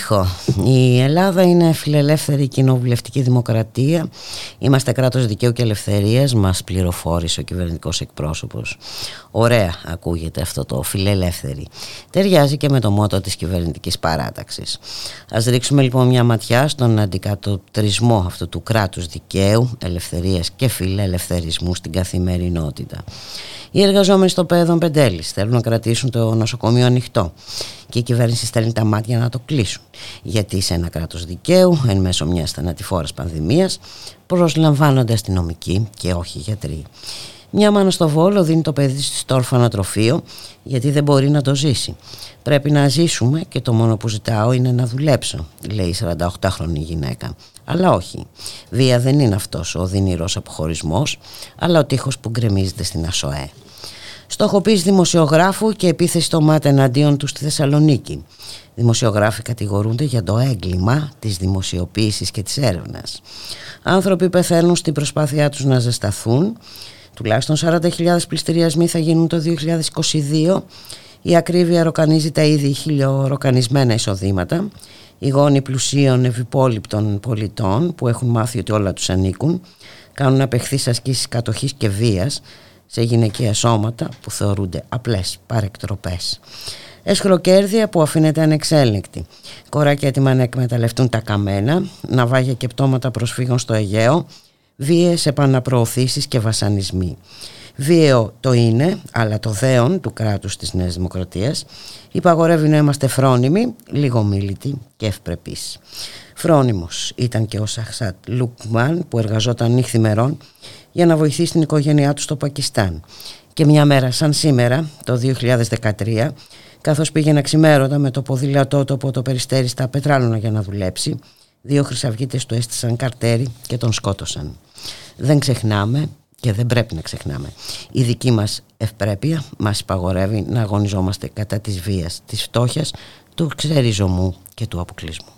Έχω ήχο. Η Ελλάδα είναι φιλελεύθερη κοινοβουλευτική δημοκρατία. Είμαστε κράτος δικαίου και ελευθερίας, μας πληροφόρησε ο κυβερνητικός εκπρόσωπος. Ωραία ακούγεται αυτό το φιλελεύθερη. Ταιριάζει και με το μότο της κυβερνητικής παράταξης. Ας ρίξουμε λοιπόν μια ματιά στον αντικατοπτρισμό αυτού του κράτους δικαίου, ελευθερίας και φιλελευθερισμού στην καθημερινότητα. Οι εργαζόμενοι στο παιδόν Πεντέλη θέλουν να κρατήσουν το νοσοκομείο ανοιχτό και η κυβέρνηση στέλνει τα μάτια να το κλείσουν. Γιατί σε ένα κράτος δικαίου, εν μέσω μιας θανατηφόρας πανδημίας, προσλαμβάνονται αστυνομικοί και όχι γιατροί. Μια μάνα στο Βόλο δίνει το παιδί στο ορφανοτροφείο γιατί δεν μπορεί να το ζήσει. Πρέπει να ζήσουμε και το μόνο που ζητάω είναι να δουλέψω, λέει η 48χρονη γυναίκα. Αλλά όχι. Βία δεν είναι αυτός ο δυνηρός αποχωρισμός, αλλά ο τείχος που γκρεμίζεται στην ΑΣΟΕ. Στοχοποίηση δημοσιογράφου και επίθεση στο ΜΑΤ εναντίον τους στη Θεσσαλονίκη. Δημοσιογράφοι κατηγορούνται για το έγκλημα της δημοσιοποίησης και της έρευνας. Άνθρωποι πεθαίνουν στην προσπάθειά τους να ζεσταθούν. Τουλάχιστον 40.000 πληστηριασμοί θα γίνουν το 2022. Η ακρίβεια ροκανίζει τα ήδη χιλιοροκανισμένα εισοδήματα. Οι γόνοι πλουσίων ευυπόλοιπτων πολιτών που έχουν μάθει ότι όλα τους ανήκουν κάνουν απεχθείς ασκήσεις κατοχής και βίας σε γυναικεία σώματα που θεωρούνται απλές παρεκτροπές. Εσχροκέρδια που αφήνεται ανεξέλεγκτη. Κοράκια έτοιμα να εκμεταλλευτούν τα καμένα, ναυάγια και πτώματα προσφύγων στο Αιγαίο, βίαιες επαναπροωθήσεις και βασανισμοί. Βίαιο το είναι, αλλά το δέον του κράτους της Νέας Δημοκρατίας υπαγορεύει να είμαστε φρόνιμοι, λίγο μίλητοι και ευπρεπείς. Φρόνιμος ήταν και ο Σαχσάτ Λουκμάν που εργαζόταν νύχθημερών για να βοηθήσει την οικογένειά του στο Πακιστάν. Και μια μέρα σαν σήμερα, το 2013, καθώς πήγαινε ξημέρωτα με το ποδήλατό του από το περιστέρι στα πετράλωνα για να δουλέψει, δύο χρυσαυγίτες του έστησαν καρτέρι και τον σκότωσαν. Δεν ξεχνάμε και δεν πρέπει να ξεχνάμε. Η δική μας ευπρέπεια μας υπαγορεύει να αγωνιζόμαστε κατά της βίας, της φτώχειας, του ξεριζωμού και του αποκλεισμού.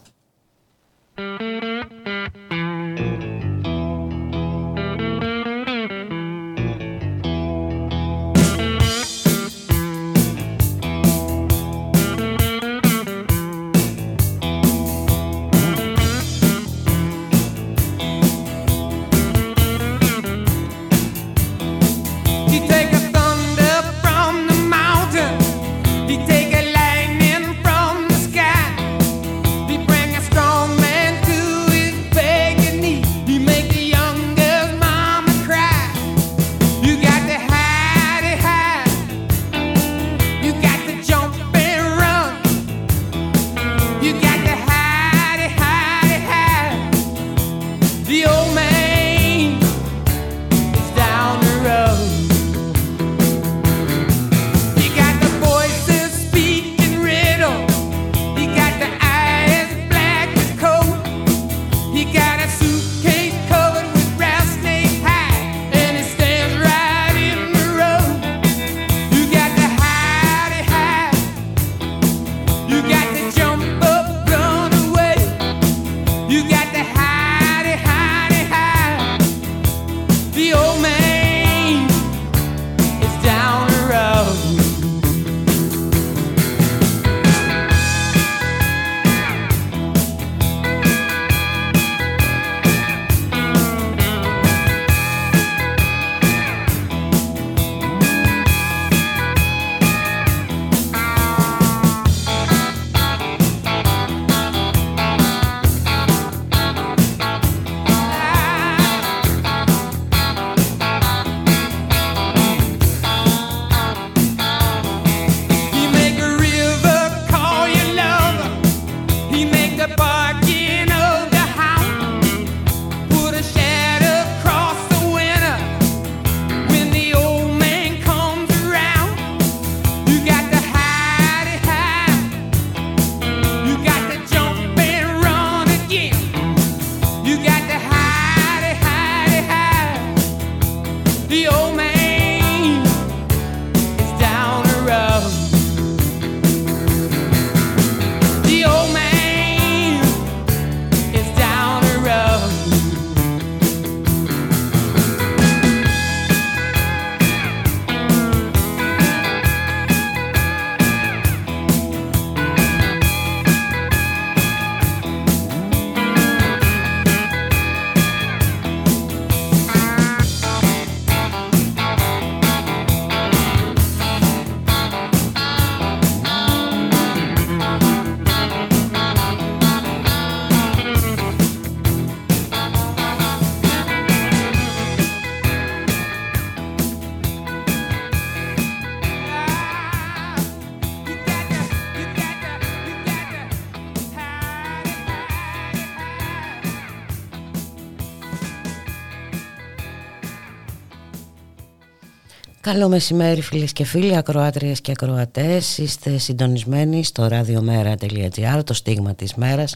Καλό μεσημέρι φίλες και φίλοι, ακροάτριες και ακροατές. Είστε συντονισμένοι στο radiomera.gr, το στίγμα της μέρας.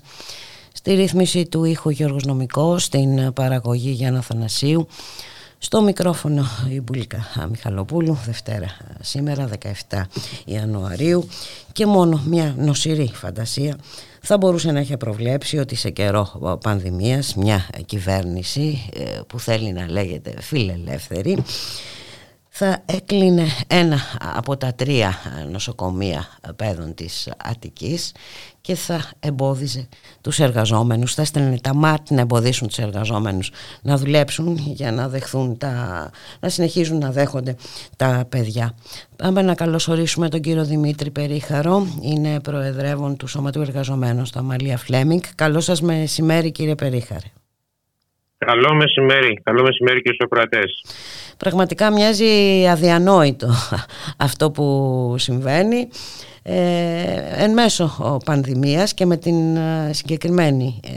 Στη ρύθμιση του ήχου Γιώργος Νομικός, στην παραγωγή Γιάννα Θανασίου. Στο μικρόφωνο η Μπουλίκα Μιχαλοπούλου, Δευτέρα σήμερα 17 Ιανουαρίου και μόνο μια νοσηρή φαντασία θα μπορούσε να έχει προβλέψει ότι σε καιρό πανδημίας μια κυβέρνηση ε, που θέλει να λέγεται φιλελεύθερη θα έκλεινε ένα από τα τρία νοσοκομεία παιδών της Αττικής και θα εμπόδιζε τους εργαζόμενους, θα έστελνε τα ΜΑΤ να εμποδίσουν τους εργαζόμενους να δουλέψουν για να δεχθούν τα, να συνεχίζουν να δέχονται τα παιδιά. Πάμε να καλωσορίσουμε τον κύριο Δημήτρη Περίχαρο, είναι προεδρεύον του Σώματου Εργαζομένων στο Αμαλία Φλέμινγκ. Καλό σας μεσημέρι κύριε Περίχαρε. Καλό μεσημέρι, καλό μεσημέρι και στους ακροατές. Πραγματικά μοιάζει αδιανόητο αυτό που συμβαίνει ε, εν μέσω πανδημίας και με την ε, συγκεκριμένη ε,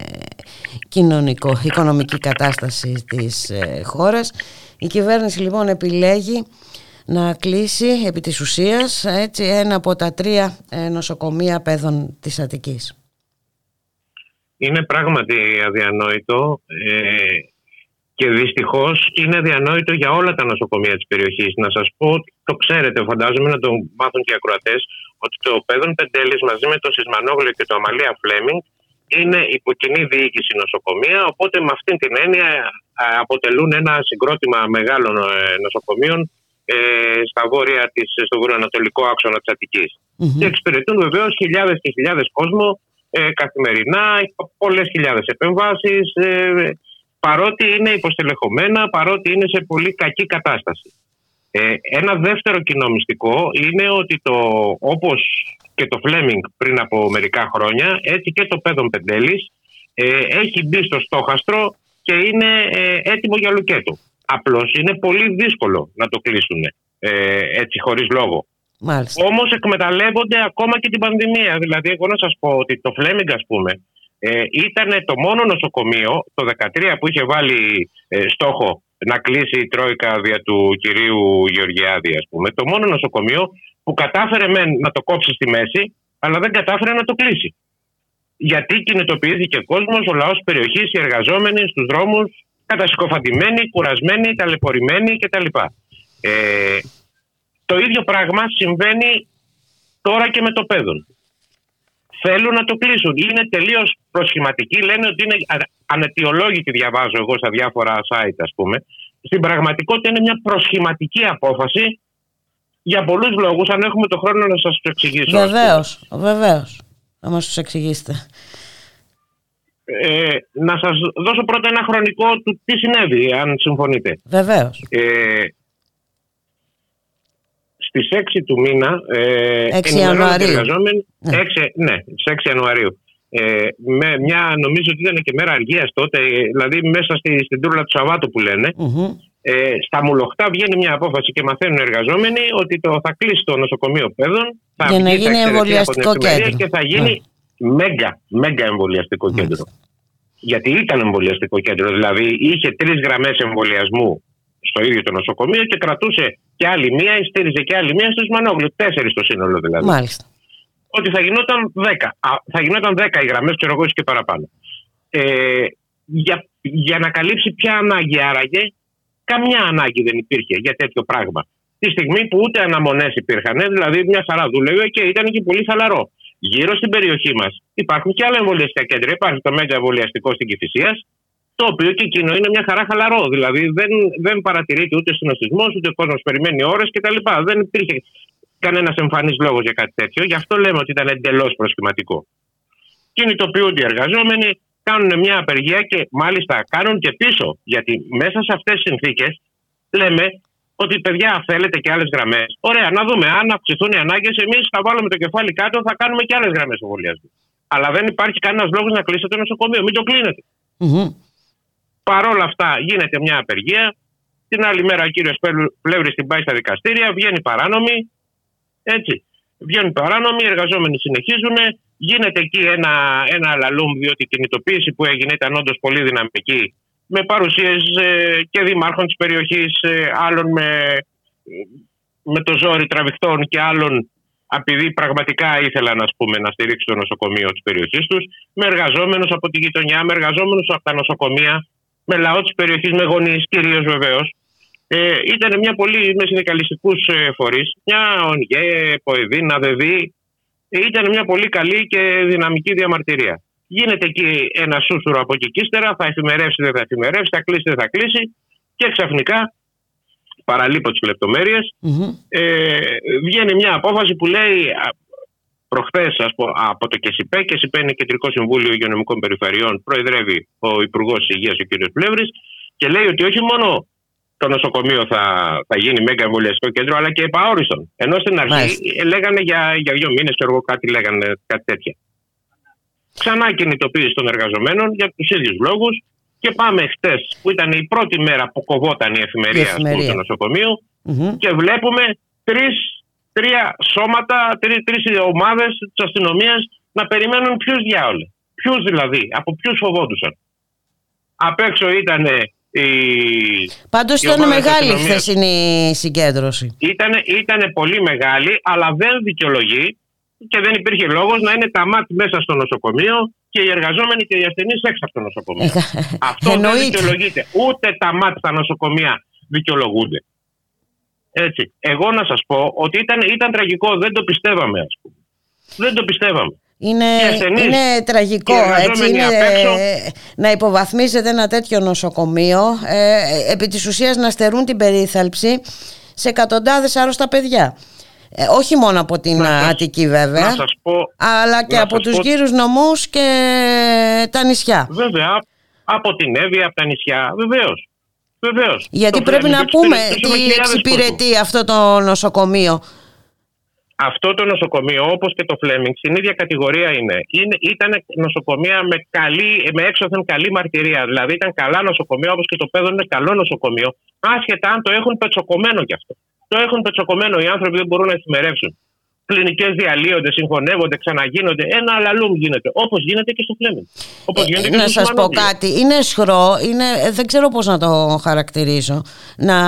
κοινωνικο-οικονομική κατάσταση της ε, χώρας. Η κυβέρνηση λοιπόν επιλέγει να κλείσει επί της ουσίας έτσι, ένα από τα τρία ε, νοσοκομεία παιδών της Αττικής. Είναι πράγματι αδιανόητο και δυστυχώς είναι αδιανόητο για όλα τα νοσοκομεία της περιοχής. Να σας πω, το ξέρετε, φαντάζομαι να το μάθουν και οι ακροατές, ότι το Πέδον Πεντέλη μαζί με το Σισμανόγλιο και το Αμαλία Φλέμινγκ είναι υποκοινή διοίκηση νοσοκομεία. Οπότε με αυτήν την έννοια αποτελούν ένα συγκρότημα μεγάλων ε, νοσοκομείων ε, στα βόρεια της, στο βορειοανατολικό άξονα της Αττικής. Mm-hmm. Και εξυπηρετούν βεβαίως χιλιάδες και χιλιάδες κόσμο ε, καθημερινά, πολλές χιλιάδες επεμβάσεις. Ε, παρότι είναι υποστελεχωμένα, παρότι είναι σε πολύ κακή κατάσταση. Ε, ένα δεύτερο κοινό μυστικό είναι ότι το, όπως και το Φλέμινγκ πριν από μερικά χρόνια, έτσι και το Πέδον Πεντέλης ε, έχει μπει στο στόχαστρο και είναι ε, έτοιμο για λουκέτο. Απλώς είναι πολύ δύσκολο να το κλείσουν ε, έτσι χωρίς λόγο. Μάλιστα. Όμως εκμεταλλεύονται ακόμα και την πανδημία. Δηλαδή εγώ να σας πω ότι το Φλέμινγκ ας πούμε ε, ήταν το μόνο νοσοκομείο το 2013 που είχε βάλει ε, στόχο να κλείσει η Τρόικα δια του κυρίου Γεωργιάδη, ας πούμε. Το μόνο νοσοκομείο που κατάφερε να το κόψει στη μέση, αλλά δεν κατάφερε να το κλείσει. Γιατί κινητοποιήθηκε ο κόσμος, ο λαός περιοχής, οι εργαζόμενοι στους δρόμους, κατασυκοφαντημένοι, κουρασμένοι, ταλαιπωρημένοι κτλ. Ε, το ίδιο πράγμα συμβαίνει τώρα και με το παιδόν θέλουν να το κλείσουν. Είναι τελείως προσχηματικοί. Λένε ότι είναι ανετιολόγητη, διαβάζω εγώ στα διάφορα site, ας πούμε. Στην πραγματικότητα είναι μια προσχηματική απόφαση για πολλούς λόγους. Αν έχουμε το χρόνο να σας το εξηγήσω. Βεβαίως, βεβαίως. Να μας τους εξηγήσετε. Ε, να σας δώσω πρώτα ένα χρονικό του τι συνέβη, αν συμφωνείτε. Βεβαίως. Ε, στις 6 του μήνα 6 ε, Ιανουαρίου. Ναι. 6, ναι, στις 6 Ιανουαρίου. Ε, με μια, νομίζω ότι ήταν και μέρα αργίας τότε, δηλαδή μέσα στη, στην τούρλα του Σαββάτου που λενε Ε, στα Μουλοχτά βγαίνει μια απόφαση και μαθαίνουν οι εργαζόμενοι ότι το, θα κλείσει το νοσοκομείο παιδών. Θα Για να γίνει εμβολιαστικό κέντρο. Και θα γίνει ναι. μέγα, μέγα εμβολιαστικό κέντρο. Γιατί ήταν εμβολιαστικό κέντρο. Δηλαδή είχε τρεις γραμμές εμβολιασμού στο ίδιο το νοσοκομείο και κρατούσε και άλλη μία, στήριζε και άλλη μία στο Ισμανόγλου. Τέσσερις στο σύνολο δηλαδή. Μάλιστα. Ότι θα γινόταν δέκα. θα γινόταν δέκα οι γραμμές, ξέρω εγώ και παραπάνω. Ε, για, για να καλύψει ποια ανάγκη άραγε, καμιά ανάγκη δεν υπήρχε για τέτοιο πράγμα. Τη στιγμή που ούτε αναμονές υπήρχαν, δηλαδή μια χαρά δούλευε και ήταν και πολύ χαλαρό. Γύρω στην περιοχή μας υπάρχουν και άλλα εμβολιαστικά κέντρα. Υπάρχει το Μέγα Εμβολιαστικό στην Κυφυσίας, το οποίο και εκείνο είναι μια χαρά χαλαρό. Δηλαδή δεν, δεν παρατηρείται ούτε συνοστισμός, ούτε ο κόσμος περιμένει ώρες κτλ. Δεν υπήρχε κανένας εμφανής λόγος για κάτι τέτοιο. Γι' αυτό λέμε ότι ήταν εντελώς προσχηματικό. Κινητοποιούνται οι εργαζόμενοι, κάνουν μια απεργία και μάλιστα κάνουν και πίσω. Γιατί μέσα σε αυτές τις συνθήκες λέμε ότι παιδιά θέλετε και άλλες γραμμές. Ωραία, να δούμε. Αν αυξηθούν οι ανάγκες, εμείς θα βάλουμε το κεφάλι κάτω, θα κάνουμε και άλλες γραμμές εμβολιασμού. Αλλά δεν υπάρχει κανένας λόγος να κλείσετε το νοσοκομείο. Μην το κλείνετε. Παρόλα αυτά γίνεται μια απεργία. Την άλλη μέρα ο κύριος Πλεύρη την πάει στα δικαστήρια, βγαίνει παράνομη. Έτσι. Βγαίνουν παράνομοι, οι εργαζόμενοι συνεχίζουν. Γίνεται εκεί ένα, ένα λαλούμ, διότι η κινητοποίηση που έγινε ήταν όντως πολύ δυναμική. Με παρουσίες ε, και δημάρχων της περιοχής, ε, άλλων με με το ζόρι τραβηχτών και άλλων επειδή πραγματικά ήθελαν ας πούμε, να στηρίξουν το νοσοκομείο της περιοχής τους, με εργαζόμενους από τη γειτονιά, με εργαζόμενους από τα νοσοκομεία, με λαό της περιοχής, με γονείς κυρίως βεβαίως. Ε, ήταν μια πολύ με συνδικαλιστικούς ε, φορείς, μια ΟΝΓΕ, ΠΟΕΔΗ, ΝΑΔΕΔΗ. Ε, ήταν μια πολύ καλή και δυναμική διαμαρτυρία. Γίνεται εκεί ένα σούσουρο από εκεί και ύστερα, θα εφημερεύσει, δεν θα εφημερεύσει, θα κλείσει, δεν θα κλείσει. Και ξαφνικά παραλείπω τις λεπτομέρειες, ε, βγαίνει μια απόφαση που λέει προχθές από το ΚΕΣΥΠΕ. ΚΕΣΥΠΕ είναι Κεντρικό Συμβούλιο Υγειονομικών Περιφερειών. Προεδρεύει ο Υπουργός Υγείας, ο κ. Πλεύρης, και λέει ότι όχι μόνο το νοσοκομείο θα, θα γίνει μέγα εμβολιαστικό κέντρο, αλλά και επαόριστον. Ενώ στην αρχή λέγανε για, για δύο μήνες, και εγώ κάτι λέγανε κάτι τέτοια. Ξανά κινητοποίηση των εργαζομένων για τους ίδιους λόγους. Και πάμε χτες, που ήταν η πρώτη μέρα που κοβόταν η εφημερία, η του νοσοκομειου και βλέπουμε τρεις, τρία σώματα, τρει τρεις ομάδες της αστυνομίας να περιμένουν ποιους διάολε. Ποιους δηλαδή, από ποιους φοβόντουσαν. Απ' έξω ήταν η. Πάντως ήταν μεγάλη η χθεσινή συγκέντρωση. Ήταν πολύ μεγάλη, αλλά δεν δικαιολογεί και δεν υπήρχε λόγος να είναι τα μάτια μέσα στο νοσοκομείο και οι εργαζόμενοι και οι ασθενείς έξω από το νοσοκομείο. Αυτό δεν δικαιολογείται. Ούτε τα μάτια στα νοσοκομεία δικαιολογούνται. Έτσι. Εγώ να σας πω ότι ήταν, ήταν τραγικό, δεν το πιστεύαμε ας πούμε. Δεν το πιστεύαμε. Είναι, είναι τραγικό έτσι, είναι, να υποβαθμίζεται ένα τέτοιο νοσοκομείο ε, επί της ουσίας να στερούν την περίθαλψη σε εκατοντάδες άρρωστα παιδιά. Ε, όχι μόνο από την να Αττική βέβαια, αλλά και από τους πω... γύρους νομούς και τα νησιά. Βέβαια, από την Εύη, από τα νησιά, βεβαίως. Βεβαίως. Γιατί πρέπει να πούμε τι εξυπηρετεί αυτό το νοσοκομείο. Αυτό το νοσοκομείο, όπως και το Φλέμινγκ, στην ίδια κατηγορία είναι. είναι ήταν νοσοκομεία με, καλή, με έξωθεν καλή μαρτυρία. Δηλαδή ήταν καλά νοσοκομεία, όπως και το Πέδο είναι καλό νοσοκομείο, άσχετα αν το έχουν πετσοκομμένο κι αυτό το έχουν πετσοκομμένο. Οι άνθρωποι δεν μπορούν να εφημερεύσουν. Κλινικές διαλύονται, συγχωνεύονται, ξαναγίνονται. Ένα αλαλούμ γίνεται. Όπως γίνεται και στο Φλέμινγκ. Ε, να σας πω κάτι. Είναι σχρό, είναι, ε, δεν ξέρω πώς να το χαρακτηρίσω. Να,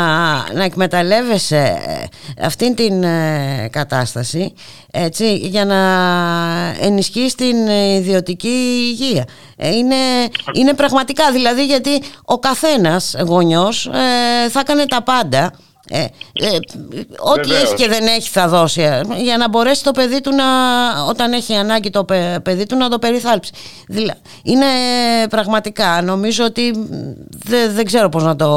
να εκμεταλλεύεσαι ε, αυτήν την κατάσταση έτσι, για να ενισχύσει την ιδιωτική υγεία. Είναι, είναι πραγματικά δηλαδή γιατί ο καθένας γονιός θα έκανε τα πάντα ε, ε, ό,τι έχει και δεν έχει θα δώσει ε, για να μπορέσει το παιδί του να, όταν έχει ανάγκη το παιδί του να το περιθάλψει. είναι πραγματικά, νομίζω ότι δεν, δεν ξέρω πώς να το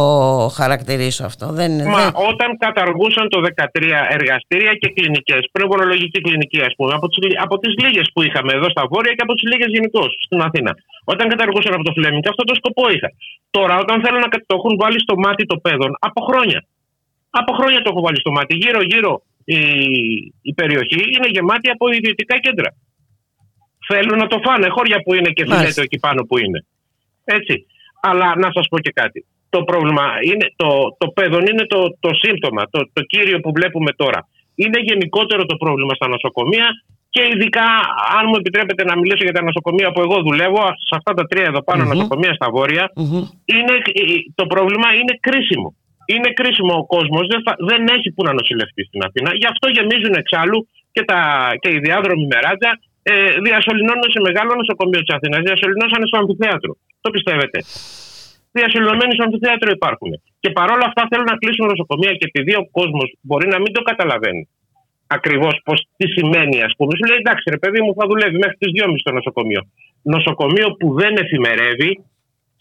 χαρακτηρίσω αυτό. Δεν, Μα όταν καταργούσαν το 13 εργαστήρια και κλινικές, πνευμονολογική κλινική ας πούμε, από τις, από τις λίγες που είχαμε εδώ στα Βόρεια και από τις λίγες γενικώς στην Αθήνα. Όταν καταργούσαν από το Φλέμινγκ αυτό το σκοπό είχα. Τώρα όταν θέλουν να το έχουν βάλει στο μάτι το παιδών από χρόνια. Από χρόνια το έχω βάλει στο μάτι. Γύρω-γύρω η, η περιοχή είναι γεμάτη από ιδιωτικά κέντρα. Θέλουν να το φάνε. Χώρια που είναι και φιλέτο εκεί πάνω που είναι. Έτσι. Αλλά να σας πω και κάτι. Το πρόβλημα είναι, το, το παιδόν είναι το, το σύμπτωμα, το, το κύριο που βλέπουμε τώρα. Είναι γενικότερο το πρόβλημα στα νοσοκομεία και ειδικά, αν μου επιτρέπετε να μιλήσω για τα νοσοκομεία που εγώ δουλεύω, σε αυτά τα τρία εδώ νοσοκομεία στα βόρεια, είναι, το πρόβλημα είναι κρίσιμο είναι κρίσιμο ο κόσμος, δεν, δεν έχει που να νοσηλευτεί στην Αθήνα. Γι' αυτό γεμίζουν εξάλλου και, τα, και οι διάδρομοι με ράτζα ε, διασωληνώνουν σε μεγάλο νοσοκομείο της Αθήνας. Διασωληνώσανε στο αμφιθέατρο. Το πιστεύετε; Διασωληνωμένοι στο αμφιθέατρο υπάρχουν. Και παρόλα αυτά θέλουν να κλείσουν νοσοκομεία και επειδή ο κόσμος μπορεί να μην το καταλαβαίνει ακριβώς τι σημαίνει, ας πούμε. Σου λέει εντάξει, ρε παιδί μου, θα δουλεύει μέχρι τις 2.30 στο νοσοκομείο. Νοσοκομείο που δεν εφημερεύει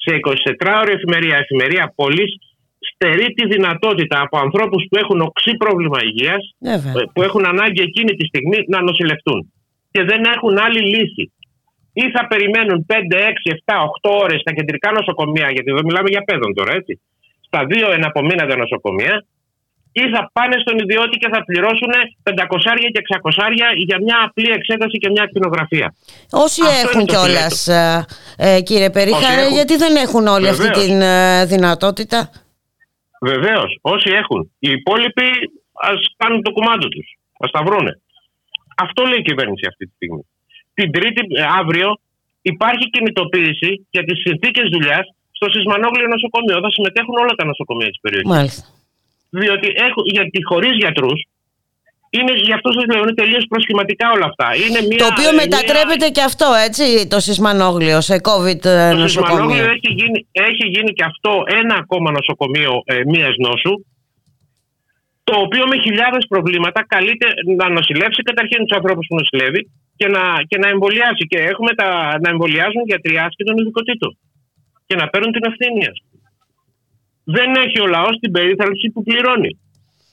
σε 24 ώρε εφημερία, εφημερία πόλης, στερεί τη δυνατότητα από ανθρώπους που έχουν οξύ πρόβλημα υγείας, ε, που έχουν ανάγκη εκείνη τη στιγμή να νοσηλευτούν. Και δεν έχουν άλλη λύση. Ή θα περιμένουν 5, 6, 7, 8 ώρες στα κεντρικά νοσοκομεία, γιατί εδώ μιλάμε για παιδόν τώρα, έτσι. Στα δύο εναπομείναντα νοσοκομεία, ή θα πάνε στον ιδιώτη και θα πληρώσουν 500 και 600 για μια απλή εξέταση και μια ακτινογραφία. Όσοι έχουν κιόλας, ε, ε, κύριε Περίχα, γιατί δεν έχουν όλη αυτή τη ε, δυνατότητα; Βεβαίως, όσοι έχουν. Οι υπόλοιποι ας κάνουν το κουμάντο τους. Α τα βρούνε. Αυτό λέει η κυβέρνηση αυτή τη στιγμή. Την Τρίτη, ε, αύριο, υπάρχει κινητοποίηση για τις συνθήκες δουλειάς στο Σισμανόγλιο νοσοκομείο. Θα συμμετέχουν όλα τα νοσοκομεία της περιοχής. Μάλιστα. Διότι έχουν, γιατί χωρίς γιατρούς είναι γι' αυτό σας λέω, είναι τελείως προσχηματικά όλα αυτά. Είναι μια, το οποίο μετατρέπεται και αυτό, έτσι, το σεισμανόγλιο σε COVID το νοσοκομείο. Το σεισμανόγλιο έχει γίνει, έχει γίνει και αυτό ένα ακόμα νοσοκομείο ε, μίας νόσου, το οποίο με χιλιάδες προβλήματα καλείται να νοσηλεύσει καταρχήν τους ανθρώπους που νοσηλεύει και να, και να εμβολιάσει. Και έχουμε τα, να εμβολιάζουν για τριάσκη των ειδικοτήτων και να παίρνουν την ευθύνη. Δεν έχει ο λαός την περίθαλψη που πληρώνει.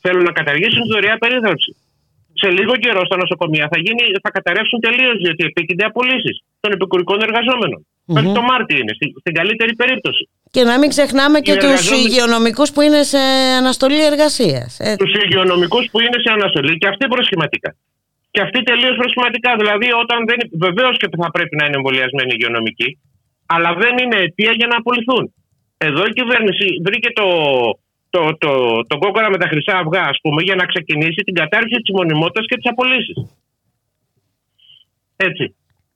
Θέλουν να καταργήσουν τη δωρεά περίθαλψη σε λίγο καιρό στα νοσοκομεία θα, γίνει, θα καταρρεύσουν τελείως γιατί επίκυνται απολύσεις των επικουρικών εργαζόμενων. Mm-hmm. το Μάρτι είναι, στην, καλύτερη περίπτωση. Και να μην ξεχνάμε και, τους υγειονομικούς που είναι σε αναστολή εργασίας. Τους υγειονομικούς που είναι σε αναστολή και αυτοί προσχηματικά. Και αυτοί τελείως προσχηματικά. Δηλαδή, όταν δεν. Βεβαίως και θα πρέπει να είναι εμβολιασμένοι οι υγειονομικοί, αλλά δεν είναι αιτία για να απολυθούν. Εδώ η κυβέρνηση βρήκε το, το, το, το κόκορα με τα χρυσά αυγά, ας πούμε, για να ξεκινήσει την κατάρριξη της μονιμότητας και της απολύση. Έτσι.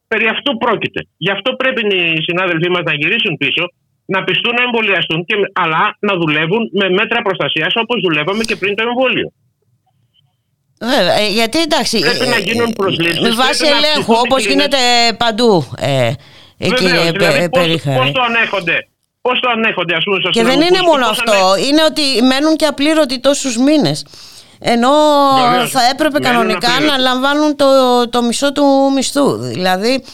Περί αυτού πρόκειται. Γι' αυτό πρέπει οι συνάδελφοί μας να γυρίσουν πίσω, να πιστούν να εμβολιαστούν, και, αλλά να δουλεύουν με μέτρα προστασίας όπως δουλεύαμε και πριν το εμβόλιο. Βέβαια, ε, γιατί εντάξει. Πρέπει να γίνουν ε, προσλήψεις. Με βάση ελέγχου, όπως γίνεται παντού. Ε, Βεβαίως, δηλαδή, πώς, το ανέχονται Πώς το ανέχονται, ας πούμε, στο Και δεν είναι μόνο αυτό. Είναι ότι μένουν και απλήρωτοι τόσους μήνες. Ενώ θα έπρεπε κανονικά να λαμβάνουν το, το μισό του μισθού. Δηλαδή,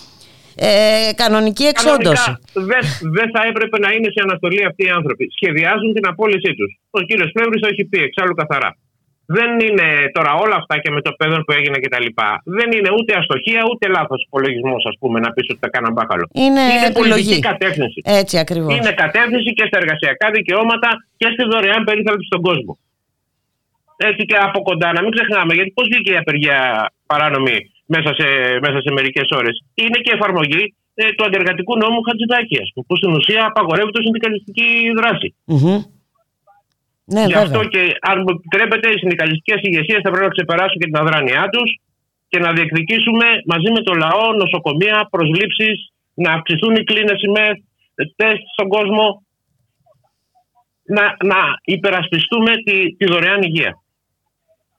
ε, κανονική εξόντωση. Δεν δε θα έπρεπε να είναι σε αναστολή αυτοί οι άνθρωποι. Σχεδιάζουν την απόλυσή τους. Ο κύριος Πλεύρη το έχει πει εξάλλου καθαρά. Δεν είναι τώρα όλα αυτά και με το παιδόν που έγινε και τα λοιπά. Δεν είναι ούτε αστοχία ούτε λάθος υπολογισμός, ας πούμε, να πεις ότι τα κάναν μπάχαλο. Είναι, είναι πολιτική κατεύθυνση. Έτσι ακριβώς. Είναι κατεύθυνση και στα εργασιακά δικαιώματα και στη δωρεάν περίθαλψη στον κόσμο. Έτσι και από κοντά, να μην ξεχνάμε, γιατί πώς βγήκε η απεργία παράνομη μέσα σε, μέσα σε μερικές ώρες. Είναι και εφαρμογή ε, του αντεργατικού νόμου Χατζηδάκη, που στην ουσία απαγορεύει το συνδικαλιστική δράση. Mm-hmm. Ναι, Γι' αυτό και αν μου επιτρέπετε, οι συνδικαλιστικές ηγεσίες θα πρέπει να ξεπεράσουν και την αδράνειά τους και να διεκδικήσουμε μαζί με το λαό νοσοκομεία, προσλήψεις, να αυξηθούν οι κλίνες σημαίε, τεστ στον κόσμο, να, να υπερασπιστούμε τη, τη δωρεάν υγεία.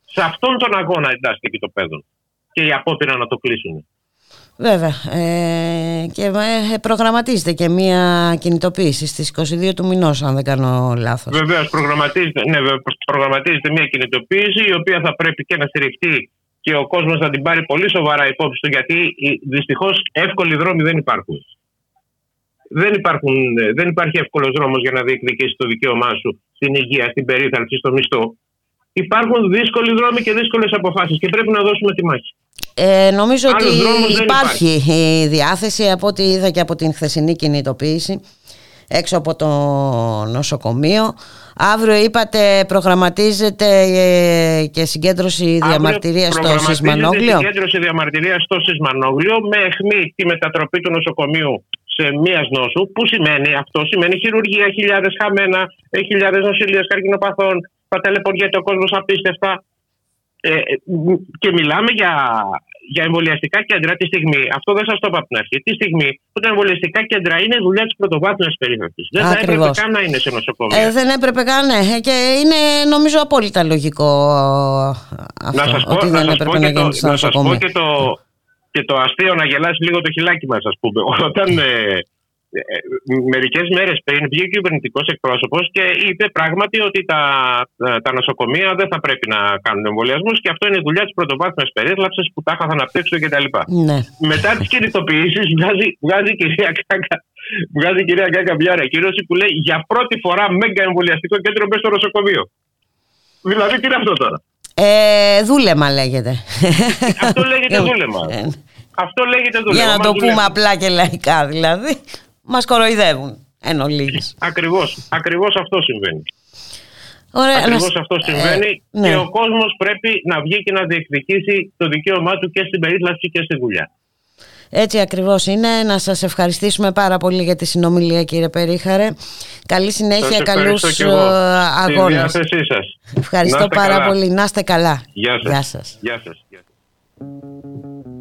Σε αυτόν τον αγώνα εντάσσεται και το παιδόν και η απόπειρα να το κλείσουν. Βέβαια. Ε, και ε, προγραμματίζεται και μία κινητοποίηση στις 22 του μηνός, αν δεν κάνω λάθος. Βεβαίως, προγραμματίζεται, ναι, προγραμματίζεται μία κινητοποίηση η οποία θα πρέπει και να στηριχτεί και ο κόσμος να την πάρει πολύ σοβαρά υπόψη του γιατί δυστυχώς εύκολοι δρόμοι δεν υπάρχουν. Δεν, υπάρχουν, δεν υπάρχει εύκολος δρόμος για να διεκδικήσει το δικαίωμά σου στην υγεία, στην περίθαλψη, στο μισθό. Υπάρχουν δύσκολοι δρόμοι και δύσκολες αποφάσεις και πρέπει να δώσουμε τη μάχη. Ε, νομίζω ότι υπάρχει, η διάθεση από ό,τι είδα και από την χθεσινή κινητοποίηση έξω από το νοσοκομείο. Αύριο είπατε προγραμματίζεται ε, και συγκέντρωση διαμαρτυρίας στο Σισμανόγλιο. Συγκέντρωση διαμαρτυρίας στο Σισμανόγλιο με αιχμή τη μετατροπή του νοσοκομείου σε μίας νόσου. Που σημαίνει αυτό, σημαίνει χειρουργία, χιλιάδες χαμένα, ε, χιλιάδες νοσηλίες καρκινοπαθών, θα ταλαιπωριέται ο κόσμος απίστευτα. Ε, και μιλάμε για, για εμβολιαστικά κέντρα τη στιγμή, αυτό δεν σας το είπα από την αρχή, τη στιγμή που τα εμβολιαστικά κέντρα είναι δουλειά της πρωτοβάθμιας περίθαλψης. Δεν θα έπρεπε καν να είναι σε νοσοκομεία. Ε, δεν έπρεπε καν, ναι. Και είναι νομίζω απόλυτα λογικό αυτό. Να σας πω, ότι δεν να έπρεπε να, γίνεις να σας πω και το, και το αστείο να γελάσει λίγο το χιλάκι μας, ας πούμε. Όταν ε, ε, Μερικές μέρες πριν βγήκε ο κυβερνητικός εκπρόσωπος και είπε πράγματι ότι τα, τα νοσοκομεία δεν θα πρέπει να κάνουν εμβολιασμούς και αυτό είναι δουλειά της πρωτοβάθμιας περίθαλψης που τα είχαν αναπτύξουν κτλ. Ναι. Μετά τις κινητοποιήσεις βγάζει, βγάζει, η κυρία Κάκα, βγάζει η κυρία Κάκα μια ανακοίνωση που λέει για πρώτη φορά μέγα εμβολιαστικό κέντρο μέσα στο νοσοκομείο. Δηλαδή τι είναι αυτό τώρα; Ε, δούλεμα λέγεται. Αυτό λέγεται δούλεμα. Ε, αυτό λέγεται δούλεμα. Για να το πούμε απλά και λαϊκά δηλαδή μας κοροϊδεύουν εν ολίγης. Ακριβώς, ακριβώς αυτό συμβαίνει. Ωραία, Ακριβώς αυτό συμβαίνει ε, ναι. και ο κόσμος πρέπει να βγει και να διεκδικήσει το δικαίωμά του και στην περίθαλψη και στη δουλειά. Έτσι ακριβώς είναι. Να σας ευχαριστήσουμε πάρα πολύ για τη συνομιλία κύριε Περίχαρε. Καλή συνέχεια, καλούς ε, αγώνες. Σας. Ευχαριστώ πάρα καλά. πολύ. Να είστε καλά. Γεια σας. Γεια σας. Γεια σας.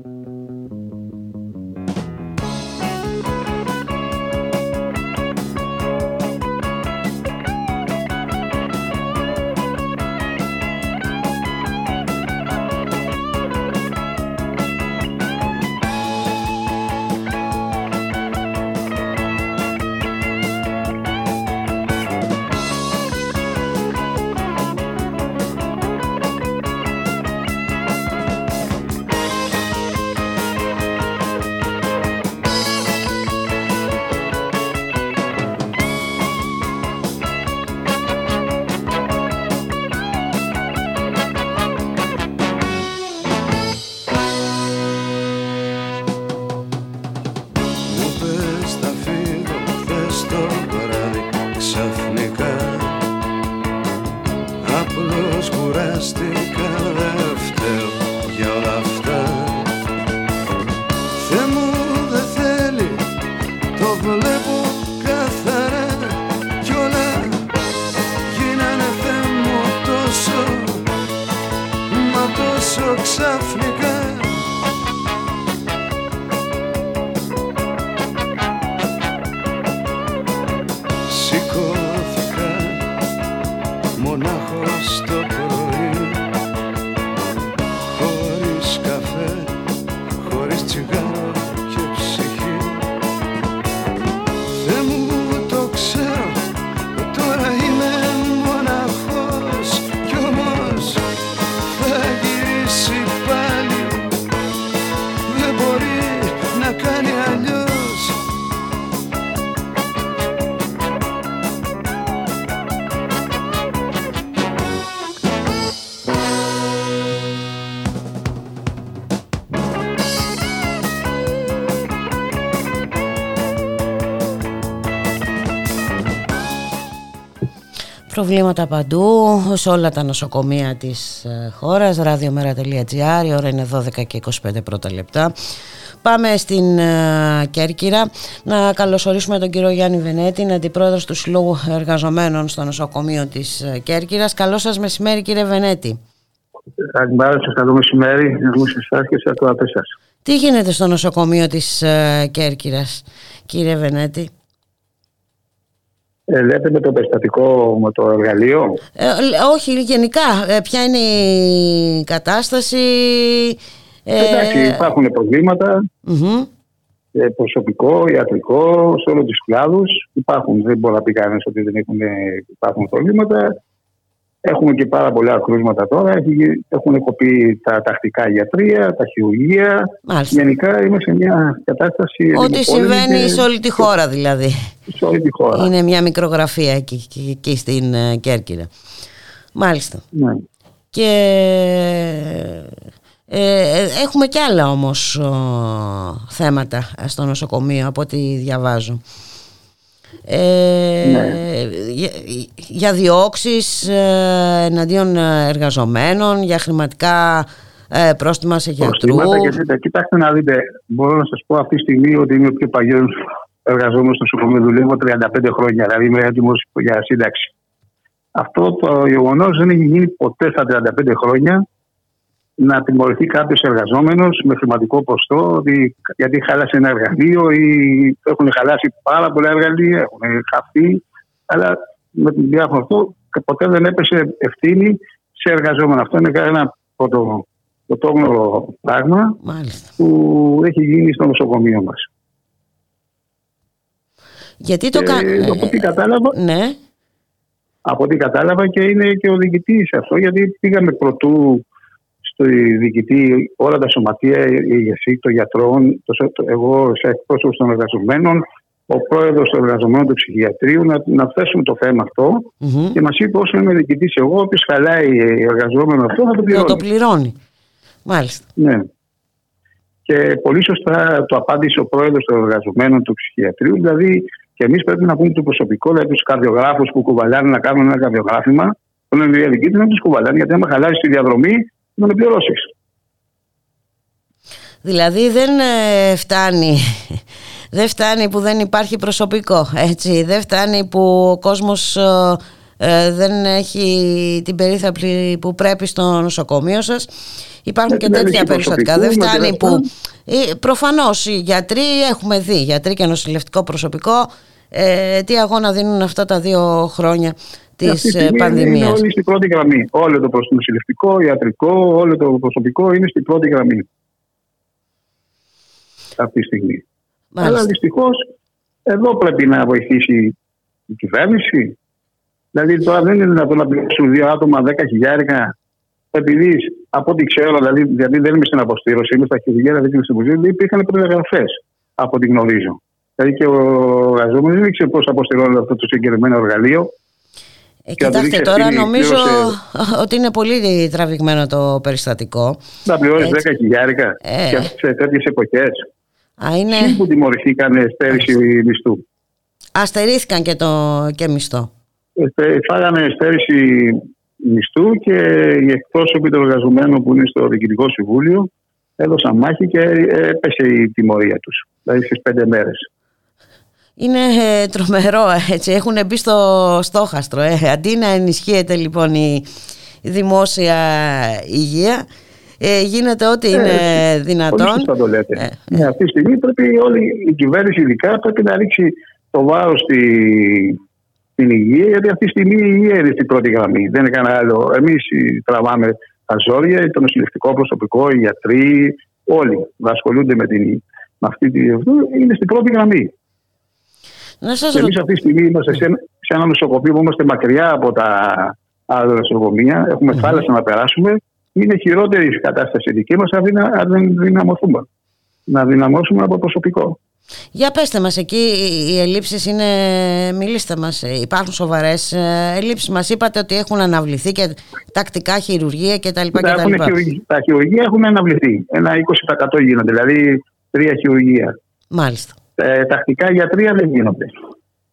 Προβλήματα παντού, σε όλα τα νοσοκομεία της ε, χώρας, radiomera.gr, η ώρα είναι 12 και 25 πρώτα λεπτά. Πάμε στην ε, Κέρκυρα να καλωσορίσουμε τον κύριο Γιάννη Βενέτη, αντιπρόεδρος του Συλλόγου Εργαζομένων στο νοσοκομείο της ε, Κέρκυρας. Καλό σας μεσημέρι κύριε Βενέτη. Καλημέρα σας, καλό μεσημέρι, εγώ σε εσάς και σε ακροατές σας. Τι γίνεται στο νοσοκομείο της Κέρκυρας κύριε Βενέτη; Ε, λέτε με το περιστατικό, με το εργαλείο. Ε, όχι, γενικά. Ε, ποια είναι η κατάσταση. Ε... Εντάξει, υπάρχουν ε, προσωπικό, ιατρικό, σε όλους τους κλάδους. Υπάρχουν, δεν μπορεί να πει κανένας ότι δεν έχουν, υπάρχουν προβλήματα. Έχουμε και πάρα πολλά κρούσματα τώρα. Έχουν κοπεί τα τακτικά γιατρία, τα χειρουργεία. Γενικά είμαστε σε μια κατάσταση. Ό,τι συμβαίνει και... σε όλη τη χώρα δηλαδή. Σε όλη τη χώρα. Είναι μια μικρογραφία εκεί, εκεί στην ε, Κέρκυρα. Μάλιστα. Ναι. Και ε, ε έχουμε και άλλα όμως θέματα στο νοσοκομείο από ό,τι διαβάζω ε, ναι. για, για διώξεις ε, εναντίον εργαζομένων, για χρηματικά ε, πρόστιμα σε γιατρούς. Και, κοιτάξτε να δείτε, μπορώ να σας πω αυτή τη στιγμή ότι είμαι ο πιο παλιός εργαζόμενος στο νοσοκομείο, δουλεύω 35 χρόνια, δηλαδή είμαι έτοιμος για σύνταξη. Αυτό το γεγονός δεν έχει γίνει ποτέ στα 35 χρόνια να τιμωρηθεί κάποιος εργαζόμενος με χρηματικό ποστό γιατί χάλασε ένα εργαλείο ή έχουν χαλάσει πάρα πολλά εργαλεία, έχουν χαθεί. Αλλά με την διάφορα αυτό ποτέ δεν έπεσε ευθύνη σε εργαζόμενο. Αυτό είναι ένα πρωτόγνωρο πράγμα που έχει γίνει στο νοσοκομείο μας. Γιατί το κάνει. Από ό,τι κατάλαβα. Ναι. Από ό,τι κατάλαβα και είναι και ο διοικητής αυτό, γιατί πήγαμε πρωτού στο διοικητή όλα τα σωματεία, η ηγεσία των γιατρών, το, εγώ σε εκπρόσωπος των εργαζομένων, ο πρόεδρος των εργαζομένων του ψυχιατρίου να, να θέσουμε το θέμα και μας είπε όσο είμαι διοικητής εγώ, όποιο χαλάει εργαζόμενο αυτό θα το πληρώνει. Θα το πληρώνει. Μάλιστα. Ναι. Και πολύ σωστά το απάντησε ο πρόεδρος των εργαζομένων του ψυχιατρίου, δηλαδή και εμείς πρέπει να πούμε το προσωπικό, δηλαδή τους καρδιογράφους που κουβαλάνε να κάνουν ένα καρδιογράφημα, που είναι διαδικητή, να τους κουβαλάνε, γιατί άμα χαλάσει τη διαδρομή, να με πληρώσει. Δηλαδή δεν ε, φτάνει δεν φτάνει που δεν υπάρχει προσωπικό έτσι. Δεν φτάνει που ο κόσμος ε, ε, δεν έχει την περίθαλψη που πρέπει στο νοσοκομείο σας. Υπάρχουν και τέτοια περιστατικά. δεν φτάνει που προφανώς οι γιατροί έχουμε δει γιατροί και νοσηλευτικό προσωπικό τι αγώνα δίνουν αυτά τα δύο χρόνια τη ε, πανδημία. Είναι όλοι στην πρώτη γραμμή. Όλο το νοσηλευτικό, ιατρικό, όλο το προσωπικό είναι στην πρώτη γραμμή. Αυτή τη στιγμή. Μάλιστα. Αλλά δυστυχώς εδώ πρέπει να βοηθήσει η κυβέρνηση. Δηλαδή τώρα δεν είναι δυνατόν να πληρώσουν δύο άτομα 10 χιλιάρικα επειδή από ό,τι ξέρω, δηλαδή, γιατί δεν είμαι στην αποστήρωση, είμαι στα χιλιάρικα, δεν είμαι στην αποστήρωση, υπήρχαν προδιαγραφές από ό,τι γνωρίζω. Δηλαδή και ο εργαζόμενος δεν ήξερε πώς αποστηρώνεται αυτό το συγκεκριμένο εργαλείο. Ε, κοιτάξτε τώρα, νομίζω ότι είναι πολύ τραβηγμένο το περιστατικό. Να πληρώσει 10 χιλιάρικα ε. σε τέτοιες εποχές. Α, είναι... Ποιοι που τιμωρηθήκαν στέρηση μισθού. Αστερήθηκαν και το και μισθό. Ε, φάγανε στέρηση μισθού και οι εκπρόσωποι των εργαζομένων που είναι στο Διοικητικό Συμβούλιο έδωσαν μάχη και έπεσε η τιμωρία τους, δηλαδή στις πέντε μέρες. Είναι ε, τρομερό, έτσι. έχουν μπει στο στόχαστρο. Ε. Αντί να ενισχύεται λοιπόν η δημόσια υγεία, ε, γίνεται ό,τι είναι ε, δυνατόν. Πολύ το λέτε. Ε, ε. αυτή τη στιγμή πρέπει όλη η κυβέρνηση ειδικά πρέπει να ρίξει το βάρος στη, στην υγεία, γιατί αυτή τη στιγμή η υγεία είναι στην πρώτη γραμμή. Δεν είναι κανένα άλλο. Εμείς τραβάμε τα ζόρια, το νοσηλευτικό προσωπικό, οι γιατροί, όλοι που ασχολούνται με, την, με αυτή τη είναι στην πρώτη γραμμή. Να σας Εμείς αυτή τη στιγμή είμαστε σε, σε ένα νοσοκομείο που είμαστε μακριά από τα άλλα νοσοκομεία. Έχουμε mm-hmm. θάλασσα να περάσουμε. Είναι χειρότερη η κατάσταση δική μας αν δεν δυναμωθούμε. Να δυναμώσουμε από προσωπικό. Για πέστε μας εκεί οι ελλείψεις είναι, μιλήστε μας, υπάρχουν σοβαρές ε, ελλείψεις. Μας είπατε ότι έχουν αναβληθεί και τακτικά χειρουργία και τα λοιπά. Τα, και τα, τα χειρουργία έχουν αναβληθεί. Ένα 20% γίνονται, δηλαδή τρία χειρουργία. Μάλιστα. Ε, τακτικά γιατρία δεν γίνονται.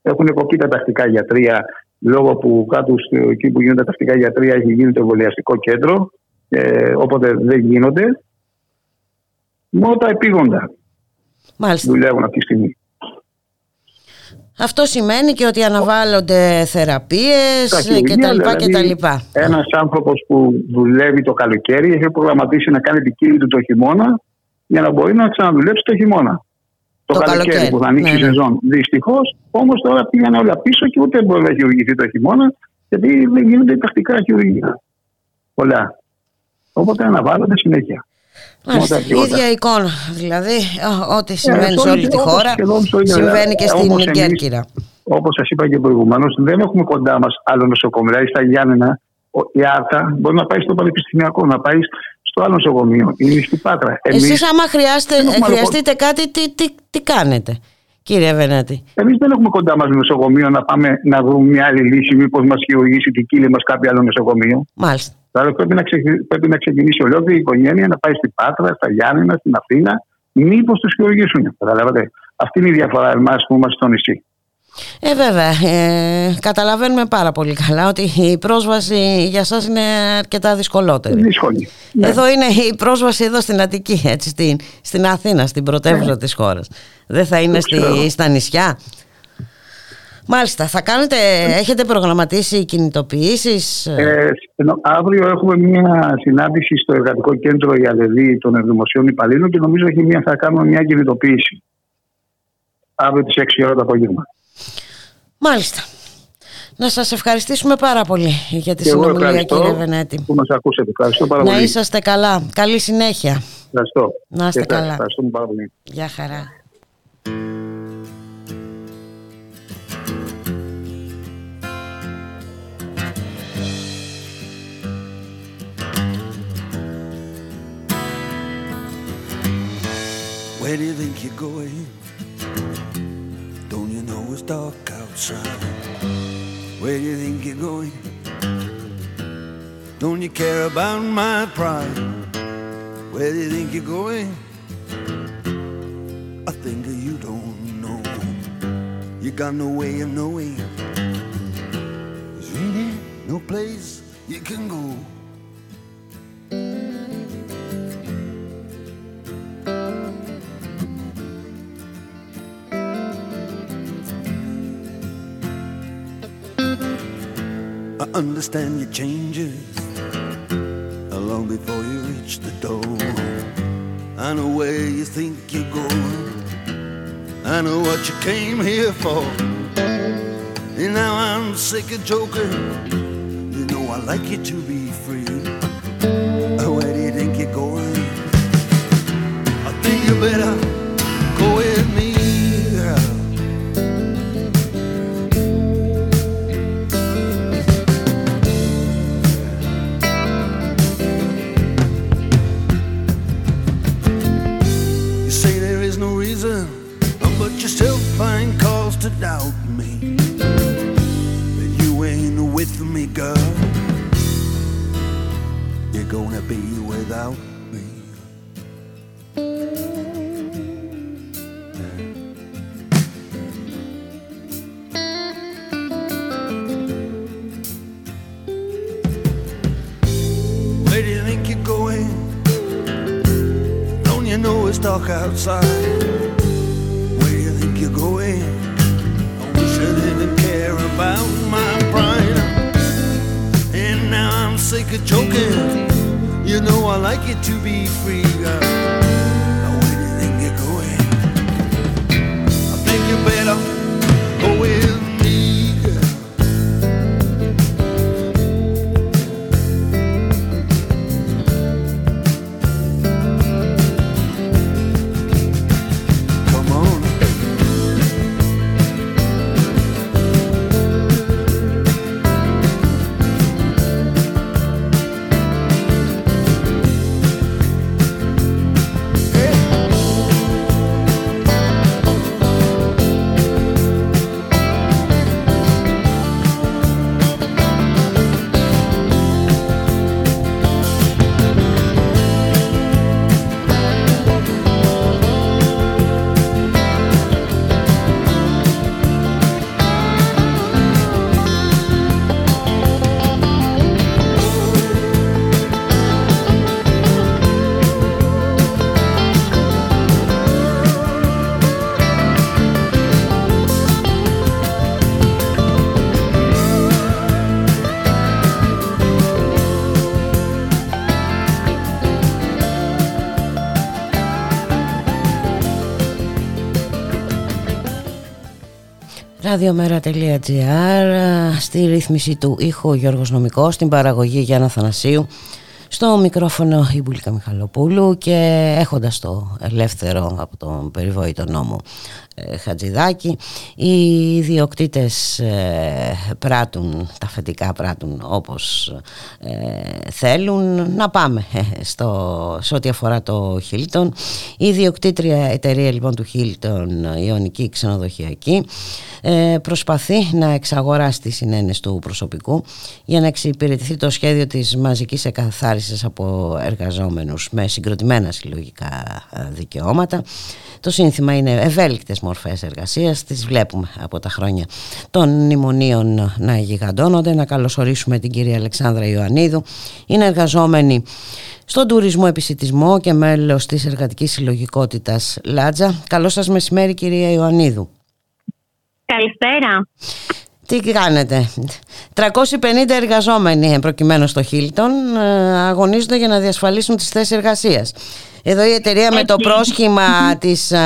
Έχουν κοπεί τα τακτικά γιατρία λόγω που κάτω εκεί που γίνονται τα τακτικά γιατρία έχει γίνει το εμβολιαστικό κέντρο. Ε, οπότε δεν γίνονται. Μόνο τα επίγοντα Μάλιστα. δουλεύουν αυτή τη στιγμή. Αυτό σημαίνει και ότι αναβάλλονται θεραπείες και τα λοιπά και τα δηλαδή, λοιπά. Ένας άνθρωπος που δουλεύει το καλοκαίρι έχει προγραμματίσει να κάνει την κίνηση του το χειμώνα για να μπορεί να ξαναδουλέψει το χειμώνα. Το, το καλοκαίρι, καλοκαίρι που θα ανοίξει ναι, η ναι. σεζόν. Δυστυχώς όμως τώρα πήγαν όλα πίσω και ούτε μπορεί να χειρουργηθεί το χειμώνα γιατί δεν γίνονται τακτικά χειρουργία. Πολλά. Οπότε αναβάλλονται συνέχεια. Μάλιστα, η ίδια εικόνα. Δηλαδή, ό,τι συμβαίνει σε όλη τη χώρα συμβαίνει και στην Κέρκυρα. Όπως σας είπα και προηγουμένως, δεν έχουμε κοντά μας άλλο νοσοκομείο. Δηλαδή, στα Γιάννενα, η Άρτα μπορεί να πάει στο Πανεπιστημιακό, να πάει στο άλλο νοσοκομείο. Είναι στην Πάτρα. Εσείς, άμα χρειαστείτε κάτι, τι, τι, τι κάνετε. Κύριε Βενάτη; Εμείς δεν έχουμε κοντά μας νοσοκομείο να πάμε να βρούμε μια άλλη λύση, μήπως μας χειρουργήσει την κύλη μας κάποιο άλλο νοσοκομείο. Μάλιστα. Δηλαδή πρέπει να, πρέπει να ξεκινήσει ολόκληρη η οικογένεια να πάει στην Πάτρα, στα Γιάννηνα, στην Αθήνα. Μήπως τους χειρουργήσουν. Καταλάβατε. Αυτή είναι η διαφορά εμάς που είμαστε στο νησί. Ε, βέβαια. Ε, καταλαβαίνουμε πάρα πολύ καλά ότι η πρόσβαση για σας είναι αρκετά δυσκολότερη. Δύσκολη. Ναι. Εδώ είναι η πρόσβαση εδώ στην Αττική, έτσι, στην, στην Αθήνα, στην πρωτεύουσα ναι. της χώρας. Δεν θα είναι στη, στα νησιά. Μάλιστα, θα κάνετε, έχετε προγραμματίσει κινητοποιήσεις. Ε, αύριο έχουμε μια συνάντηση στο Εργατικό Κέντρο για ΔΕΔΗ των Δημοσίων Υπαλλήλων και νομίζω ότι μια, θα κάνουμε μια κινητοποίηση. Αύριο τις 6 ώρα το απόγευμα. Μάλιστα. Να σας ευχαριστήσουμε πάρα πολύ για τη συνομιλία κύριε Βενέτη. Που μας ακούσατε. Ευχαριστώ πάρα πολύ. Να είσαστε καλά. Καλή συνέχεια. Ευχαριστώ. Να είστε καλά. Ευχαριστούμε πάρα πολύ. Γεια χαρά. Where do you think you're going? It's dark outside? Where do you think you're going? Don't you care about my pride? Where do you think you're going? I think you don't know. You got no way of knowing. There's really no place you can go. Understand your changes long before you reach the door. I know where you think you're going. I know what you came here for. And now I'm sick of joking. You know I like you to be free. Where do you think you're going? I think you better Ραδιομέρα.gr Στη ρύθμιση του ήχου Γιώργος Νομικός Στην παραγωγή Γιάννα Θανασίου Στο μικρόφωνο η Μπουλίκα Μιχαλοπούλου Και έχοντας το ελεύθερο Από τον περιβόητο νόμο. ε, Χατζηδάκη. Οι ιδιοκτήτες ε, πράττουν Τα φετικά πράττουν όπως ε, θέλουν. Να πάμε ε, στο, σε ό,τι αφορά το Hilton Η ιδιοκτήτρια εταιρεία λοιπόν του Hilton Η Ιωνική Ξενοδοχειακή ε, προσπαθεί να εξαγοράσει τη συνένεση του προσωπικού για να εξυπηρετηθεί το σχέδιο της μαζικής εκαθάρισης από εργαζόμενους με συγκροτημένα συλλογικά ε, δικαιώματα. Το σύνθημα είναι ευέλικτες μορφές εργασίας, τις βλέπουμε από τα χρόνια των μνημονίων να γιγαντώνονται. Να καλωσορίσουμε την κυρία Αλεξάνδρα Ιωαννίδου. Είναι εργαζόμενη στον τουρισμό επισητισμό και μέλος της εργατικής συλλογικότητας Λάτζα. Καλό σας μεσημέρι κυρία Ιωαννίδου. Καλησπέρα. Τι κάνετε; 350 εργαζόμενοι προκειμένου στο Χίλτον αγωνίζονται για να διασφαλίσουν τις θέσεις εργασίας. Εδώ η εταιρεία με το πρόσχημα της ε,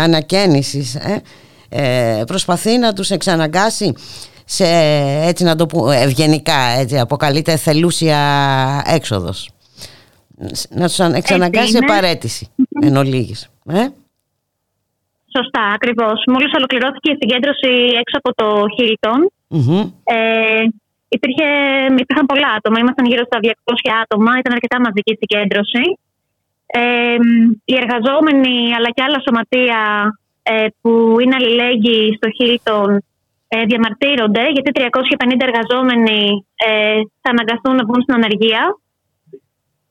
ανακαίνησης ε, ε, προσπαθεί να τους εξαναγκάσει σε έτσι να το πούμε ευγενικά έτσι, αποκαλείται θελούσια έξοδος. Να τους εξαναγκάσει σε παρέτηση εν ολίγης. Ε; Σωστά, ακριβώς. Μόλις ολοκληρώθηκε η συγκέντρωση έξω από το Hilton, Μμμ. ε, υπήρχε, υπήρχαν πολλά άτομα. Ήμασταν γύρω στα 200 άτομα. Ήταν αρκετά μαζική η συγκέντρωση. Ε, οι εργαζόμενοι αλλά και άλλα σωματεία ε, που είναι αλληλέγγυοι στο Hilton ε, διαμαρτύρονται γιατί 350 εργαζόμενοι ε, θα αναγκαστούν να βγουν στην ανεργία.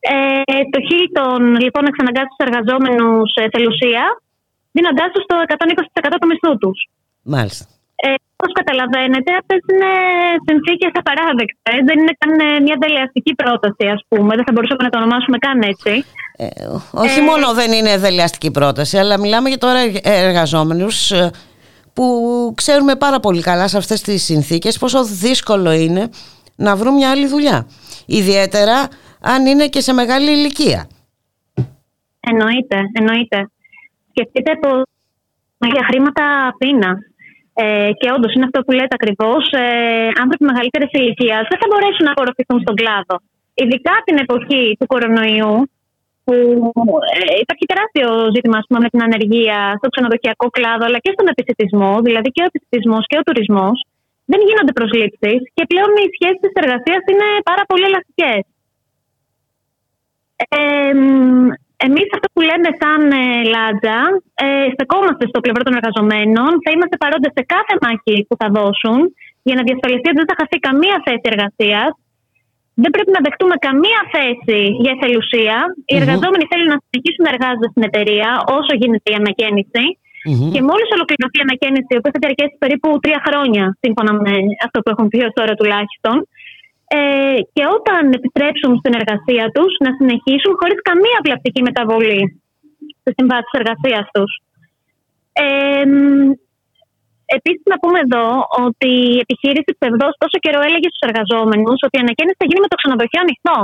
Ε, το Hilton λοιπόν εξαναγκάζει τους εργαζόμενους ε, θελουσία δίνοντάς τους το 120% του μισθού τους. Μάλιστα. Ε, Όπως καταλαβαίνετε, αυτές είναι συνθήκες απαράδεκτες. Δεν είναι καν ε, μια δελεαστική πρόταση, ας πούμε. Δεν θα μπορούσαμε να το ονομάσουμε καν έτσι. Ε, όχι μόνο δεν είναι δελεαστική πρόταση, αλλά μιλάμε για τώρα εργαζόμενους ε, που ξέρουμε πάρα πολύ καλά σε αυτές τις συνθήκες πόσο δύσκολο είναι να βρουν μια άλλη δουλειά. Ιδιαίτερα αν είναι και σε μεγάλη ηλικία. Εννοείται, εννοείται. Σκεφτείτε πως για χρήματα πείνα. Ε, και όντως είναι αυτό που λέτε ακριβώς. Ε, άνθρωποι μεγαλύτερης ηλικίας δεν θα μπορέσουν να απορροφηθούν στον κλάδο. Ειδικά την εποχή του κορονοϊού, που ε, υπάρχει τεράστιο ζήτημα ας πούμε, με την ανεργία στο ξενοδοχειακό κλάδο, αλλά και στον επιστημισμό, δηλαδή και ο επιστημισμός και ο τουρισμός, δεν γίνονται προσλήψεις και πλέον οι σχέσεις της εργασίας είναι πάρα πολύ ελαστικές. Ε, Εμείς αυτό που λέμε σαν ε, Λάτζα, ε, στεκόμαστε στο πλευρό των εργαζομένων. Θα είμαστε παρόντες σε κάθε μάχη που θα δώσουν για να διασφαλιστεί ότι δεν θα χαθεί καμία θέση εργασίας. Δεν πρέπει να δεχτούμε καμία θέση για εθελουσία. Οι εργαζόμενοι θέλουν να συνεχίσουν να εργάζονται στην εταιρεία όσο γίνεται η ανακαίνιση. Και μόλις ολοκληρωθεί η ανακαίνιση, η οποία θα διαρκέσει περίπου τρία χρόνια, σύμφωνα με αυτό που έχουν πει ως τώρα τουλάχιστον, ε, και όταν επιστρέψουν στην εργασία τους να συνεχίσουν χωρίς καμία βλαπτική μεταβολή στις συμβάσεις εργασίας τους. Ε, Επίσης, να πούμε εδώ ότι η επιχείρηση Ψευδό τόσο καιρό έλεγε στους εργαζόμενους ότι η ανακαίνιση θα γίνει με το ξενοδοχείο ανοιχτό.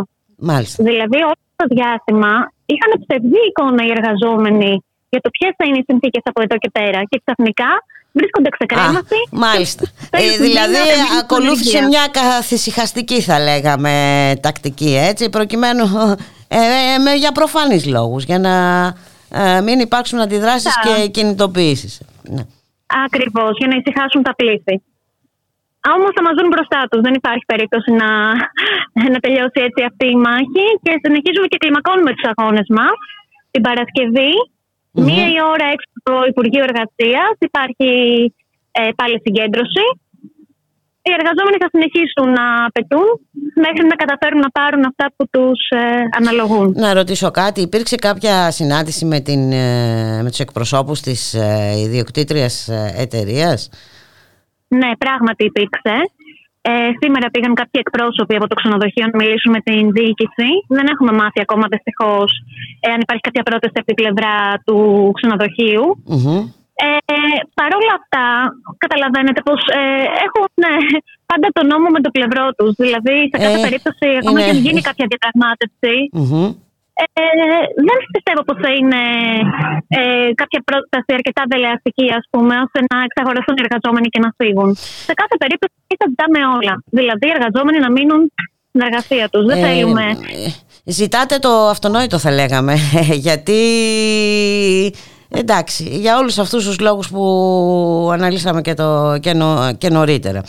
Μάλιστα. Δηλαδή, όλο το διάστημα είχαν ψευδή εικόνα οι εργαζόμενοι για το ποιες θα είναι οι συνθήκες από εδώ και πέρα. Και ξαφνικά βρίσκονται ξεκρέμαστοι. Μάλιστα. Ε, δηλαδή, ακολούθησε μια καθησυχαστική, θα λέγαμε, τακτική, έτσι, προκειμένου. Ε, ε, για προφανείς λόγους, για να ε, μην υπάρξουν αντιδράσεις και κινητοποιήσεις. Ναι. Ακριβώς, για να ησυχάσουν τα πλήθη. Όμως θα μας δουν μπροστά τους. Δεν υπάρχει περίπτωση να, να τελειώσει έτσι αυτή η μάχη. Και συνεχίζουμε και κλιμακώνουμε τους αγώνες μας. Την παρασκευη μία η ώρα έξω από το Υπουργείο Εργασίας, υπάρχει ε, πάλι συγκέντρωση οι εργαζόμενοι θα συνεχίσουν να απαιτούν μέχρι να καταφέρουν να πάρουν αυτά που τους ε, αναλογούν. Να ρωτήσω κάτι, υπήρξε κάποια συνάντηση με, την, ε, με τους εκπροσώπους της ε, ιδιοκτήτριας ε, εταιρείας; Ναι, πράγματι υπήρξε. Ε, σήμερα πήγαν κάποιοι εκπρόσωποι από το ξενοδοχείο να μιλήσουν με την διοίκηση. Δεν έχουμε μάθει ακόμα δυστυχώς αν υπάρχει κάποια πρόταση από την πλευρά του ξενοδοχειου ε, Παρ' όλα αυτά, καταλαβαίνετε πως ε, έχουν ναι, πάντα τον νόμο με το πλευρό τους. Δηλαδή, σε κάθε ε, περίπτωση, ακόμα και αν γίνει κάποια ε, δεν πιστεύω πως θα είναι ε, κάποια πρόταση αρκετά δελεαστική, ας πούμε, ώστε να εξαγοραστούν οι εργαζόμενοι και να φύγουν. Σε κάθε περίπτωση θα ζητάμε όλα. Δηλαδή, οι εργαζόμενοι να μείνουν στην εργασία τους. Δεν θέλουμε... Ζητάτε το αυτονόητο, θα λέγαμε, γιατί Εντάξει, για όλους αυτούς τους λόγους που αναλύσαμε και, το, και, νωρίτερα.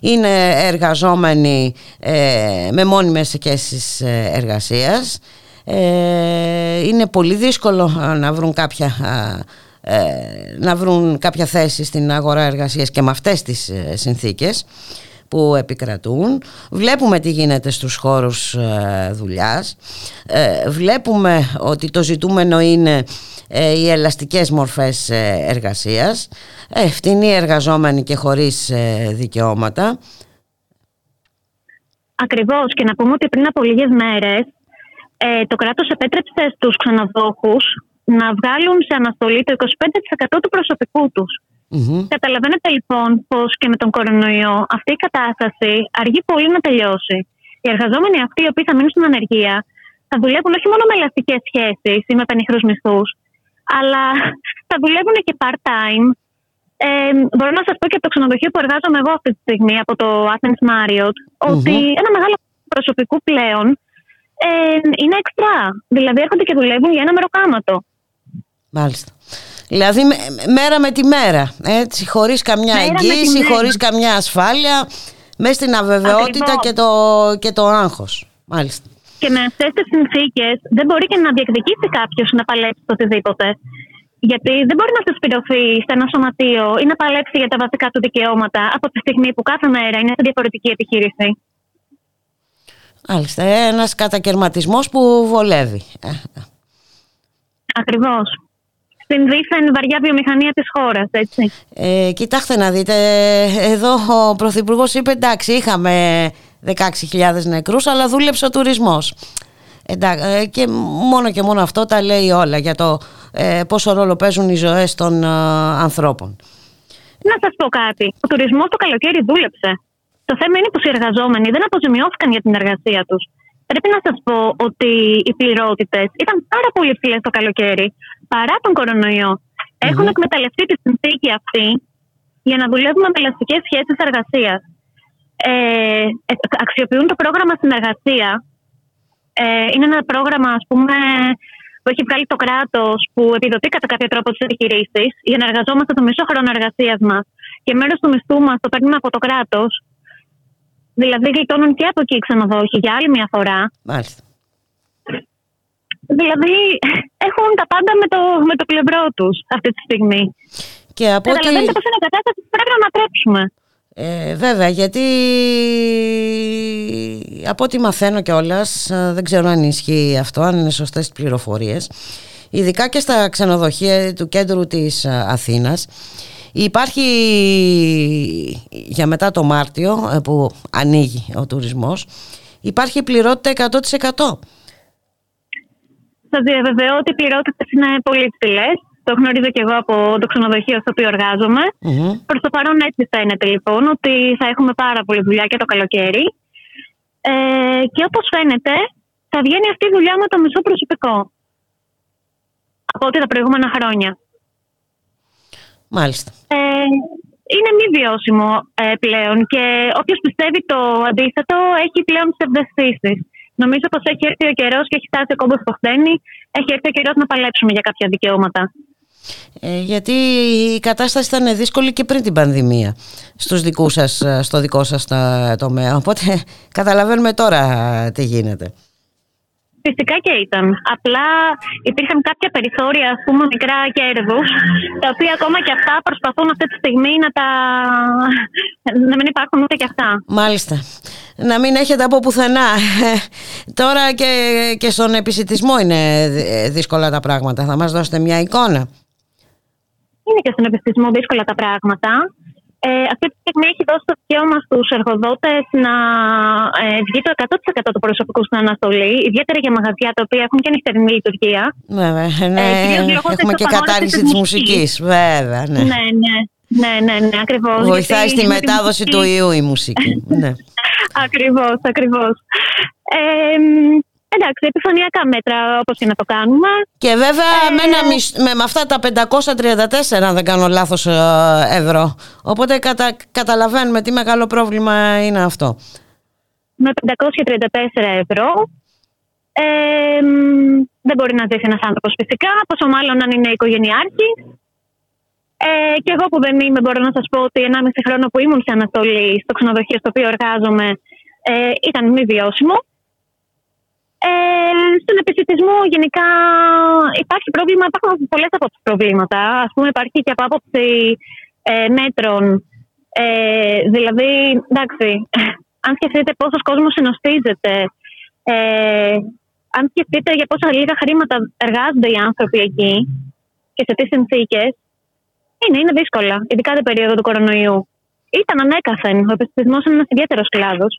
Είναι εργαζόμενοι ε, με μόνιμες σχέσεις ε, εργασίας. Ε, είναι πολύ δύσκολο να βρουν κάποια... Ε, να βρουν κάποια θέση στην αγορά εργασίας και με αυτές τις συνθήκες που επικρατούν. Βλέπουμε τι γίνεται στους χώρους δουλειάς. Βλέπουμε ότι το ζητούμενο είναι ε, οι ελαστικές μορφές ε, εργασίας, ε, φτηνοί εργαζόμενοι και χωρίς δικαιώματα. Ακριβώς και να πούμε ότι πριν από λίγες μέρες το κράτος επέτρεψε στους ξενοδόχους να βγάλουν σε αναστολή το 25% του προσωπικού τους. Καταλαβαίνετε λοιπόν πως και με τον κορονοϊό αυτή η κατάσταση αργεί πολύ να τελειώσει. Οι εργαζόμενοι αυτοί οι οποίοι θα μείνουν στην ανεργία θα δουλεύουν όχι μόνο με ελαστικές σχέσεις ή με πενιχρούς μισθούς, αλλά θα δουλεύουν και part-time. Ε, μπορώ να σας πω και από το ξενοδοχείο που εργάζομαι εγώ αυτή τη στιγμή, από το Athens Marriott, ότι ένα μεγάλο προσωπικού πλέον ε, είναι εξτρά. Δηλαδή έρχονται και δουλεύουν για ένα μεροκάματο. Μάλιστα. Δηλαδή μέρα με τη μέρα, έτσι, χωρίς καμιά μέρα εγγύηση, χωρίς καμιά ασφάλεια, μέσα στην αβεβαιότητα και το, και το άγχος. Μάλιστα. Και με αυτές τις συνθήκες δεν μπορεί και να διεκδικήσει κάποιος να παλέψει το οτιδήποτε. Γιατί δεν μπορεί να συσπηρωθεί σε ένα σωματείο ή να παλέψει για τα βασικά του δικαιώματα από τη στιγμή που κάθε μέρα είναι σε διαφορετική επιχείρηση. Μάλιστα. Ένας κατακαιρματισμός που βολεύει. Ακριβώς. Στην δίθεν βαριά βιομηχανία της χώρας, έτσι. Ε, κοιτάξτε να δείτε, εδώ ο Πρωθυπουργός είπε εντάξει, είχαμε 16.000 νεκρούς αλλά δούλεψε ο τουρισμός ε, και μόνο και μόνο αυτό τα λέει όλα για το ε, πόσο ρόλο παίζουν οι ζωές των ε, ανθρώπων. Να σας πω κάτι. Ο τουρισμός το καλοκαίρι δούλεψε. Το θέμα είναι πως οι εργαζόμενοι δεν αποζημιώθηκαν για την εργασία τους. Πρέπει να σας πω ότι οι πληρότητες ήταν πάρα πολύ ψηλές το καλοκαίρι παρά τον κορονοϊό. Mm-hmm. Έχουν εκμεταλλευτεί τη συνθήκη αυτή για να δουλεύουμε με ελαστικές σχέσεις εργασίας ε, αξιοποιούν το πρόγραμμα συνεργασία. Ε, είναι ένα πρόγραμμα, ας πούμε, που έχει βγάλει το κράτος που επιδοτεί κατά κάποιο τρόπο τις επιχειρήσεις για να εργαζόμαστε το μισό χρόνο εργασίας μας και μέρος του μισθού μας το παίρνουμε από το κράτος. Δηλαδή γλιτώνουν και από εκεί οι ξενοδόχοι για άλλη μια φορά. Μάλιστα. Δηλαδή έχουν τα πάντα με το, με το πλευρό τους αυτή τη στιγμή. Και από Καταλαβαίνετε ότι... πώ είναι η κατάσταση που πρέπει να ανατρέψουμε. Ε, βέβαια, γιατί από ό,τι μαθαίνω κιόλας, ε, δεν ξέρω αν ισχύει αυτό, αν είναι σωστές πληροφορίες, ειδικά και στα ξενοδοχεία του κέντρου της ε, Αθήνας, υπάρχει για μετά το Μάρτιο ε, που ανοίγει ο τουρισμός, υπάρχει πληρότητα 100%. Σα διαβεβαιώ ότι οι πληρότητες είναι πολύ ψηλές. Το γνωρίζω και εγώ από το ξενοδοχείο στο οποίο εργάζομαι. Μμμ. Προς το παρόν έτσι φαίνεται λοιπόν ότι θα έχουμε πάρα πολλή δουλειά και το καλοκαίρι. Ε, και όπως φαίνεται, θα βγαίνει αυτή η δουλειά με το μισό προσωπικό. Από ό,τι τα προηγούμενα χρόνια. Μάλιστα. Ε, είναι μη βιώσιμο ε, πλέον και όποιος πιστεύει το αντίθετο έχει πλέον ψευδεστήσεις. Νομίζω πως έχει έρθει ο καιρός και έχει φτάσει ο κόμπος που χτένει. Έχει έρθει ο καιρός να παλέψουμε για κάποια δικαιώματα. Ε, γιατί η κατάσταση ήταν δύσκολη και πριν την πανδημία στους δικούς σας, ε, στο δικό σας τα- τομέα. Οπότε καταλαβαίνουμε τώρα ε, τι γίνεται. Φυσικά και ήταν. Απλά υπήρχαν κάποια περιθώρια, ας πούμε, μικρά κέρδου, τα οποία ακόμα και αυτά προσπαθούν αυτή τη στιγμή να τα. να μην υπάρχουν ούτε και αυτά. Μάλιστα. Να μην έχετε από πουθενά. Ε, Τώρα και, και στον επισητισμό είναι δυ- δύσκολα τα πράγματα. Θα μας δώσετε μια εικόνα. Είναι και στον επιστησμό δύσκολα τα πράγματα. Ε, αυτή τη στιγμή έχει δώσει το δικαίωμα στους εργοδότες να ε, βγει το 100% του προσωπικού στην αναστολή, ιδιαίτερα για μαγαζιά τα οποία έχουν και νυχτερινή λειτουργία. Βέβαια, ναι, Ε, κυρίως λόγω της έχουμε και απαγόρευσης κατάργηση της της μουσικής. μουσικής. Βέβαια, ναι. Ναι, ναι. Ναι, ναι, ναι, ακριβώς. Βοηθάει στη μετάδοση του ιού η μουσική. ναι. Ακριβώς, ακριβώς. Ε, μ, εντάξει, επιφανειακά μέτρα όπως και να το κάνουμε. Και βέβαια Ε, με, ένα μισ- με, με αυτά τα 534 αν δεν κάνω λάθος ε, ευρώ. Οπότε κατα, καταλαβαίνουμε τι μεγάλο πρόβλημα είναι αυτό. Με 534 ευρώ. Ε, μ, δεν μπορεί να ζήσει ένας άνθρωπος φυσικά, πόσο μάλλον αν είναι οικογενειάρχη. Ε, και εγώ που δεν είμαι, μπορώ να σας πω ότι 1,5 χρόνο που ήμουν σε αναστολή στο ξενοδοχείο στο οποίο εργάζομαι ε, ήταν μη βιώσιμο. Ε, στον επιστημισμό γενικά υπάρχει πρόβλημα, υπάρχουν πολλές από τις προβλήματα. Ας πούμε υπάρχει και από άποψη ε, μέτρων. Ε, δηλαδή, εντάξει, αν σκεφτείτε πόσος κόσμος συνοστίζεται, ε, αν σκεφτείτε για πόσα λίγα χρήματα εργάζονται οι άνθρωποι εκεί και σε τι συνθήκες, είναι, είναι δύσκολα, ειδικά την περίοδο του κορονοϊού. Ήταν ανέκαθεν. Ο επιστημισμός είναι ένας ιδιαίτερος κλάδος.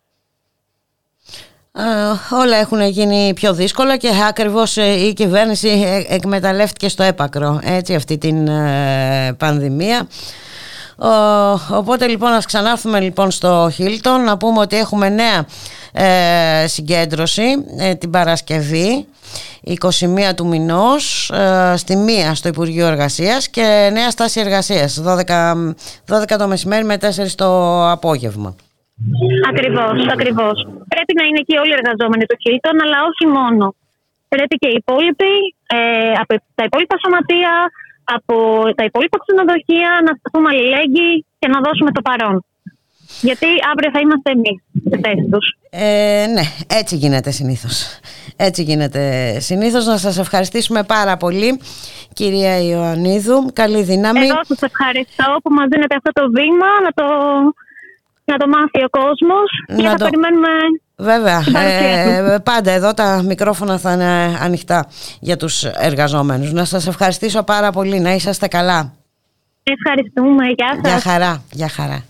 Ε, όλα έχουν γίνει πιο δύσκολα και ακριβώς ε, η κυβέρνηση ε, εκμεταλλεύτηκε στο έπακρο έτσι αυτή την ε, πανδημία. Ο- οπότε λοιπόν ας ξανάρθουμε λοιπόν στο Χίλτον να πούμε ότι έχουμε νέα ε, συγκέντρωση ε, την Παρασκευή 21 του μηνός ε, στη μία στο Υπουργείο Εργασίας και νέα στάση εργασίας 12, 12 το μεσημέρι με 4 το απόγευμα. Ακριβώς, ακριβώς. Πρέπει να είναι εκεί όλοι οι εργαζόμενοι του Χίλτον, αλλά όχι μόνο. Πρέπει και οι υπόλοιποι ε, από τα υπόλοιπα σωματεία, από τα υπόλοιπα ξενοδοχεία να σταθούμε αλληλέγγυοι και να δώσουμε το παρόν. Γιατί αύριο θα είμαστε εμείς στη θέση τους. Ε, ναι, έτσι γίνεται συνήθως. Έτσι γίνεται συνήθως. Να σας ευχαριστήσουμε πάρα πολύ, κυρία Ιωαννίδου. Καλή δύναμη. Εγώ σας ευχαριστώ που μας δίνετε αυτό το βήμα να το, να το μάθει ο κόσμος και Να θα το- περιμένουμε. Βέβαια, την παρουσία ε, πάντα εδώ τα μικρόφωνα θα είναι ανοιχτά για τους εργαζόμενους. Να σας ευχαριστήσω πάρα πολύ, να είσαστε καλά. Ευχαριστούμε. Γεια σας. Γεια χαρά, γεια χαρά.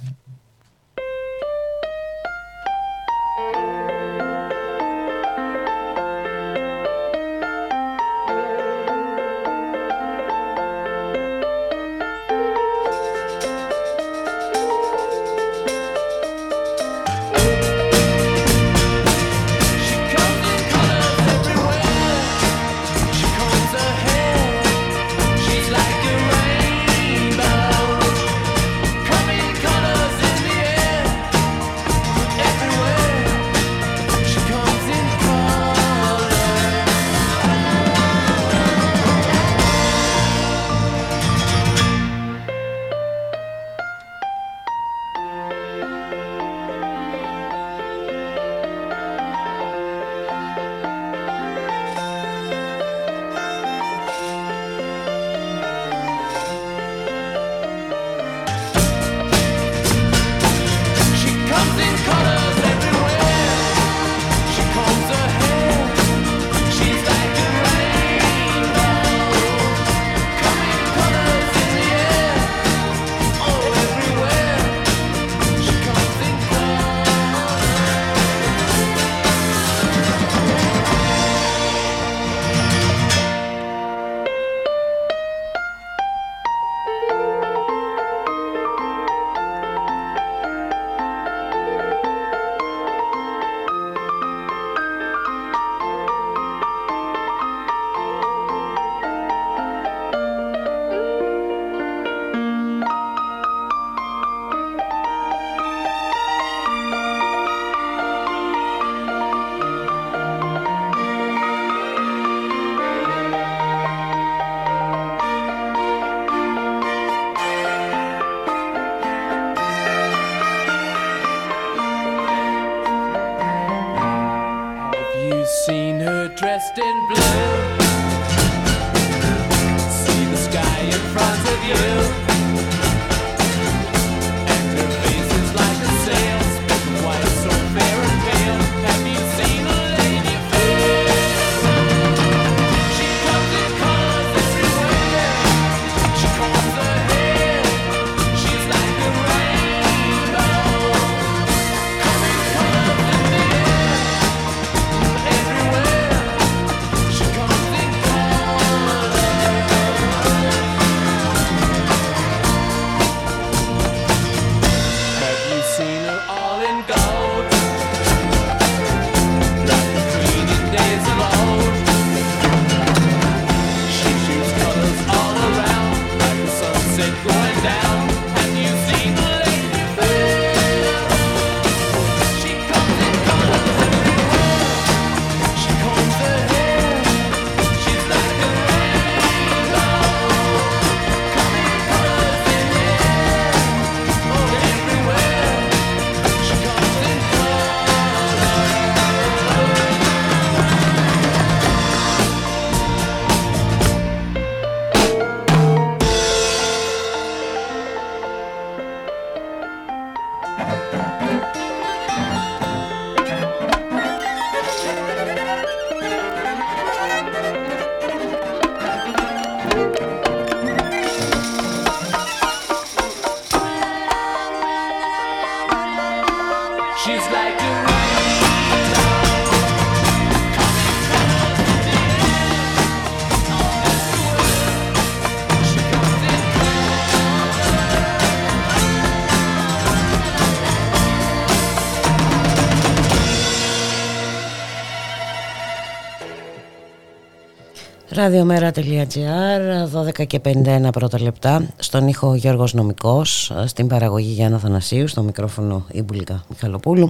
Ραδιομέρα.gr 12 και 51 πρώτα λεπτά. Στον ήχο Γιώργος Νομικός Στην παραγωγή Γιάννα Θανασίου Στο μικρόφωνο η Μπουλίκα Μιχαλοπούλου.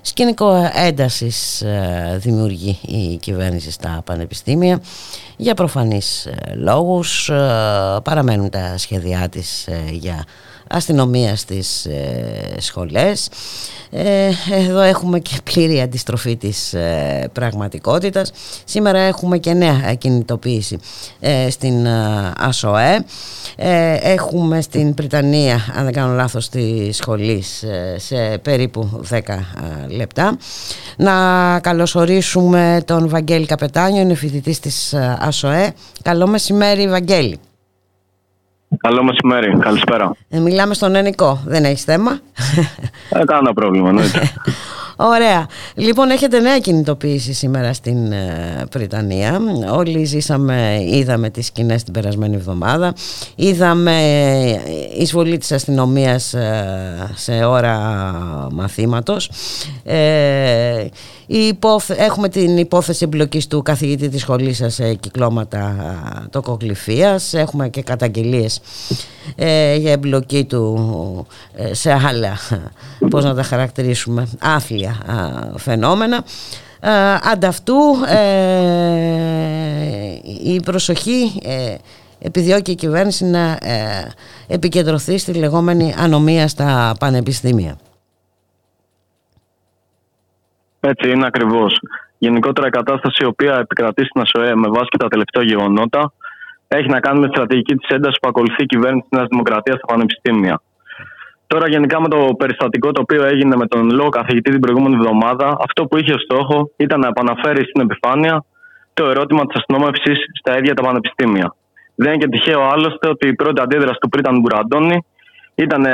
Σκηνικό έντασης ε, δημιουργεί η κυβέρνηση στα πανεπιστήμια. Για προφανείς ε, λόγους ε, παραμένουν τα σχέδιά της για αστυνομίας στις σχολές ε, εδώ έχουμε και πλήρη αντιστροφή της ε, πραγματικότητας. Σήμερα έχουμε και νέα κινητοποίηση ε, στην ΑΣΟΕ. Έχουμε στην Πριτανία, αν δεν κάνω λάθος, τη σχολή σε περίπου 10 λεπτά. Να καλωσορίσουμε τον Βαγγέλη Καπετάνιο, είναι φοιτητής της ΑΣΟΕ. Καλό μεσημέρι Βαγγέλη. Καλό μεσημέρι. Καλησπέρα. Ε, μιλάμε στον Ενικό. Δεν έχεις θέμα. Ε, κανένα πρόβλημα, ναι. Ωραία. Λοιπόν, έχετε νέα κινητοποίηση σήμερα στην ε, Βρυτανία. Όλοι ζήσαμε, είδαμε τις σκηνές την περασμένη εβδομάδα. Είδαμε ε, εισβολή της αστυνομίας σε ώρα μαθήματος. Έχουμε την υπόθεση εμπλοκής του καθηγητή της σχολής σας σε κυκλώματα τοκοκληφίας. Έχουμε και καταγγελίες ε, για εμπλοκή του ε, σε άλλα, πώς να τα χαρακτηρίσουμε, άθλια φαινόμενα. Ε, ανταυτού η προσοχή επιδιώκει η κυβέρνηση να επικεντρωθεί στη λεγόμενη ανομία στα πανεπιστήμια. Έτσι είναι ακριβώς. Γενικότερα η κατάσταση η οποία επικρατεί στην ΑΣΟΕ με βάση και τα τελευταία γεγονότα έχει να κάνει με τη στρατηγική της έντασης που ακολουθεί η κυβέρνηση της Νέας Δημοκρατίας στα πανεπιστήμια. Τώρα, γενικά με το περιστατικό το οποίο έγινε με τον λόγο καθηγητή την προηγούμενη εβδομάδα, αυτό που είχε ως στόχο ήταν να επαναφέρει στην επιφάνεια το ερώτημα της αστυνόμευσης στα ίδια τα πανεπιστήμια. Δεν είναι και τυχαίο άλλωστε ότι η πρώτη αντίδραση του Πρίταν Μπουραντώνη ήταν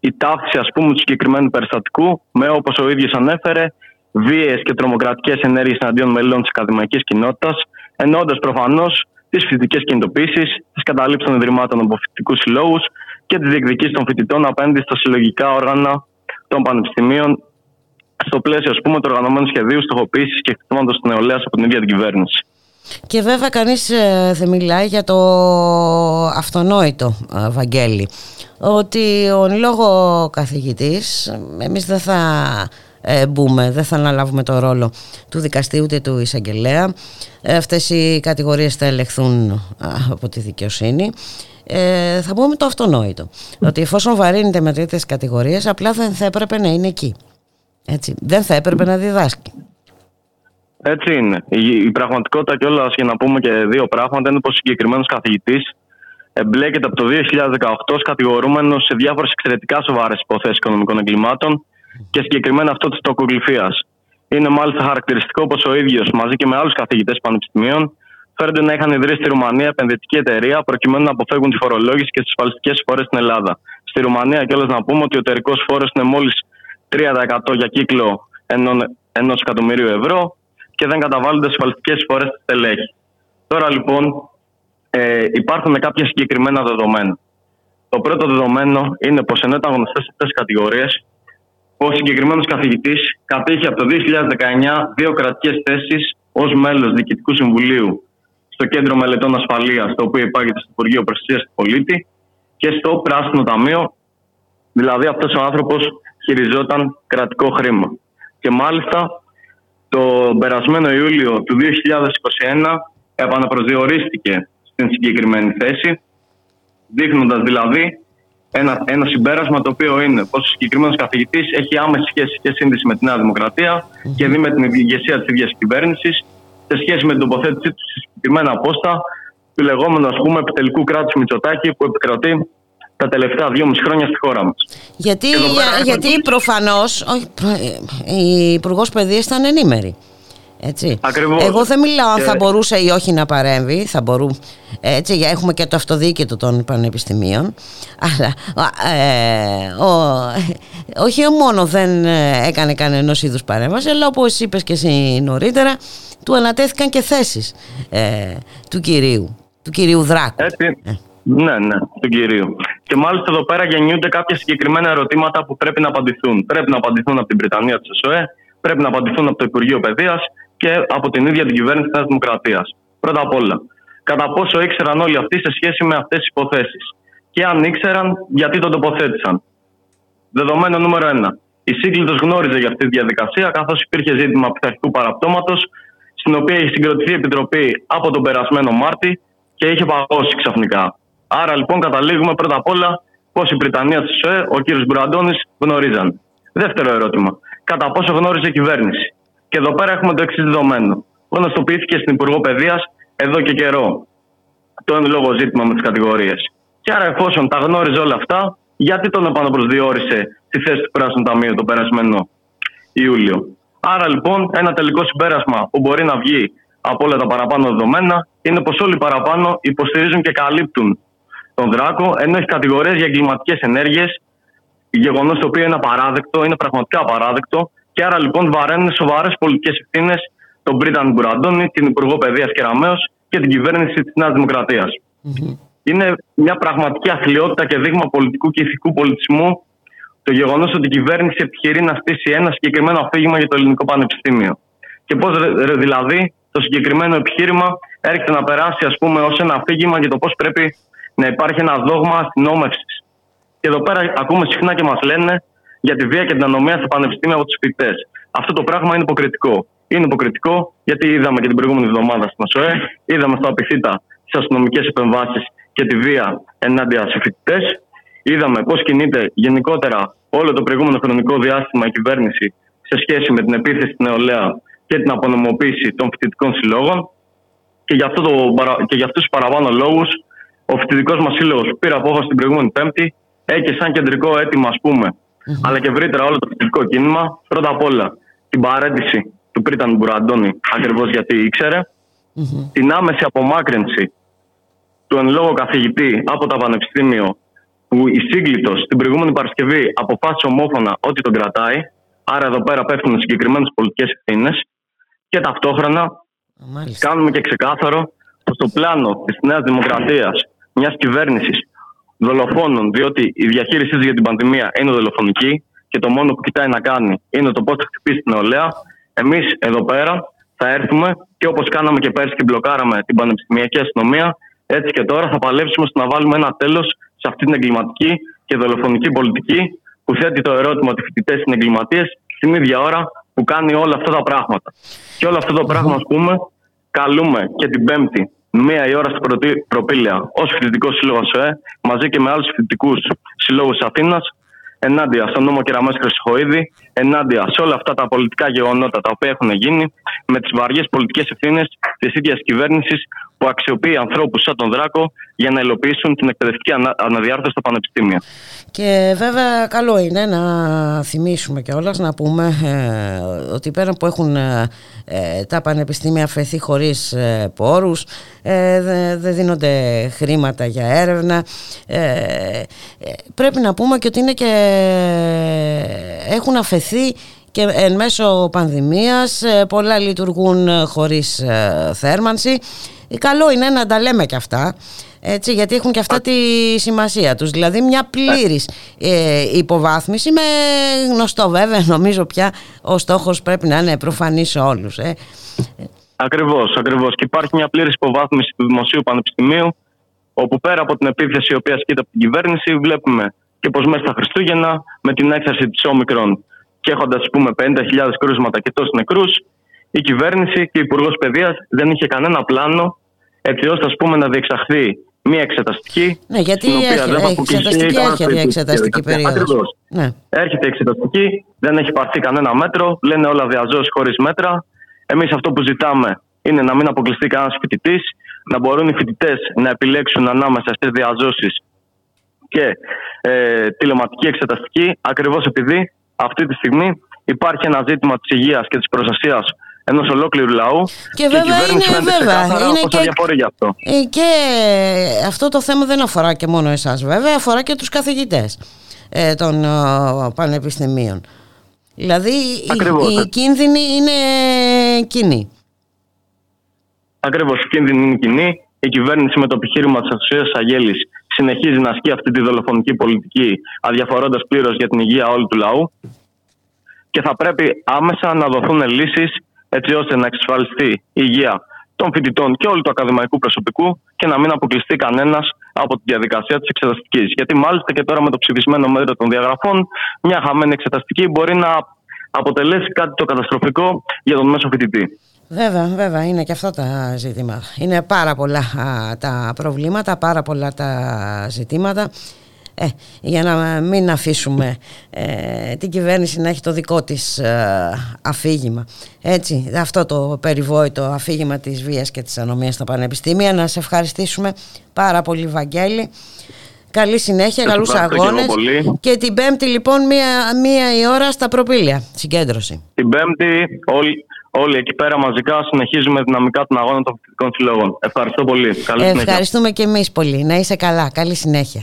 η ταύτιση ας πούμε του συγκεκριμένου περιστατικού με όπως ο ίδιος ανέφερε βίαιες και τρομοκρατικές ενέργειες εναντίον μελών της ακαδημαϊκής κοινότητας, εννοώντας προφανώς τις φοιτητικές κινητοποίησεις, τις καταλήψεις των ιδρυμάτων από φοιτητικούς συλλόγους και τι διεκδικήσει των φοιτητών απέναντι στα συλλογικά όργανα των πανεπιστημίων στο πλαίσιο ας πούμε, του οργανωμένου σχεδίου στοχοποίησης και χτυπήματο τη νεολαία από την ίδια την κυβέρνηση. Και βέβαια κανείς ε, δεν μιλάει για το αυτονόητο ε, Βαγγέλη ότι ο λόγο καθηγητής εμείς δεν θα ε, μπούμε, δεν θα αναλάβουμε το ρόλο του δικαστή ούτε του εισαγγελέα. Ε, αυτές οι κατηγορίες θα ελεγχθούν από τη δικαιοσύνη. Ε, θα πούμε το αυτονόητο. Ότι εφόσον βαρύνεται με τέτοιες κατηγορίες, απλά δεν θα έπρεπε να είναι εκεί. Έτσι. Δεν θα έπρεπε να διδάσκει. Έτσι είναι. Η, η πραγματικότητα κιόλας, για να πούμε και δύο πράγματα, είναι πως ο συγκεκριμένος καθηγητής εμπλέκεται από το 2018 ως κατηγορούμενος σε διάφορες εξαιρετικά σοβαρές υποθέσεις οικονομικών εγκλημάτων και συγκεκριμένα αυτό της τοκογλυφίας. Είναι μάλιστα χαρακτηριστικό πως ο ίδιος μαζί και με άλλους καθηγητές πανεπιστημίων φέρονται να είχαν ιδρύσει στη Ρουμανία επενδυτική εταιρεία προκειμένου να αποφεύγουν τη φορολόγηση και τις ασφαλιστικές εισφορέ στην Ελλάδα. Στη Ρουμανία, κιόλας να πούμε ότι ο εταιρικός φόρος είναι μόλις 3% για κύκλο ενός εκατομμυρίου ευρώ και δεν καταβάλλονται ασφαλιστικές εισφορέ στη στελέχη. Τώρα λοιπόν ε, υπάρχουν κάποια συγκεκριμένα δεδομένα. Το πρώτο δεδομένο είναι πως ενώ ήταν γνωστές αυτές τι κατηγορίες, ο συγκεκριμένος καθηγητής κατήχε από το 2019 δύο κρατικές θέσεις ως μέλος Διοικητικού Συμβουλίου στο Κέντρο Μελετών Ασφαλείας, το οποίο υπάγεται στο Υπουργείο Προστασίας του Πολίτη, και στο Πράσινο Ταμείο. Δηλαδή, αυτός ο άνθρωπος χειριζόταν κρατικό χρήμα. Και μάλιστα, το περασμένο Ιούλιο του 2021 επαναπροσδιορίστηκε στην συγκεκριμένη θέση, δείχνοντας δηλαδή ένα, ένα συμπέρασμα το οποίο είναι πως ο συγκεκριμένος καθηγητής έχει άμεση σχέση και σύνδεση με τη Νέα και δει με την ηγεσία της ίδιας κυβέρνησης σε σχέση με την τοποθέτησή του σε συγκεκριμένα πόστα του λεγόμενου ας πούμε επιτελικού κράτους Μητσοτάκη που επικρατεί τα τελευταία δυόμιση χρόνια στη χώρα μας. Γιατί, γιατί προφανώς η Υπουργός Παιδείας ήταν ενήμερη. Έτσι. Ακριβώς. Εγώ δεν μιλάω αν θα μπορούσε ή όχι να παρέμβει. Θα μπορού, έτσι, έχουμε και το αυτοδίκητο των πανεπιστημίων. Αλλά ε, ο, όχι μόνο δεν ε, έκανε κανένα είδους παρέμβαση, αλλά όπως είπες και εσύ νωρίτερα, του ανατέθηκαν και θέσεις ε, του κυρίου, του κυρίου Δράκου. Έτσι. Ε. Ναι, ναι, του κυρίου. Και μάλιστα εδώ πέρα γεννιούνται κάποια συγκεκριμένα ερωτήματα που πρέπει να απαντηθούν. Πρέπει να απαντηθούν από την Βρετανία της ΕΣΟΕ, πρέπει να απαντηθούν από το Υπουργείο Παιδείας και από την ίδια την κυβέρνηση της Δημοκρατίας. Πρώτα απ' όλα, κατά πόσο ήξεραν όλοι αυτοί σε σχέση με αυτές τις υποθέσεις. Και αν ήξεραν, γιατί τον τοποθέτησαν. Δεδομένο νούμερο 1. Η σύγκλιτο γνώριζε για αυτή τη διαδικασία, καθώς υπήρχε ζήτημα πειθαρχικού παραπτώματος, στην οποία έχει συγκροτηθεί η Επιτροπή από τον περασμένο Μάρτι και είχε παγώσει ξαφνικά. Άρα λοιπόν καταλήγουμε πρώτα απ' όλα πώ η Βρυτανία της ΣΟΕ, ο κ. Μπουραντώνης, γνωρίζαν. Δεύτερο ερώτημα. Κατά πόσο γνώριζε η κυβέρνηση; Και εδώ πέρα έχουμε το εξής δεδομένο. Γνωστοποιήθηκε στην Υπουργό Παιδείας εδώ και καιρό το εν λόγω ζήτημα με τις κατηγορίες. Και άρα, εφόσον τα γνώριζε όλα αυτά, γιατί τον επαναπροσδιορίσε στη θέση του Πράσινου Ταμείου το περασμένο Ιούλιο; Άρα, λοιπόν, ένα τελικό συμπέρασμα που μπορεί να βγει από όλα τα παραπάνω δεδομένα είναι πως όλοι παραπάνω υποστηρίζουν και καλύπτουν τον Δράκο, ενώ έχει κατηγορίες για εγκληματικές ενέργειες, γεγονός το οποίο είναι απαράδεκτο, είναι πραγματικά απαράδεκτο και άρα λοιπόν βαραίνουν σοβαρές πολιτικές ευθύνες τον Μπρίταν Μπουραντώνη, την Υπουργό Παιδείας Κεραμέο και την κυβέρνηση της Νέας Δημοκρατίας. Mm-hmm. Είναι μια πραγματική αθλειότητα και δείγμα πολιτικού και ηθικού πολιτισμού το γεγονός ότι η κυβέρνηση επιχειρεί να στήσει ένα συγκεκριμένο αφήγημα για το ελληνικό πανεπιστήμιο. Και πώς δηλαδή το συγκεκριμένο επιχείρημα έρχεται να περάσει ας πούμε, ως ένα αφήγημα για το πώς πρέπει να υπάρχει ένας δόγμα αστυνόμευσης. Και εδώ πέρα ακούμε συχνά και μας λένε για τη βία και την ανομία στα πανεπιστήμια από τους φοιτητές. Αυτό το πράγμα είναι υποκριτικό. Είναι υποκριτικό γιατί είδαμε και την προηγούμενη εβδομάδα στην ΑΣΟΕ, είδαμε στο απειθήτα τις αστυνομικές επεμβάσεις και τη βία ενάντια σε φοιτητές. Είδαμε πώς κινείται γενικότερα όλο το προηγούμενο χρονικό διάστημα η κυβέρνηση σε σχέση με την επίθεση στην νεολαία και την απονομοποίηση των φοιτητικών συλλόγων. Και για, αυτό το, και για αυτούς τους παραπάνω λόγους, ο φοιτητικός μας σύλλογος πήρε απόφαση την προηγούμενη Πέμπτη, έχει σαν κεντρικό αίτημα, ας πούμε, mm-hmm. αλλά και ευρύτερα όλο το φοιτητικό κίνημα. Πρώτα απ' όλα την παρέντηση του Πρίταν Μπουραντώνη, ακριβώς γιατί ήξερε, mm-hmm. την άμεση απομάκρυνση του εν λόγω καθηγητή από το πανεπιστήμιο, που η σύγκλιτο την προηγούμενη Παρασκευή αποφάσισε ομόφωνα ότι τον κρατάει. Άρα εδώ πέρα πέφτουν συγκεκριμένες πολιτικές ευθύνες. Και ταυτόχρονα Μάλιστα. κάνουμε και ξεκάθαρο πως το πλάνο της Νέας Δημοκρατίας, μιας κυβέρνησης δολοφόνων, διότι η διαχείρισή της για την πανδημία είναι δολοφονική και το μόνο που κοιτάει να κάνει είναι το πώς θα χτυπήσει την νεολαία. Εμείς εδώ πέρα θα έρθουμε και όπως κάναμε και πέρσι και μπλοκάραμε την πανεπιστημιακή αστυνομία, έτσι και τώρα θα παλέψουμε στο να βάλουμε ένα τέλος σε αυτή την εγκληματική και δολοφονική πολιτική που θέτει το ερώτημα ότι οι φοιτητές είναι εγκληματίες στην ίδια ώρα που κάνει όλα αυτά τα πράγματα. Και όλο αυτό το πράγμα, ας πούμε, καλούμε και την Πέμπτη μία η ώρα στην Προπήλαια ως φοιτητικός σύλλογος ΣΟΕ, μαζί και με άλλους φοιτητικούς συλλόγους Αθήνας, ενάντια στον νόμο Κεραμές Χρυσοχοίδη, ενάντια σε όλα αυτά τα πολιτικά γεγονότα τα οποία έχουν γίνει, με τις βαριές πολιτικές ευθύνες της ίδιας κυβέρνησης που αξιοποιεί ανθρώπους σαν τον Δράκο για να υλοποιήσουν την εκπαιδευτική ανα... αναδιάρθρωση στα πανεπιστήμια. Και βέβαια καλό είναι να θυμίσουμε κιόλας να πούμε ε, ότι πέρα που έχουν ε, ε, τα πανεπιστήμια αφαιθεί χωρίς ε, πόρους, δεν δίνονται χρήματα για έρευνα, πρέπει να πούμε και ότι είναι και έχουν αφαιθεί και εν μέσω πανδημίας πολλά λειτουργούν χωρίς θέρμανση καλό είναι να τα λέμε και αυτά έτσι, γιατί έχουν και αυτά τη σημασία τους. Δηλαδή μια πλήρης ε, υποβάθμιση με γνωστό βέβαια νομίζω πια ο στόχος πρέπει να είναι προφανής σε όλους ε. Ακριβώς, ακριβώς. Και υπάρχει μια πλήρης υποβάθμιση του Δημοσίου Πανεπιστημίου όπου πέρα από την επίθεση η οποία ασκείται από την κυβέρνηση βλέπουμε και πως μέσα στα Χριστούγεννα με την έκθεση της Όμικρον και έχοντα πούμε 50.000 κρούσματα και τόσους νεκρούς η κυβέρνηση και ο Υπουργός Παιδείας δεν είχε κανένα πλάνο έτσι ώστε ας πούμε, να διεξαχθεί μία εξεταστική. Ναι, γιατί έχει, δεν εξεταστική έρχεται η εξεταστική περίοδος. Ναι. Έρχεται η εξεταστική, δεν έχει πάρθει κανένα μέτρο, λένε όλα διαζώσεις χωρίς μέτρα. Εμείς αυτό που ζητάμε είναι να μην αποκλειστεί κανένας φοιτητής, να μπορούν οι φοιτητές να επιλέξουν ανάμεσα στις διαζώσεις και ε, τηλεματική εξεταστική, ακριβώς επειδή αυτή τη στιγμή υπάρχει ένα ζήτημα της υγείας και της προστασίας ενός ολόκληρου λαού. Και, και βέβαια είναι βέβαια. Είναι και, γι' αυτό. Ε, και αυτό το θέμα δεν αφορά και μόνο εσάς, βέβαια, αφορά και τους καθηγητές ε, των ε, πανεπιστημίων. Δηλαδή οι, οι κίνδυνοι είναι κοινοί. Ακριβώς, οι κίνδυνοι είναι κοινοί. Η κυβέρνηση με το επιχείρημα της Ασociação Αγέλης συνεχίζει να ασκεί αυτή τη δολοφονική πολιτική, αδιαφορώντας πλήρως για την υγεία όλου του λαού. Και θα πρέπει άμεσα να δοθούν λύσεις έτσι ώστε να εξασφαλιστεί η υγεία των φοιτητών και όλου του ακαδημαϊκού προσωπικού και να μην αποκλειστεί κανένας από τη διαδικασία της εξεταστικής. Γιατί μάλιστα και τώρα με το ψηφισμένο μέτρο των διαγραφών, μια χαμένη εξεταστική μπορεί να αποτελέσει κάτι το καταστροφικό για τον μέσο φοιτητή. Βέβαια, βέβαια, είναι και αυτό τα ζητήματα. Είναι πάρα πολλά τα προβλήματα, πάρα πολλά τα ζητήματα ε, για να μην αφήσουμε ε, την κυβέρνηση να έχει το δικό της ε, αφήγημα. Έτσι, αυτό το περιβόητο αφήγημα της βίας και της ανομίας στα πανεπιστήμια. Να σε ευχαριστήσουμε πάρα πολύ Βαγγέλη. Καλή συνέχεια, καλούς αγώνες. Και την Πέμπτη, λοιπόν, μία, μία η ώρα στα προπήλια. Συγκέντρωση. Την Πέμπτη, όλοι, όλοι εκεί πέρα μαζικά συνεχίζουμε δυναμικά τον αγώνα των φοιτητικών συλλόγων. Ευχαριστώ πολύ. Καλή Ευχαριστούμε και εμείς πολύ. Να είσαι καλά. Καλή συνέχεια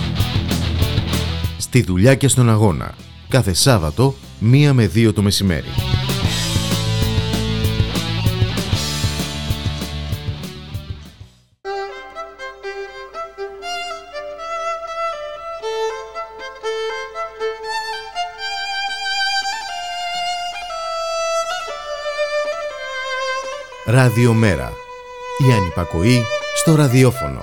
στη δουλειά και στον αγώνα. Κάθε Σάββατο, μία με δύο το μεσημέρι. Ραδιομέρα. Η ανυπακοή στο ραδιόφωνο.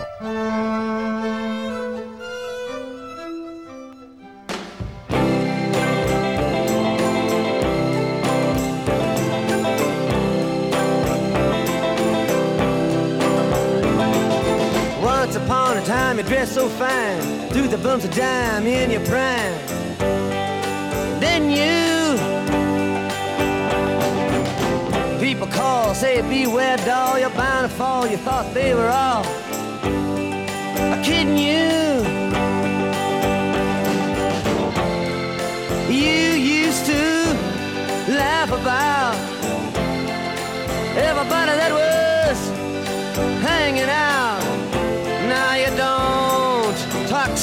A dime in your prime. Then you people call, say beware doll, you're bound to fall. You thought they were all kidding you. You used to laugh about everybody that was hanging out.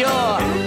you're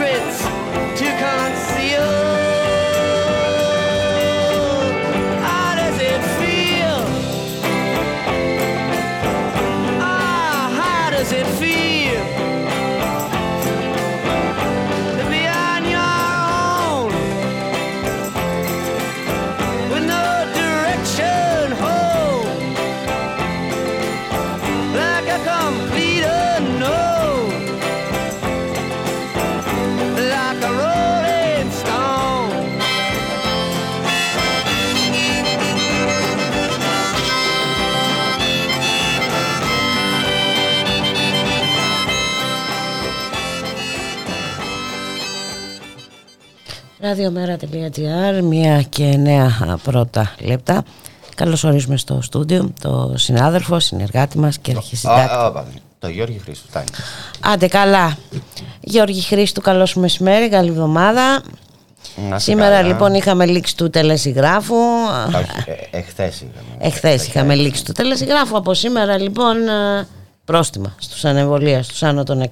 to come. Ραδιομέρα.gr, μία και νέα πρώτα λεπτά. Καλώ ορίζουμε στο στούντιο το συνάδελφο, συνεργάτη μας και αρχισυντάκτη. Το Γιώργη Χρήστου, τάνει. Άντε καλά. Γιώργη Χρήστου, καλώς μεσημέρι, καλή εβδομάδα. Σήμερα καλά. λοιπόν είχαμε λήξη του τελεσυγράφου. Όχι, ε, εχθές είχαμε. Εχθές είχαμε λήξη του τελεσυγράφου. Από σήμερα λοιπόν ε, πρόστιμα στους ανεμβολία, στους άνω των 60.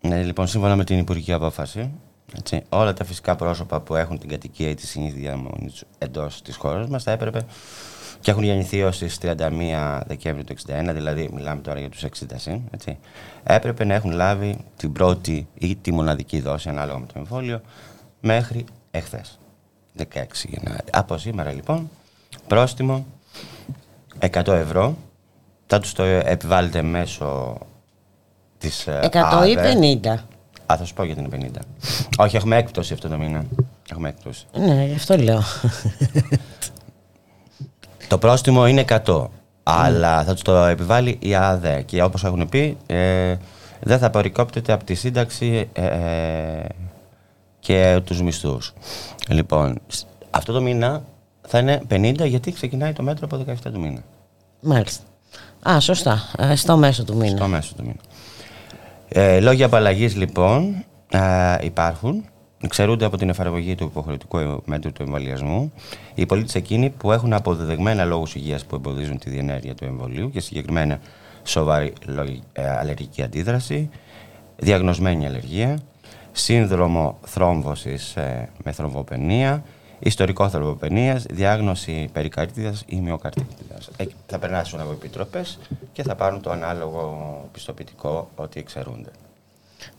Ναι, λοιπόν, σύμφωνα με την Υπουργική Απόφαση, έτσι, όλα τα φυσικά πρόσωπα που έχουν την κατοικία ή τη συνήθεια διαμονής του εντός της χώρας μας θα έπρεπε και έχουν γεννηθεί ως τις 31 Δεκέμβρη του 1961, δηλαδή μιλάμε τώρα για τους 60 έτσι, έπρεπε να έχουν λάβει την πρώτη ή τη μοναδική δόση ανάλογα με το εμβόλιο μέχρι εχθές. 16 Γενάρη. Από σήμερα λοιπόν, πρόστιμο 100 ευρώ. Θα τους το επιβάλλετε μέσω της. Ε, 100 ή 50. Α, θα σου πω για την 50. Όχι, έχουμε έκπτωση αυτό το μήνα. Έχουμε έκπτωση. Ναι, γι' αυτό λέω. Το πρόστιμο είναι 100. Αλλά θα τους το επιβάλλει η ΑΔΕ. Και όπως έχουν πει, ε, δεν θα περικόπτεται από τη σύνταξη ε, ε, και τους μισθούς. Λοιπόν, σ- αυτό το μήνα θα είναι 50 γιατί ξεκινάει το μέτρο από 17 του μήνα. Μάλιστα. Α, σωστά. Ε, στο μέσο του μήνα. Στο μέσο του μήνα. Ε, λόγια απαλλαγής λοιπόν ε, υπάρχουν. Ξερούνται από την εφαρμογή του υποχρεωτικού μέτρου του εμβολιασμού οι πολίτες εκείνοι που έχουν αποδεδεγμένα λόγους υγείας που εμποδίζουν τη διενέργεια του εμβολίου και συγκεκριμένα σοβαρή λογι- ε, αλλεργική αντίδραση, διαγνωσμένη αλλεργία, σύνδρομο θρόμβωσης ε, με θρομβοπενία, ιστορικό θρομβοπενίας, διάγνωση περικαρτίδας ή μυοκαρτίτιδας. Ε, θα περάσουν από επιτροπές και θα πάρουν το ανάλογο πιστοποιητικό ότι εξαιρούνται.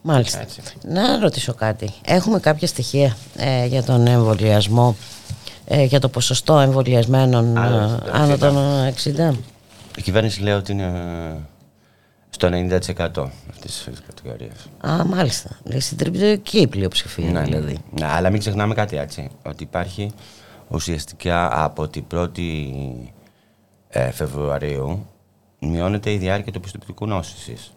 Μάλιστα. Έτσι. Να ρωτήσω κάτι. Έχουμε κάποια στοιχεία ε, για τον εμβολιασμό, ε, για το ποσοστό εμβολιασμένων Άνω ε, των άνω 60. των 60. Η κυβέρνηση λέει ότι είναι ε, στο 90% αυτής της κατηγορίας. Α, μάλιστα. Λέει στην τριπτική πλειοψηφία Ναι, δηλαδή. ναι. αλλά μην ξεχνάμε κάτι έτσι. Ότι υπάρχει ουσιαστικά από την 1η ε, Φεβρουαρίου μειώνεται η διάρκεια του πιστοποιητικού νόσησης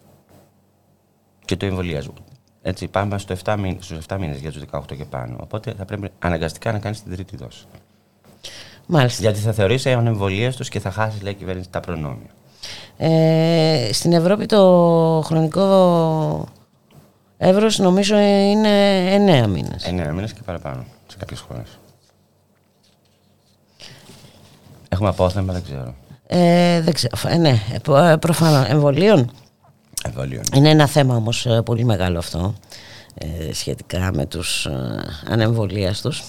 και του εμβολιασμού. Έτσι, πάμε στο 7 μήνες, στους 7 μήνες για τους 18 και πάνω. Οπότε θα πρέπει αναγκαστικά να κάνεις την τρίτη δόση. Μάλιστα. Γιατί θα θεωρήσει ανεμβολίαστος και θα χάσεις, λέει η κυβέρνηση, τα προνόμια. Ε, στην Ευρώπη το χρονικό εύρος νομίζω είναι 9 μήνες. 9 μήνες και παραπάνω σε κάποιες χώρες. Έχουμε απόθεμα, δεν ξέρω. Ε, δεν ξέρω. Ε, ναι, ε, προ- ε, προφανώς. Εμβολίων. Εμβολίων. Είναι ένα θέμα όμως ε, πολύ μεγάλο αυτό ε, σχετικά με τους ε, ανεμβολίαστους.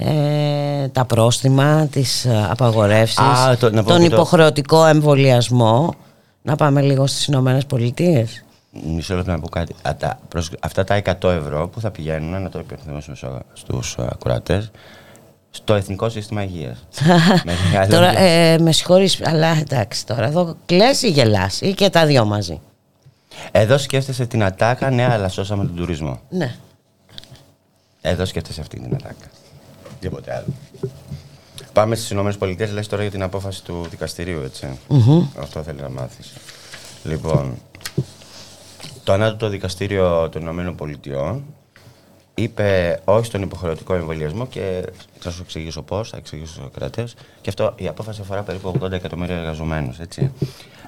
Ε, τα πρόστιμα, τις ε, απαγορεύσεις, Α, το- να πω τον και το- υποχρεωτικό εμβολιασμό. Να πάμε λίγο στις Ηνωμένες Πολιτείες. Μισό λεπτό να πω κάτι. Α, τα- προς- αυτά τα 100 ευρώ που θα πηγαίνουν, να το υπενθυμίσουμε στους ακροατές, στο Εθνικό Σύστημα Υγείας. Τώρα, ε, με συγχωρείς, αλλά εντάξει τώρα, εδώ κλαις ή γελάς ή και τα δυο μαζί. Εδώ σκέφτεσαι την ατάκα, ναι, αλλά σώσαμε τον τουρισμό. Ναι. Εδώ σκέφτεσαι αυτή την ατάκα. Τίποτε άλλο. Πάμε στις ΗΠΑ, λες τώρα για την απόφαση του δικαστηρίου, έτσι. Μμμ. Αυτό θέλει να μάθεις. Λοιπόν, το ανώτατο δικαστήριο των Ηνωμένων Πολιτειών είπε όχι στον υποχρεωτικό εμβολιασμό και θα σου εξηγήσω πώς, θα εξηγήσω στους κρατές. Και αυτό η απόφαση αφορά περίπου 80 εκατομμύρια εργαζομένους.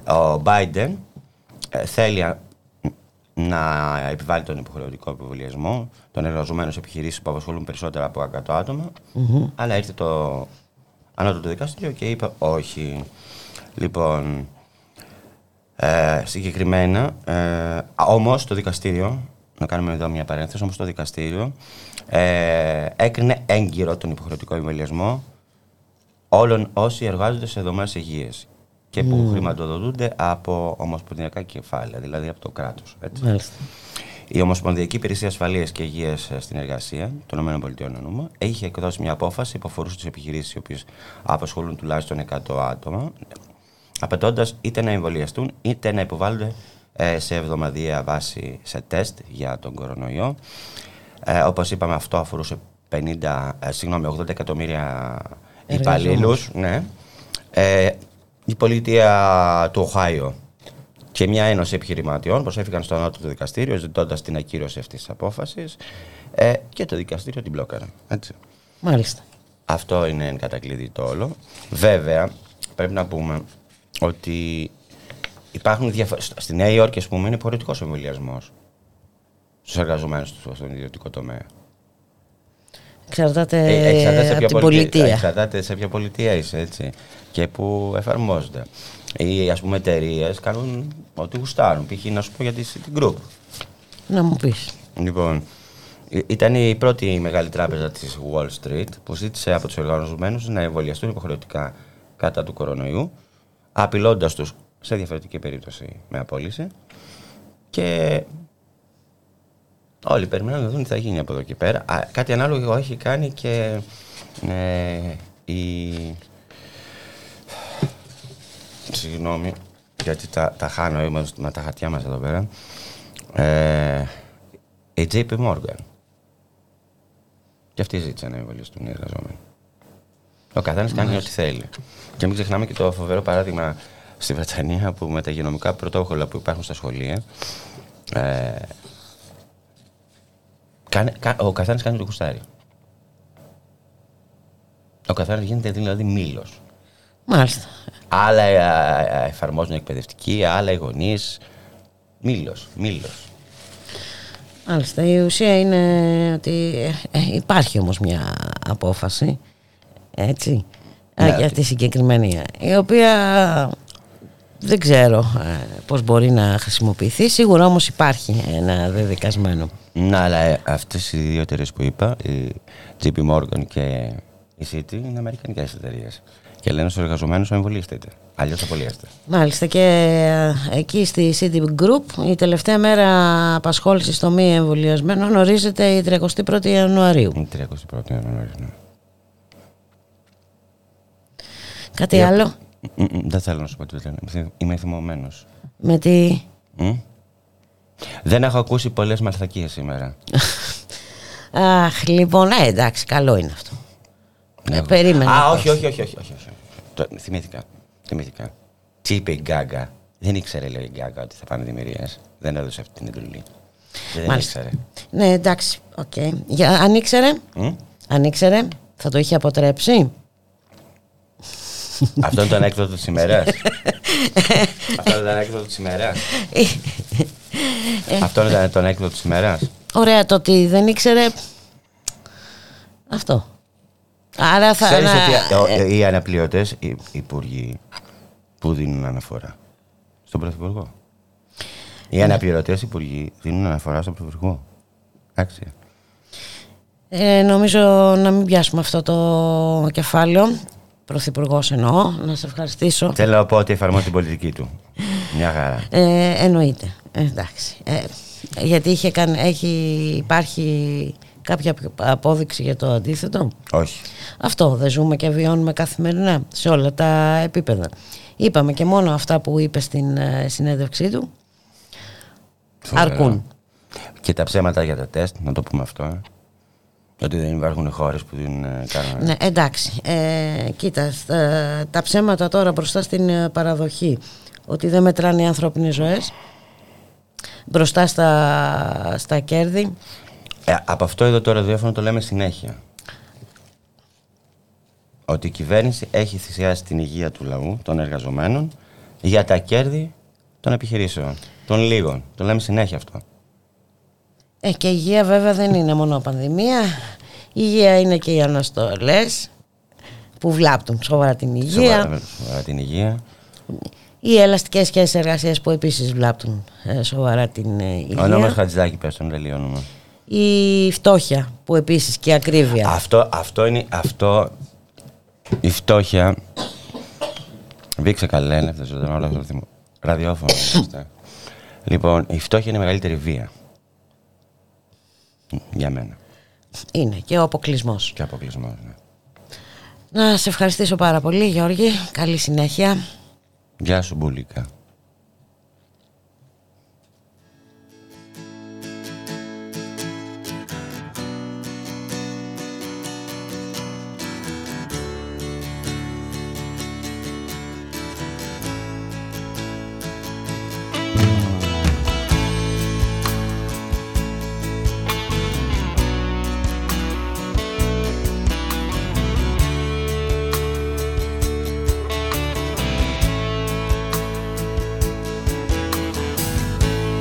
Ο Biden ε, θέλει α- να επιβάλλει τον υποχρεωτικό εμβολιασμό των εργαζομένων σε επιχειρήσεις που απασχολούν περισσότερα από 100 άτομα. Μμμ. Αλλά ήρθε το ανώτατο δικαστήριο και είπε όχι. Λοιπόν, ε, συγκεκριμένα, ε, όμως το δικαστήριο, να κάνουμε εδώ μια παρένθεση, όμως το δικαστήριο ε, έκρινε έγκυρο τον υποχρεωτικό εμβολιασμό όλων όσοι εργάζονται σε δομές υγείας και που Μμμ. χρηματοδοτούνται από ομοσπονδιακά κεφάλαια, δηλαδή από το κράτος. Έτσι. Μάλιστα. Η Ομοσπονδιακή Υπηρεσία Ασφαλείας και Υγείας στην Εργασία των ΗΠΑ εννοούμε, έχει εκδώσει μια απόφαση που αφορούσε τις επιχειρήσεις οι οποίες απασχολούν τουλάχιστον 100 άτομα, απαιτώντας είτε να εμβολιαστούν είτε να υποβάλλονται ε, σε εβδομαδιαία βάση σε τεστ για τον κορονοϊό. Ε, Όπως είπαμε, αυτό αφορούσε 50, ε, συγγνώμη, 80 εκατομμύρια υπαλλήλους. Εργαζόμενους. Ναι. Ε, η πολιτεία του Οχάιο και μια ένωση επιχειρηματιών προσέφηκαν στο ανώτατο δικαστήριο ζητώντας την ακύρωση αυτής της απόφασης ε, και το δικαστήριο την μπλόκαρε. Έτσι. Μάλιστα. Αυτό είναι εν κατακλείδη το όλο. Βέβαια, πρέπει να πούμε ότι υπάρχουν διαφορε... Στη Νέα Υόρκη, ας πούμε, είναι πολιτικός εμβολιασμό στους εργαζομένους τους στον ιδιωτικό τομέα. Εξαρτάται, Ε, εξαρτάται σε από ποια την πολιτεία- πολιτεία. Εξαρτάται σε ποια πολιτεία είσαι, έτσι. Και που εφαρμόζεται. Οι ας πούμε εταιρείες κάνουν ό,τι γουστάρουν. Π.χ. να σου πω για τη City Group. Να μου πεις. Λοιπόν, ή- ήταν η πρώτη μεγάλη τράπεζα της Wall Street που ζήτησε από τους εργαζομένους να εμβολιαστούν υποχρεωτικά κατά του κορονοϊού, απειλώντας τους σε διαφορετική περίπτωση με απόλυση και όλοι περιμένουν να δουν τι θα γίνει από εδώ και πέρα. Α, κάτι ανάλογο έχει κάνει και ε, η... Συγγνώμη, γιατί τα, τα χάνω είμαι με τα χαρτιά μας εδώ πέρα. Ε, η JP Morgan. Και αυτή ζήτησε να εμβολιαστούν οι εργαζόμενοι. Ο καθένας κάνει ό,τι θέλει. Και μην ξεχνάμε και το φοβερό παράδειγμα στη Βρετανία που με τα υγειονομικά πρωτόκολλα που υπάρχουν στα σχολεία. Ε, κάνε, κα, ο καθένας κάνει το κουστάρι. Ο καθένας γίνεται δηλαδή μήλος. Μάλιστα. Άλλα ε, ε, εφαρμόζουν εκπαιδευτικοί, άλλα οι γονείς. Μήλος. Μήλος. Μάλιστα. Η ουσία είναι ότι ε, ε, υπάρχει όμως μια απόφαση έτσι Ναι, ε, για ότι- τη συγκεκριμένη η οποία δεν ξέρω ε, πώς μπορεί να χρησιμοποιηθεί σίγουρα όμως υπάρχει ένα δεδικασμένο Ναι, αλλά ε, αυτές οι δύο εταιρείες που είπα, η JP Morgan και η City, είναι αμερικανικές εταιρείες. Και λένε στους εργαζομένους εμβολίαστείτε. Αλλιώς απολύεστε. Μάλιστα και ε, εκεί στη City Group η τελευταία μέρα απασχόλησης των μη εμβολιασμένων ορίζεται η 31η Ιανουαρίου. Είναι 31η Ιανουαρίου. ναι. Κάτι Ε, άλλο; Μ, μ, Δεν θέλω να σου πω τίποτα. Είμαι- Είμαι θυμωμένος. με τη... Μ; Δεν έχω ακούσει πολλές μαλθακίες σήμερα. Αχ, λοιπόν, ε, εντάξει, καλό είναι αυτό. Ε, Ναι. περίμενα. Α, πώς. όχι, όχι, όχι, όχι, όχι, όχι. Το, θυμήθηκα. Θυμήθηκα. Τι είπε η Γκάγκα. Δεν ήξερε, λέει η Γκάγκα, ότι θα πάνε δημιουργίες. Δεν έδωσε αυτή την εντολή. Δεν Μάλιστα. ήξερε. Ναι, εντάξει, οκ. Για, αν ήξερε, Μ; αν ήξερε, θα το είχε αποτρέψει. Αυτό είναι το ανέκδοτο της ημέρας. Αυτό είναι το ανέκδοτο της ημέρας. Αυτό είναι το ανέκδοτο της ημέρας. Ωραία, το ότι δεν ήξερε. Αυτό. Άρα θα. Ξέρεις να- ότι ε, ο- οι αναπληρωτές οι υπουργοί που δίνουν αναφορά στον Πρωθυπουργό. Ναι. Οι αναπληρωτές υπουργοί δίνουν αναφορά στον Πρωθυπουργό. Εντάξει. ε, νομίζω να μην πιάσουμε αυτό το κεφάλαιο. Πρωθυπουργός εννοώ. Να σε ευχαριστήσω. Θέλω να πω ότι εφαρμόζει την πολιτική του. Μια χαρά. Ε, εννοείται. Ε, εντάξει. Ε, γιατί είχε κάνει, έχει, υπάρχει κάποια απόδειξη για το αντίθετο; Όχι. Αυτό δεν ζούμε και βιώνουμε καθημερινά σε όλα τα επίπεδα. Είπαμε και μόνο αυτά που είπε στην ε, συνέντευξή του Φοβερό. αρκούν. Και τα ψέματα για τα τεστ, να το πούμε αυτό. ε. Ότι δεν υπάρχουν χώρες που δεν ε, κάνουν. Ναι, εντάξει. Ε, κοίτα, στα- τα ψέματα τώρα μπροστά στην ε, παραδοχή ότι δεν μετράνε οι ανθρώπινες ζωές μπροστά στα, στα κέρδη Ε, από αυτό εδώ το ραδιόφωνο το λέμε συνέχεια. Ότι η κυβέρνηση έχει θυσιάσει την υγεία του λαού, των εργαζομένων, για τα κέρδη των επιχειρήσεων. Των λίγων. Το λέμε συνέχεια αυτό. Ε, και η υγεία βέβαια δεν είναι μόνο πανδημία. Η υγεία είναι και οι αναστολές που βλάπτουν σοβαρά την υγεία. Σοβαρά, σοβαρά την υγεία. Οι ελαστικές σχέσεις εργασίας που επίσης βλάπτουν ε, σοβαρά την ε, Ο νόμος υγεία. Χατζηδάκη πες τον τελειώνουμε. Η φτώχεια που επίσης και η ακρίβεια. Αυτό, αυτό είναι. Αυτό, η φτώχεια. Βήξε καλά, είναι αυτό ζωντανό όλο αυτό το θυμό. Ραδιόφωνο. είμαστε. λοιπόν, η φτώχεια είναι η μεγαλύτερη βία. Για μένα. Είναι και ο αποκλεισμός. Και αποκλεισμός. Ναι. Να σε ευχαριστήσω πάρα πολύ Γιώργη. Καλή συνέχεια. Γεια σου, Μπουλίκα.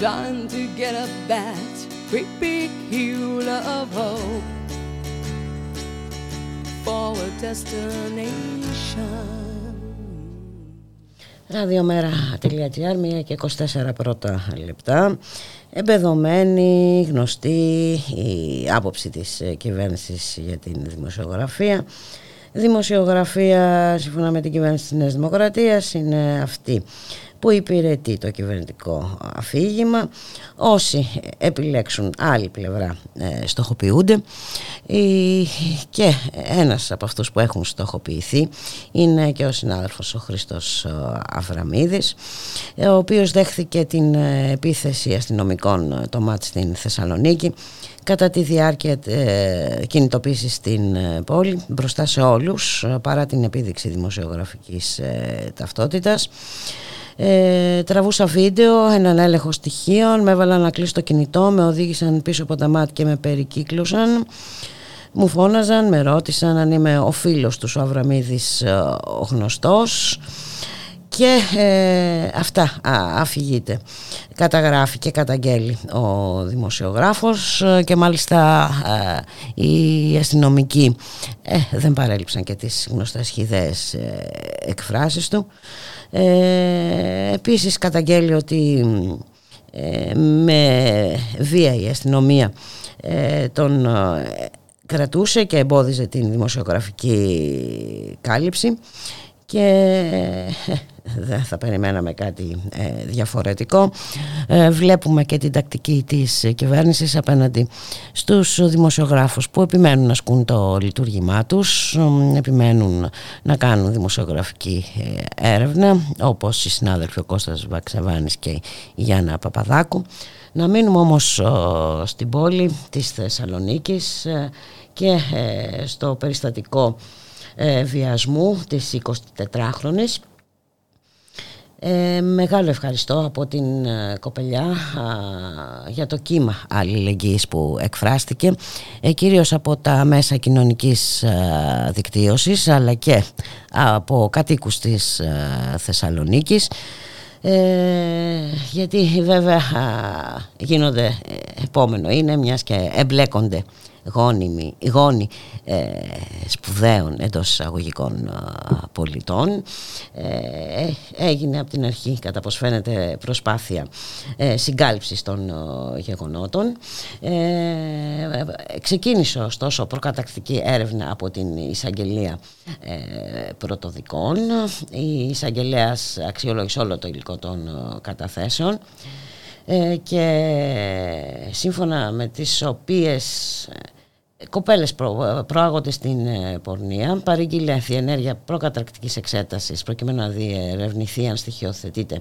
time to get up. Ραδιομέρα.gr, 1 και 24 πρώτα λεπτά. Εμπεδομένη, γνωστή η άποψη της ε, κυβέρνησης για την δημοσιογραφία. Δημοσιογραφία, σύμφωνα με την κυβέρνηση της Νέας Δημοκρατίας, είναι αυτή που υπηρετεί το κυβερνητικό αφήγημα. Όσοι επιλέξουν άλλη πλευρά ε, στοχοποιούνται και ένας από αυτούς που έχουν στοχοποιηθεί είναι και ο συνάδελφος ο Χριστός Αβραμίδης ε, ο οποίος δέχθηκε την ε, επίθεση αστυνομικών το ΜΑΤ στην Θεσσαλονίκη κατά τη διάρκεια κινητοποίηση κινητοποίησης στην πόλη μπροστά σε όλους παρά την επίδειξη δημοσιογραφικής ε. Ε, τραβούσα βίντεο, έναν έλεγχο στοιχείων, με έβαλαν να κλείσω το κινητό, με οδήγησαν πίσω από τα μάτια και με περικύκλωσαν. Μου φώναζαν, με ρώτησαν αν είμαι ο φίλος του ο Αβραμίδης ε, ο γνωστός και ε, αυτά α, αφηγείται. Καταγράφει και καταγγέλει ο δημοσιογράφος ε, και μάλιστα η οι αστυνομικοί δεν παρέλειψαν και τις γνωστές χιδές εκφράσεις του. Επίσης καταγγέλει ότι με βία η αστυνομία τον κρατούσε και εμπόδιζε την δημοσιογραφική κάλυψη και δεν θα περιμέναμε κάτι ε, διαφορετικό. Ε, βλέπουμε και την τακτική της κυβέρνησης απέναντι στους δημοσιογράφους που επιμένουν να ασκούν το λειτουργήμά τους, επιμένουν να κάνουν δημοσιογραφική έρευνα, όπως οι συνάδελφοι ο Κώστας Βαξεβάνης και η Γιάννα Παπαδάκου. Να μείνουμε όμως στην πόλη της Θεσσαλονίκης και στο περιστατικό ε, βιασμού της 24χρονης ε, μεγάλο ευχαριστώ από την ε, κοπελιά για το κύμα αλληλεγγύης που εκφράστηκε. Ε, κυρίως από τα μέσα κοινωνικής δικτύωσης αλλά και από κατοίκους της Θεσσαλονίκης. Γιατί βέβαια γίνονται επόμενο είναι μιας και εμπλέκονται γόνιμοι, γόνοι ε, σπουδαίων εντός εισαγωγικών ε, πολιτών. Ε, έγινε από την αρχή κατά πως φαίνεται προσπάθεια ε, συγκάλυψης των ε, γεγονότων. Ξεκίνησε ωστόσο προκατακτική έρευνα από την εισαγγελία πρωτοδικών. Η εισαγγελέας αξιολόγησε όλο το υλικό των καταθέσεων. Και σύμφωνα με τις οποίες κοπέλες προ, προάγονται στην ε, πορνεία παρήγγειλε ενέργεια προκαταρκτικής εξέτασης προκειμένου να διερευνηθεί αν στοιχειοθετείται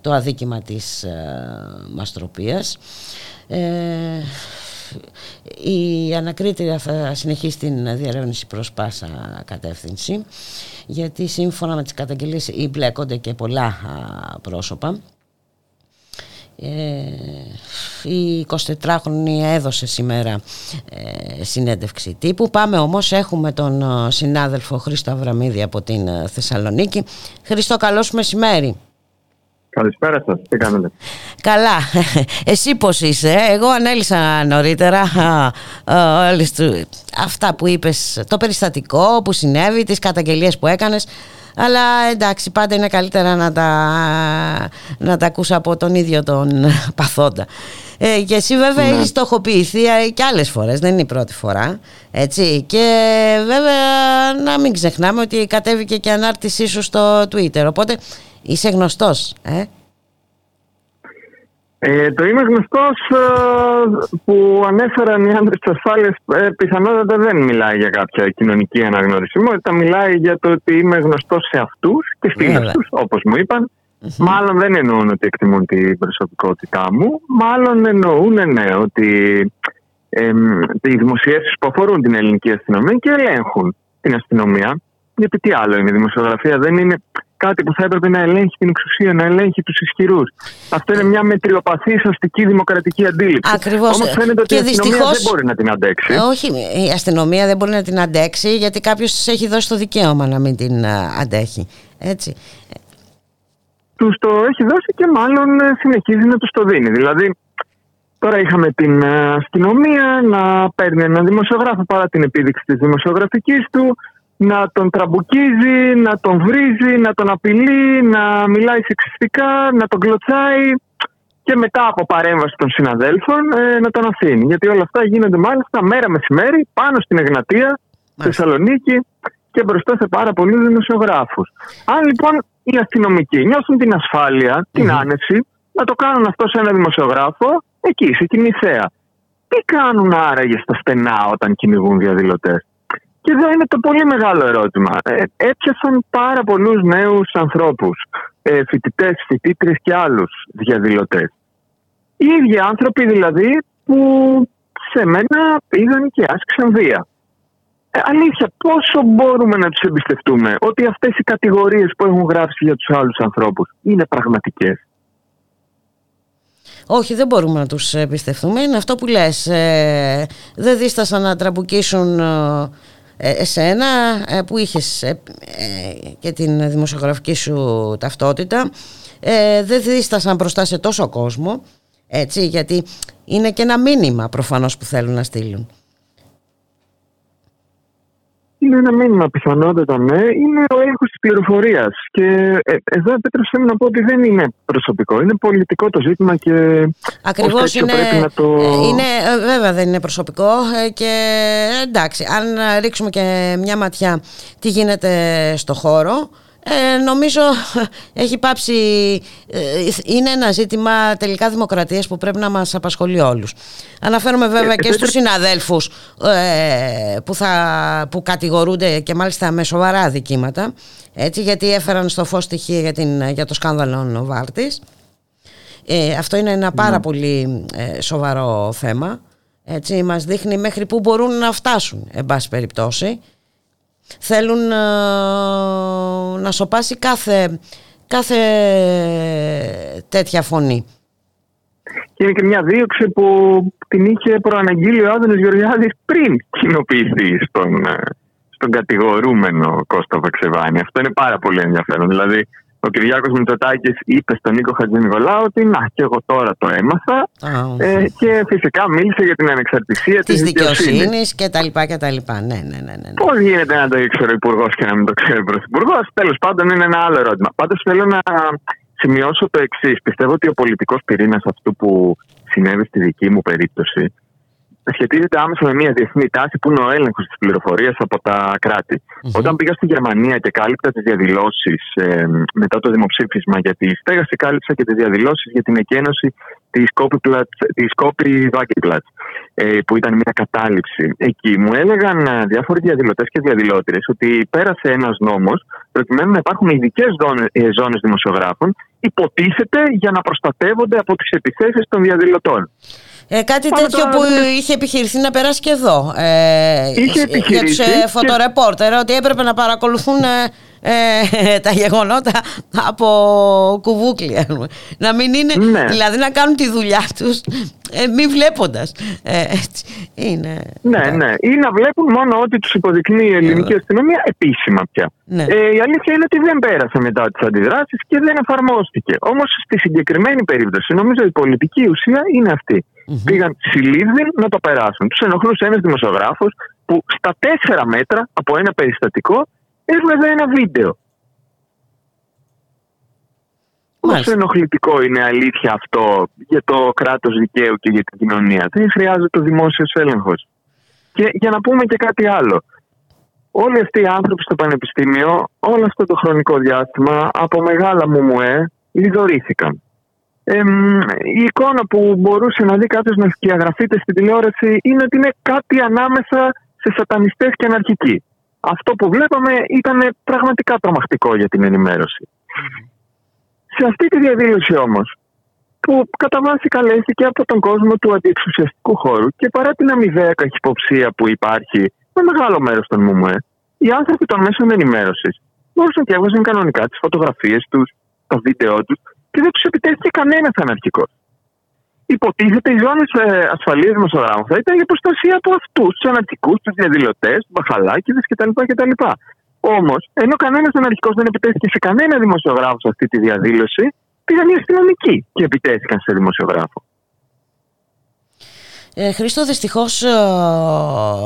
το αδίκημα της ε, μαστροπίας. Ε, η ανακρίτρια θα συνεχίσει την διερεύνηση προς πάσα κατεύθυνση γιατί σύμφωνα με τις καταγγελίες μπλέκονται και πολλά πρόσωπα. ε, η 24χρονη έδωσε σήμερα ε, συνέντευξη τύπου. Πάμε όμως, έχουμε τον ε, συνάδελφο Χρήστο Αβραμίδη από την Θεσσαλονίκη. Χρήστο, καλώς μεσημέρι. Καλησπέρα σας, τι κάνετε; Καλά, εσύ πως είσαι, εγώ ανέλησα νωρίτερα. Αυτά που είπες, το περιστατικό που συνέβη, τις καταγγελίες που έκανες αλλά εντάξει, πάντα είναι καλύτερα να τα, να τα ακούσα από τον ίδιο τον παθόντα. Ε, και εσύ βέβαια ναι. έχεις στοχοποιηθεί ε, και άλλες φορές, δεν είναι η πρώτη φορά. Έτσι. Και βέβαια να μην ξεχνάμε ότι κατέβηκε και ανάρτησή σου στο Twitter. Οπότε είσαι γνωστός. Ε; Ε, το είμαι γνωστός ε, που ανέφεραν οι άντρε της ασφάλειας. Ε, πιθανότατα δεν μιλάει για κάποια κοινωνική αναγνωρισιμότητα. Μιλάει για το ότι είμαι γνωστός σε αυτούς και φίλου του, όπως μου είπαν. Μάλλον δεν εννοούν ότι εκτιμούν την προσωπικότητά μου. Μάλλον εννοούν, ναι, ότι ε, οι δημοσιεύσεις που αφορούν την ελληνική αστυνομία και ελέγχουν την αστυνομία. Γιατί τι άλλο είναι, η δημοσιογραφία δεν είναι κάτι που θα έπρεπε να ελέγχει την εξουσία, να ελέγχει τους ισχυρούς. Αυτό είναι μια μετριοπαθή αστική δημοκρατική αντίληψη. Ακριβώς. Όμως φαίνεται ότι η αστυνομία δεν μπορεί να την αντέξει. Όχι, η αστυνομία δεν μπορεί να την αντέξει γιατί κάποιος της έχει δώσει το δικαίωμα να μην την αντέχει. Έτσι. Τους το έχει δώσει και μάλλον ε, συνεχίζει να τους το δίνει. Δηλαδή, Τώρα είχαμε την ε, αστυνομία να παίρνει έναν δημοσιογράφο παρά την επίδειξη της δημοσιογραφικής του, να τον τραμπουκίζει, να τον βρίζει, να τον απειλεί, να μιλάει σεξιστικά, να τον κλωτσάει και μετά από παρέμβαση των συναδέλφων ε, να τον αφήνει. Γιατί όλα αυτά γίνονται μάλιστα μέρα μεσημέρι πάνω στην Εγνατία, στη Θεσσαλονίκη και μπροστά σε πάρα πολλούς δημοσιογράφους. Αν λοιπόν οι αστυνομικοί νιώθουν την ασφάλεια, την άνεση, να το κάνουν αυτό σε ένα δημοσιογράφο, εκεί, σε κοινή θέα. Τι κάνουν άραγε στα στενά όταν κυνηγούν διαδηλωτές; Και εδώ είναι το πολύ μεγάλο ερώτημα. Ε, έπιασαν πάρα πολλούς νέους ανθρώπους, ε, φοιτητές, φοιτήτρε και άλλους διαδηλωτές. Οι ίδιοι άνθρωποι δηλαδή που σε μένα πήγαν και άσκησαν βία. Ε, αλήθεια, πόσο μπορούμε να τους εμπιστευτούμε ότι αυτές οι κατηγορίες που έχουν γράψει για τους άλλους ανθρώπους είναι πραγματικές; Όχι, δεν μπορούμε να τους εμπιστευτούμε. Είναι αυτό που λες. Ε, δεν δίστασαν να τραμπουκίσουν ε, εσένα ε, που είχες ε, ε, και την δημοσιογραφική σου ταυτότητα ε, δεν δίστασαν μπροστά σε τόσο κόσμο έτσι γιατί είναι και ένα μήνυμα προφανώς που θέλουν να στείλουν. Είναι ένα μήνυμα πιθανότατα, ναι. Είναι ο έλεγχο της πληροφορίας. Και ε, εδώ επέτρεψε μου να πω ότι δεν είναι προσωπικό. Είναι πολιτικό το ζήτημα και. Ακριβώς ως τέτοιο είναι. Πρέπει να το... είναι ε, βέβαια δεν είναι προσωπικό ε, και εντάξει, αν ε, ρίξουμε και μια ματιά τι γίνεται στο χώρο. Ε, νομίζω έχει πάψει, ε, είναι ένα ζήτημα τελικά δημοκρατίας που πρέπει να μας απασχολεί όλους. Αναφέρομαι βέβαια και στους συναδέλφους ε, που, θα, που κατηγορούνται και μάλιστα με σοβαρά δικήματα, έτσι, γιατί έφεραν στο φως στοιχεία για, την, για το σκάνδαλο Νοβάρτης. Ε, αυτό είναι ένα πάρα πολύ ε, σοβαρό θέμα. Έτσι, μας δείχνει μέχρι πού μπορούν να φτάσουν, εν πάση περιπτώσει θέλουν ε, να σοπάσει κάθε, κάθε τέτοια φωνή. Και είναι και μια δίωξη που την είχε προαναγγείλει ο Άδωνος Γεωργιάδης πριν κοινοποιηθεί στον, ε, στον κατηγορούμενο Κώστα Βαξεβάνη. Αυτό είναι πάρα πολύ ενδιαφέρον. Δηλαδή, ο Κυριάκος Μητσοτάκης είπε στον Νίκο Χατζηνικολάου ότι να και εγώ τώρα το έμαθα ε, και φυσικά μίλησε για την ανεξαρτησία της, Της δικαιοσύνης. δικαιοσύνης και τα λοιπά και τα λοιπά. Ναι, ναι, ναι. ναι. Πώς γίνεται να το ήξερε ο Υπουργός και να μην το ξέρει ο Πρωθυπουργός, τέλος πάντων είναι ένα άλλο ερώτημα. Πάντως θέλω να σημειώσω το εξής. Πιστεύω ότι ο πολιτικός πυρήνας αυτού που συνέβη στη δική μου περίπτωση σχετίζεται άμεσα με μια διεθνή τάση που είναι ο έλεγχος της πληροφορίας από τα κρατη Όταν πήγα στη Γερμανία και κάλυπτα τις διαδηλώσεις μετά το δημοψήφισμα για τη στέγαση, κάλυψα και τις διαδηλώσεις για την εκένωση της Κόπη Βάγκεπλατ, που ήταν μια κατάληψη. Εκεί μου έλεγαν ε, διάφοροι διαδηλωτές και διαδηλώτριες ότι πέρασε ένας νόμος προκειμένου να υπάρχουν ειδικές ζώνες δημοσιογράφων, υποτίθεται για να προστατεύονται από τις επιθέσεις των διαδηλωτών. Ε, κάτι Πάμε τέτοιο τώρα που να δούμε. είχε επιχειρηθεί να περάσει και εδώ. Ε, Είχε για τους επιχειρήσει ε, και- φωτορεπόρτερ, ότι έπρεπε να παρακολουθούν ε, ε, τα γεγονότα από κουβούκλια. Να μην είναι, Ναι. δηλαδή να κάνουν τη δουλειά τους ε, μη βλέποντας. Ε, έτσι, είναι. Ναι, ναι. Ή να βλέπουν μόνο ό,τι τους υποδεικνύει η ελληνική αστυνομία επίσημα πια. Ναι. Ε, η αλήθεια είναι ότι δεν πέρασε μετά τις αντιδράσεις και δεν εφαρμόστηκε. Όμως στη συγκεκριμένη περίπτωση νομίζω η πολιτική ουσία είναι αυτή. Πήγαν συλλήβδιν να το περάσουν. Τους ενοχλούσε ένας δημοσιογράφος που στα τέσσερα μέτρα από ένα περιστατικό έβγαζε ένα βίντεο. Πόσο ενοχλητικό είναι αλήθεια αυτό για το κράτος δικαίου και για την κοινωνία. Δεν χρειάζεται ο δημόσιος έλεγχος. Και για να πούμε και κάτι άλλο. Όλοι αυτοί οι άνθρωποι στο πανεπιστήμιο, όλο αυτό το χρονικό διάστημα, από μεγάλα μουμουέ, λιδωρήθηκαν. Εμ, η εικόνα που μπορούσε να δει κάποιος να σκιαγραφείται στην τηλεόραση είναι ότι είναι κάτι ανάμεσα σε σατανιστές και αναρχικοί. Αυτό που βλέπαμε ήταν πραγματικά τρομακτικό για την ενημέρωση. Σε αυτή τη διαδήλωση όμως, που κατά βάση καλέστηκε από τον κόσμο του αντιεξουσιαστικού χώρου και παρά την αμοιβαία καχυποψία που υπάρχει με μεγάλο μέρος των ΜΟΜΕ, οι άνθρωποι των μέσων ενημέρωσης μπορούσαν και έβγαζαν κανονικά τις φωτογραφίες τους, τα βίντεο τους και δεν τους επιτέθηκε κανένας αναρχικός. Υποτίθεται οι ζώνες ασφαλείας δημοσιογράφων θα ήταν για προστασία από αυτού, τους αναρχικούς, τους διαδηλωτές, τους μπαχαλάκιδε κτλ. κτλ. Όμως, ενώ κανένας αναρχικός δεν επιτέθηκε σε κανένα δημοσιογράφο σε αυτή τη διαδήλωση, πήγαν οι αστυνομικοί και επιτέθηκαν σε δημοσιογράφο. Ε, Χρήστο, δυστυχώς ε,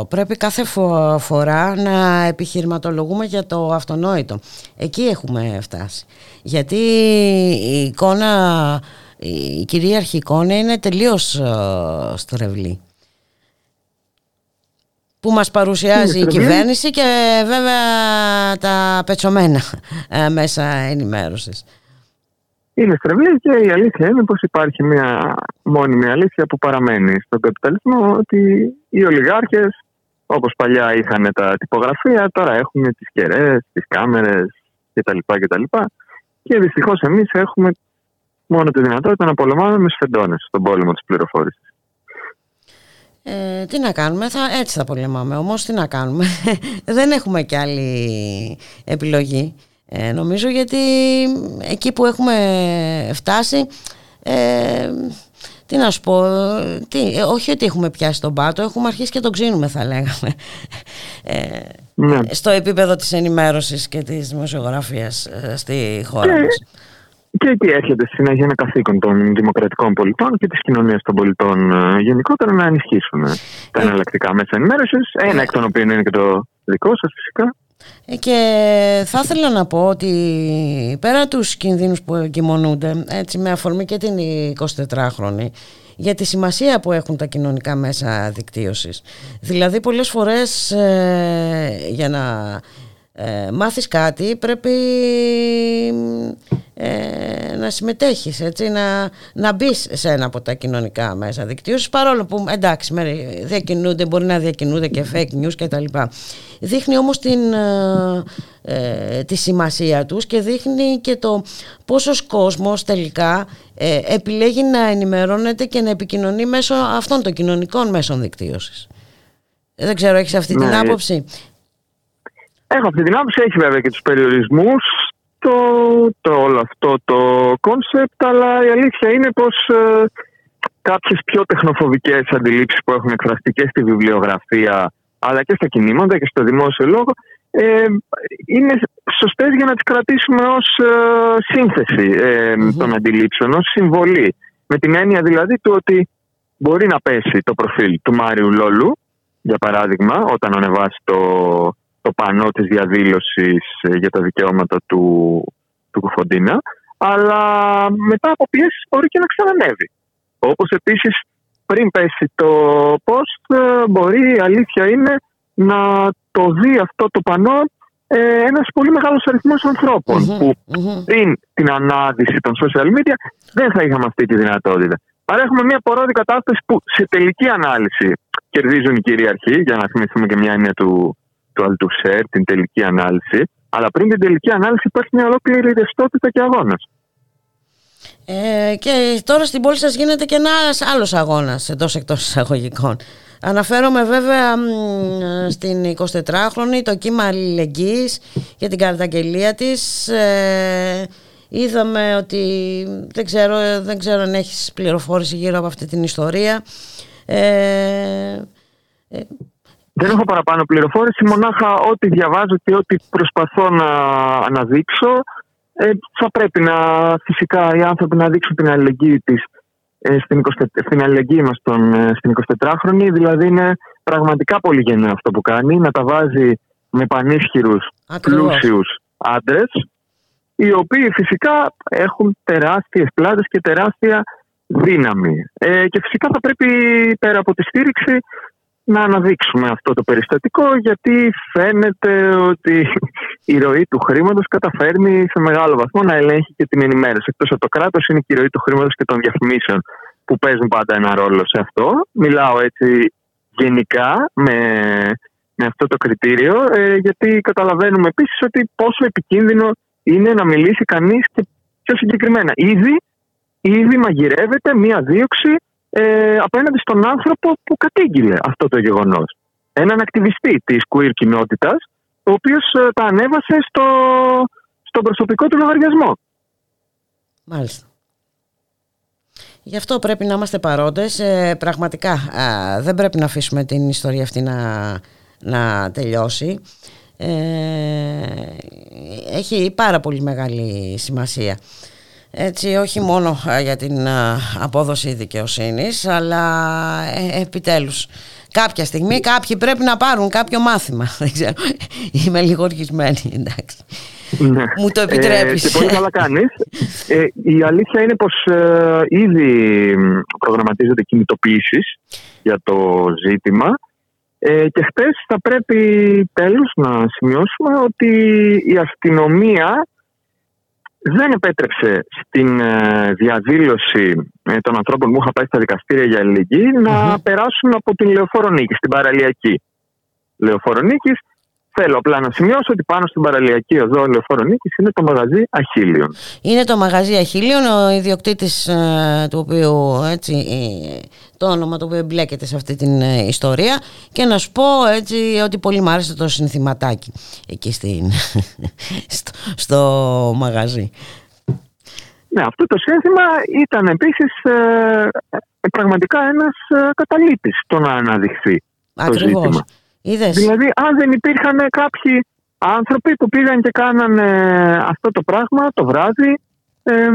πρέπει κάθε φο- φορά να επιχειρηματολογούμε για το αυτονόητο. Εκεί έχουμε φτάσει. Γιατί η εικόνα, η κυρίαρχη εικόνα είναι τελείως ε, στρεβλή. Που μας παρουσιάζει η Είναι στρεβλή. κυβέρνηση και βέβαια τα πετσομένα ε, μέσα ενημέρωσης. Είναι στρεβλή και η αλήθεια είναι πως υπάρχει μια μόνιμη αλήθεια που παραμένει στον καπιταλισμό ότι οι ολιγάρχες όπως παλιά είχαν τα τυπογραφεία τώρα έχουν τις κεραίες, τις κάμερες κτλ. κτλ. Και δυστυχώς εμείς έχουμε μόνο τη δυνατότητα να πολεμάμε με σφεντώνες στον πόλεμο της πληροφόρησης. Ε, τι να κάνουμε, θα, έτσι θα πολεμάμε. Όμως τι να κάνουμε, δεν έχουμε και άλλη επιλογή. Ε, νομίζω γιατί εκεί που έχουμε φτάσει ε, τι να σου πω, ε, τι, ε, όχι ότι έχουμε πιάσει τον πάτο, έχουμε αρχίσει και τον ξύνουμε θα λέγαμε. Ε, Ναι. στο επίπεδο της ενημέρωσης και της δημοσιογραφίας ε, στη χώρα Και- μας. Και εκεί έρχεται συνέχεια ένα καθήκον των δημοκρατικών πολιτών και της κοινωνίας των πολιτών ε, γενικότερα να ενισχύσουν ε, τα εναλλακτικά μέσα ενημέρωσης. Ένα εκ των οποίων είναι και το δικό σας φυσικά. Ε, Και θα ήθελα να πω ότι πέρα τους κινδύνους που εγκυμονούνται έτσι με αφορμή και την 24χρονη για τη σημασία που έχουν τα κοινωνικά μέσα δικτύωσης. Δηλαδή πολλές φορές ε, για να ε, μάθεις κάτι πρέπει ε, να συμμετέχεις έτσι, να, να μπεις σε ένα από τα κοινωνικά μέσα δικτύωσης παρόλο που εντάξει μέρη διακινούνται, μπορεί να διακινούνται και fake news και τα λοιπά. Δείχνει όμως την, ε, ε, τη σημασία τους και δείχνει και το πόσος κόσμος τελικά ε, επιλέγει να ενημερώνεται και να επικοινωνεί μέσω αυτών των κοινωνικών μέσων δικτύωσης. Δεν ξέρω, έχεις αυτή την Ναι. άποψη; Έχω αυτή την άποψη, έχει βέβαια και τους περιορισμούς το, το όλο αυτό το concept, αλλά η αλήθεια είναι πως ε, κάποιες πιο τεχνοφοβικές αντιλήψεις που έχουν εκφραστεί και στη βιβλιογραφία, αλλά και στα κινήματα και στο δημόσιο λόγο, ε, είναι σωστές για να τις κρατήσουμε ως ε, σύνθεση ε, των αντιλήψεων, ως συμβολή. Με την έννοια δηλαδή του ότι μπορεί να πέσει το προφίλ του Μάριου Λόλου, για παράδειγμα, όταν ανεβάσει το, το πανό της διαδήλωσης ε, για τα δικαιώματα του, του Κουφοντίνα, αλλά μετά από πιέσεις μπορεί και να ξανανεύει. Όπως επίσης πριν πέσει το post ε, μπορεί η αλήθεια είναι να το δει αυτό το πανό ε, ένας πολύ μεγάλος αριθμός ανθρώπων που πριν την ανάδυση των social media δεν θα είχαμε αυτή τη δυνατότητα. Άρα έχουμε μια πορόδη κατάσταση που σε τελική ανάλυση κερδίζουν οι κυρίαρχοι, για να θυμηθούμε και μια έννοια του, του Αλτουσέρ, την τελική ανάλυση. Αλλά πριν την τελική ανάλυση υπάρχει μια ολόκληρη ρευστότητα και αγώνας. Ε, και τώρα στην πόλη σας γίνεται και ένας άλλος αγώνας εντός εκτός εισαγωγικών. Αναφέρομαι βέβαια μ, στην 24χρονη το κύμα αλληλεγγύης για την καταγγελία της. Ε, είδαμε ότι δεν ξέρω, δεν ξέρω αν έχεις πληροφόρηση γύρω από αυτή την ιστορία. Ε, Δεν έχω παραπάνω πληροφόρηση, μονάχα ό,τι διαβάζω και ό,τι προσπαθώ να αναδείξω. Ε, θα πρέπει να φυσικά οι άνθρωποι να δείξουν την αλληλεγγύη της ε, στην, 20, στην αλληλεγγύη μας τον, ε, στην 24χρονη. Δηλαδή είναι πραγματικά πολύ γενναίο αυτό που κάνει, να τα βάζει με πανίσχυρους, Ακριβώς. πλούσιους άντρες, οι οποίοι φυσικά έχουν τεράστιες πλάτες και τεράστια δύναμη. Ε, και φυσικά θα πρέπει πέρα από τη στήριξη να αναδείξουμε αυτό το περιστατικό γιατί φαίνεται ότι η ροή του χρήματος καταφέρνει σε μεγάλο βαθμό να ελέγχει και την ενημέρωση. Εκτός από το κράτος είναι και η ροή του χρήματος και των διαφημίσεων που παίζουν πάντα ένα ρόλο σε αυτό. Μιλάω έτσι γενικά με, με αυτό το κριτήριο ε, γιατί καταλαβαίνουμε επίσης ότι πόσο επικίνδυνο είναι να μιλήσει κανείς και πιο συγκεκριμένα. Ήδη, ήδη μαγειρεύεται μία δίωξη ε, απέναντι στον άνθρωπο που κατήγγειλε αυτό το γεγονός. Έναν ακτιβιστή της queer κοινότητας, ο οποίος ε, τα ανέβασε στο, στον προσωπικό του λογαριασμό. Μάλιστα. Γι' αυτό πρέπει να είμαστε παρόντες. Ε, πραγματικά α, δεν πρέπει να αφήσουμε την ιστορία αυτή να, να τελειώσει. Ε, έχει πάρα πολύ μεγάλη σημασία. Έτσι, όχι μόνο α, για την α, απόδοση δικαιοσύνης, αλλά ε, επιτέλους κάποια στιγμή κάποιοι πρέπει να πάρουν κάποιο μάθημα. Δεν ξέρω, είμαι λίγο οργισμένη, εντάξει. Ναι. Μου το επιτρέπεις. Ε, και πολύ καλά κάνεις. Ε, η αλήθεια είναι πως ε, ήδη μ, προγραμματίζονται κινητοποιήσεις για το ζήτημα ε, και χτες θα πρέπει τέλος να σημειώσουμε ότι η αστυνομία δεν επέτρεψε στην ε, διαδήλωση ε, των ανθρώπων που είχαν πάει στα δικαστήρια για αλληλεγγύη να περάσουν από την Λεωφόρο Νίκης, την παραλιακή Λεωφόρο Νίκης. Θέλω απλά να σημειώσω ότι πάνω στην παραλιακή οδό Λεωφόρο Νίκης είναι το μαγαζί Αχίλιων. Είναι το μαγαζί Αχίλιων, ο ιδιοκτήτης ε, του οποίου έτσι, ε, το όνομα το οποίο εμπλέκεται σε αυτή την ε, ιστορία και να σου πω έτσι ότι πολύ μου άρεσε το συνθηματάκι εκεί στην, στο, στο μαγαζί. Ναι, αυτό το σύνθημα ήταν επίσης ε, πραγματικά ένας ε, καταλήτης το να αναδειχθεί το Ακριβώς. ζήτημα. Είδες; Δηλαδή, αν δεν υπήρχαν κάποιοι άνθρωποι που πήγαν και κάνανε αυτό το πράγμα το βράδυ, ε,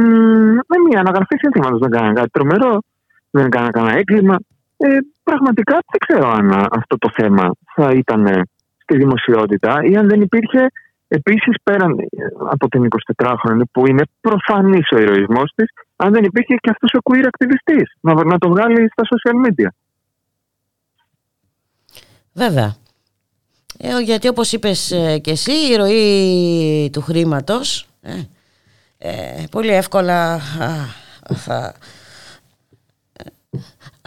με μια αναγραφή συνθήματος δεν κάνανε κάτι τρομερό, δεν κάνανε κανένα έγκλημα. Ε, πραγματικά δεν ξέρω αν α, αυτό το θέμα θα ήταν ε, στη δημοσιότητα ή αν δεν υπήρχε επίσης πέραν ε, από την 24χρονη που είναι προφανής ο ηρωισμός της, αν δεν υπήρχε και αυτός ο queer ακτιβιστής να, να το βγάλει στα social media. Βέβαια. Ε, γιατί όπως είπες ε, και εσύ, η ροή του χρήματος ε, ε, πολύ εύκολα α, θα ε,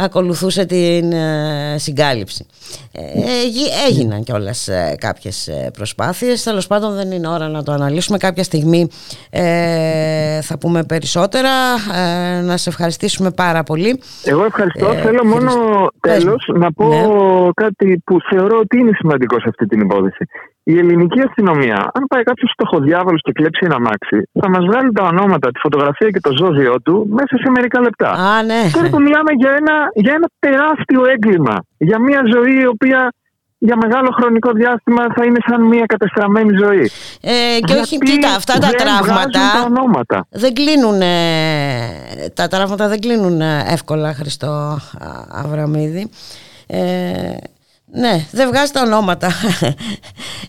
ακολουθούσε την ε, συγκάλυψη. Ε, έγι- έγιναν κιόλας ε, κάποιες ε, προσπάθειες. Τέλος πάντων δεν είναι ώρα να το αναλύσουμε. Κάποια στιγμή ε, θα πούμε περισσότερα. Ε, να σε ευχαριστήσουμε πάρα πολύ. Εγώ ευχαριστώ. Ε, Θέλω μόνο Πες τέλος μου. να πω Ναι. κάτι που θεωρώ ότι είναι σημαντικό σε αυτή την υπόθεση. Η ελληνική αστυνομία, αν πάει κάποιος στοχοδιάβολο και κλέψει ένα μάξι, θα μας βγάλει τα ονόματα, τη φωτογραφία και το ζώδιό του μέσα σε μερικά λεπτά. Α, ναι. Τώρα που μιλάμε για ένα, για ένα τεράστιο έγκλημα. Για μια ζωή η οποία για μεγάλο χρονικό διάστημα θα είναι σαν μια κατεστραμμένη ζωή. Ε, και όχι, Γιατί κοίτα, αυτά τα δεν τραύματα βγάζουν τα ονόματα. δεν κλείνουν, ε, τα τραύματα δεν κλείνουν ε, εύκολα, Χριστό α, Αβραμίδη. Ε, ναι, δεν βγάζει τα ονόματα.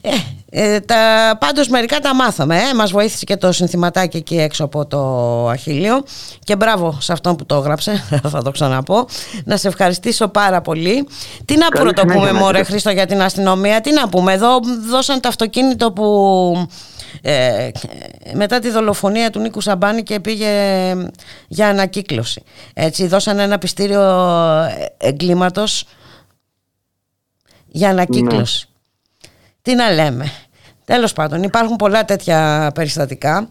Ε, ε, τα, πάντως μερικά τα μάθαμε. Ε. Μας βοήθησε και το συνθηματάκι εκεί έξω από το Αχίλιο. Και μπράβο σε αυτόν που το έγραψε, θα το ξαναπώ. Να σε ευχαριστήσω πάρα πολύ. Τι να Καλή πρωτοπούμε συνέχεια, μωρέ Νίκο. Χρήστο για την αστυνομία; Τι να πούμε, εδώ δώσαν το αυτοκίνητο που ε, μετά τη δολοφονία του Νίκου Σαμπάνη και πήγε για ανακύκλωση. Έτσι, δώσαν ένα πιστήριο εγκλήματος για ανακύκλωση. Τι να λέμε. Τέλος πάντων, υπάρχουν πολλά τέτοια περιστατικά.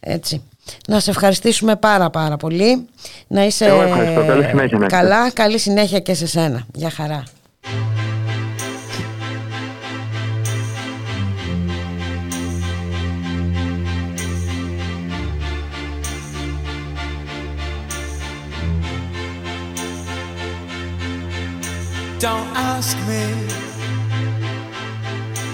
Έτσι. Να σε ευχαριστήσουμε πάρα πάρα πολύ. Να είσαι Εγώ ευχαριστώ. Καλή συνέχεια να έχετε. καλά. Καλή συνέχεια και σε σένα. Γεια χαρά. Don't ask me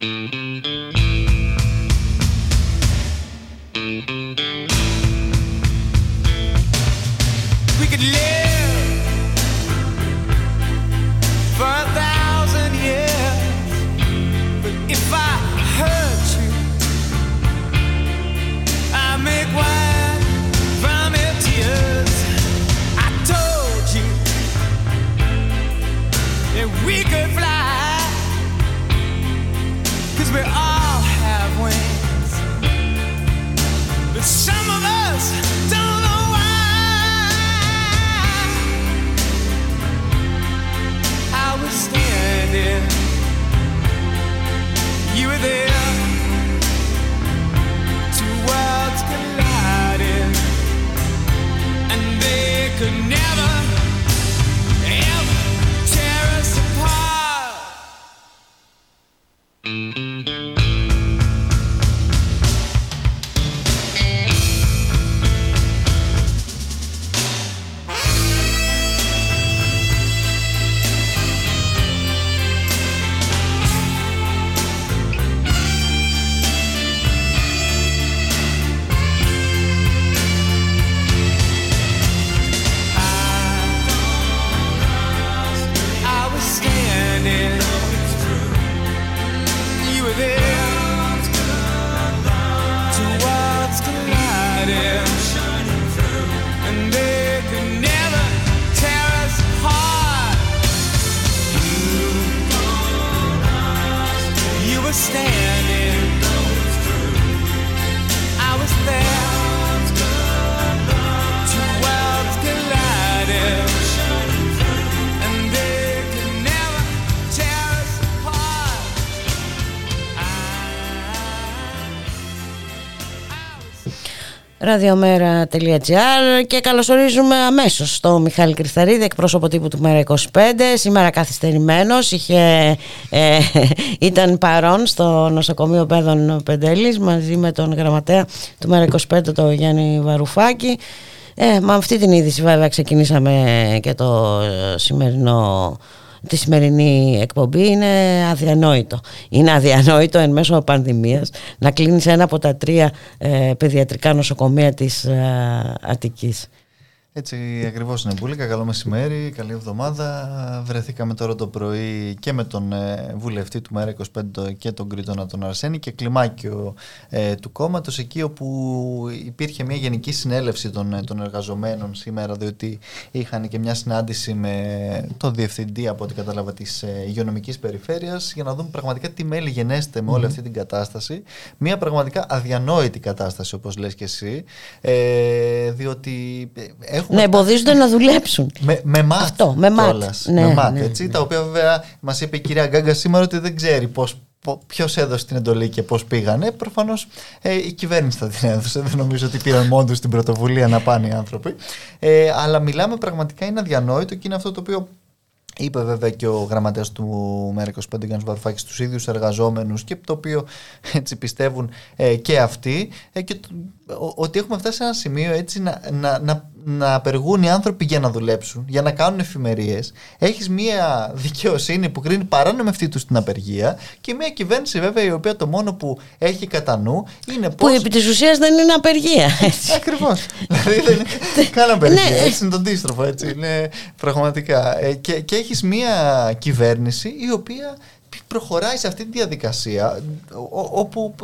We could live Ραδιομέρα.gr και καλωσορίζουμε αμέσως στο Μιχάλη Κρυθαρίδη, εκπρόσωπο τύπου του Μέρα 25. Σήμερα καθυστερημένος, είχε, ε, ήταν παρόν στο νοσοκομείο Πέδων Πεντέλης μαζί με τον γραμματέα του Μέρα 25, τον Γιάννη Βαρουφάκη. Ε, με αυτή την είδηση βέβαια ξεκινήσαμε και το σημερινό τη σημερινή εκπομπή είναι αδιανόητο. Είναι αδιανόητο εν μέσω πανδημίας να κλείνεις ένα από τα τρία ε, παιδιατρικά νοσοκομεία της ε, Αττικής. Έτσι ακριβώς είναι Μπούλικα. Καλό μεσημέρι, καλή εβδομάδα. Βρεθήκαμε τώρα το πρωί και με τον ε, βουλευτή του ΜΕΡΑ25 και τον Κρήτονα τον Αρσένη και κλιμάκιο ε, του κόμματος, εκεί όπου υπήρχε μια γενική συνέλευση των, ε, των εργαζομένων σήμερα, διότι είχαν και μια συνάντηση με τον διευθυντή, από ό,τι κατάλαβα, της ε, υγειονομικής περιφέρειας, για να δούμε πραγματικά τι μέλη γενέστε με όλη αυτή την κατάσταση. Μια πραγματικά αδιανόητη κατάσταση, όπως λες και εσύ, ε, διότι έχουμε Να εμποδίζονται να δουλέψουν. με, με μάτ. Αυτό, με μάτ. κιόλας. Ναι, με μάτ, ναι, έτσι, ναι. τα οποία βέβαια μας είπε η κυρία Γκάγκα σήμερα ότι δεν ξέρει πώς, Ποιος έδωσε την εντολή και πώς πήγανε. Προφανώς ε, η κυβέρνηση θα την έδωσε. Δεν νομίζω ότι πήραν μόνο του την πρωτοβουλία να πάνε οι άνθρωποι. Ε, αλλά μιλάμε πραγματικά είναι αδιανόητο και είναι αυτό το οποίο Είπε βέβαια και ο γραμματέας του ΜΕΡΑ25 Γιάννης Βαρουφάκης στου ίδιους εργαζόμενους και το οποίο έτσι πιστεύουν ε, και αυτοί ε, και το- ο- ότι έχουμε φτάσει σε ένα σημείο έτσι να, να, να, να απεργούν οι άνθρωποι για να δουλέψουν, για να κάνουν εφημερίες. Έχεις μια δικαιοσύνη που κρίνει παράνομη αυτή τους την απεργία και μια κυβέρνηση βέβαια η οποία το μόνο που έχει κατά νου είναι Που πώς... επί της ουσίας δεν είναι απεργία. έτσι. Ακριβώς. δηλαδή δεν είναι καν απεργία. Ναι. Έτσι είναι το αντίστροφο. Έτσι είναι πραγματικά. Ε, και, και έχεις μια κυβέρνηση η οποία προχωράει σε αυτή τη διαδικασία ο- ο- όπου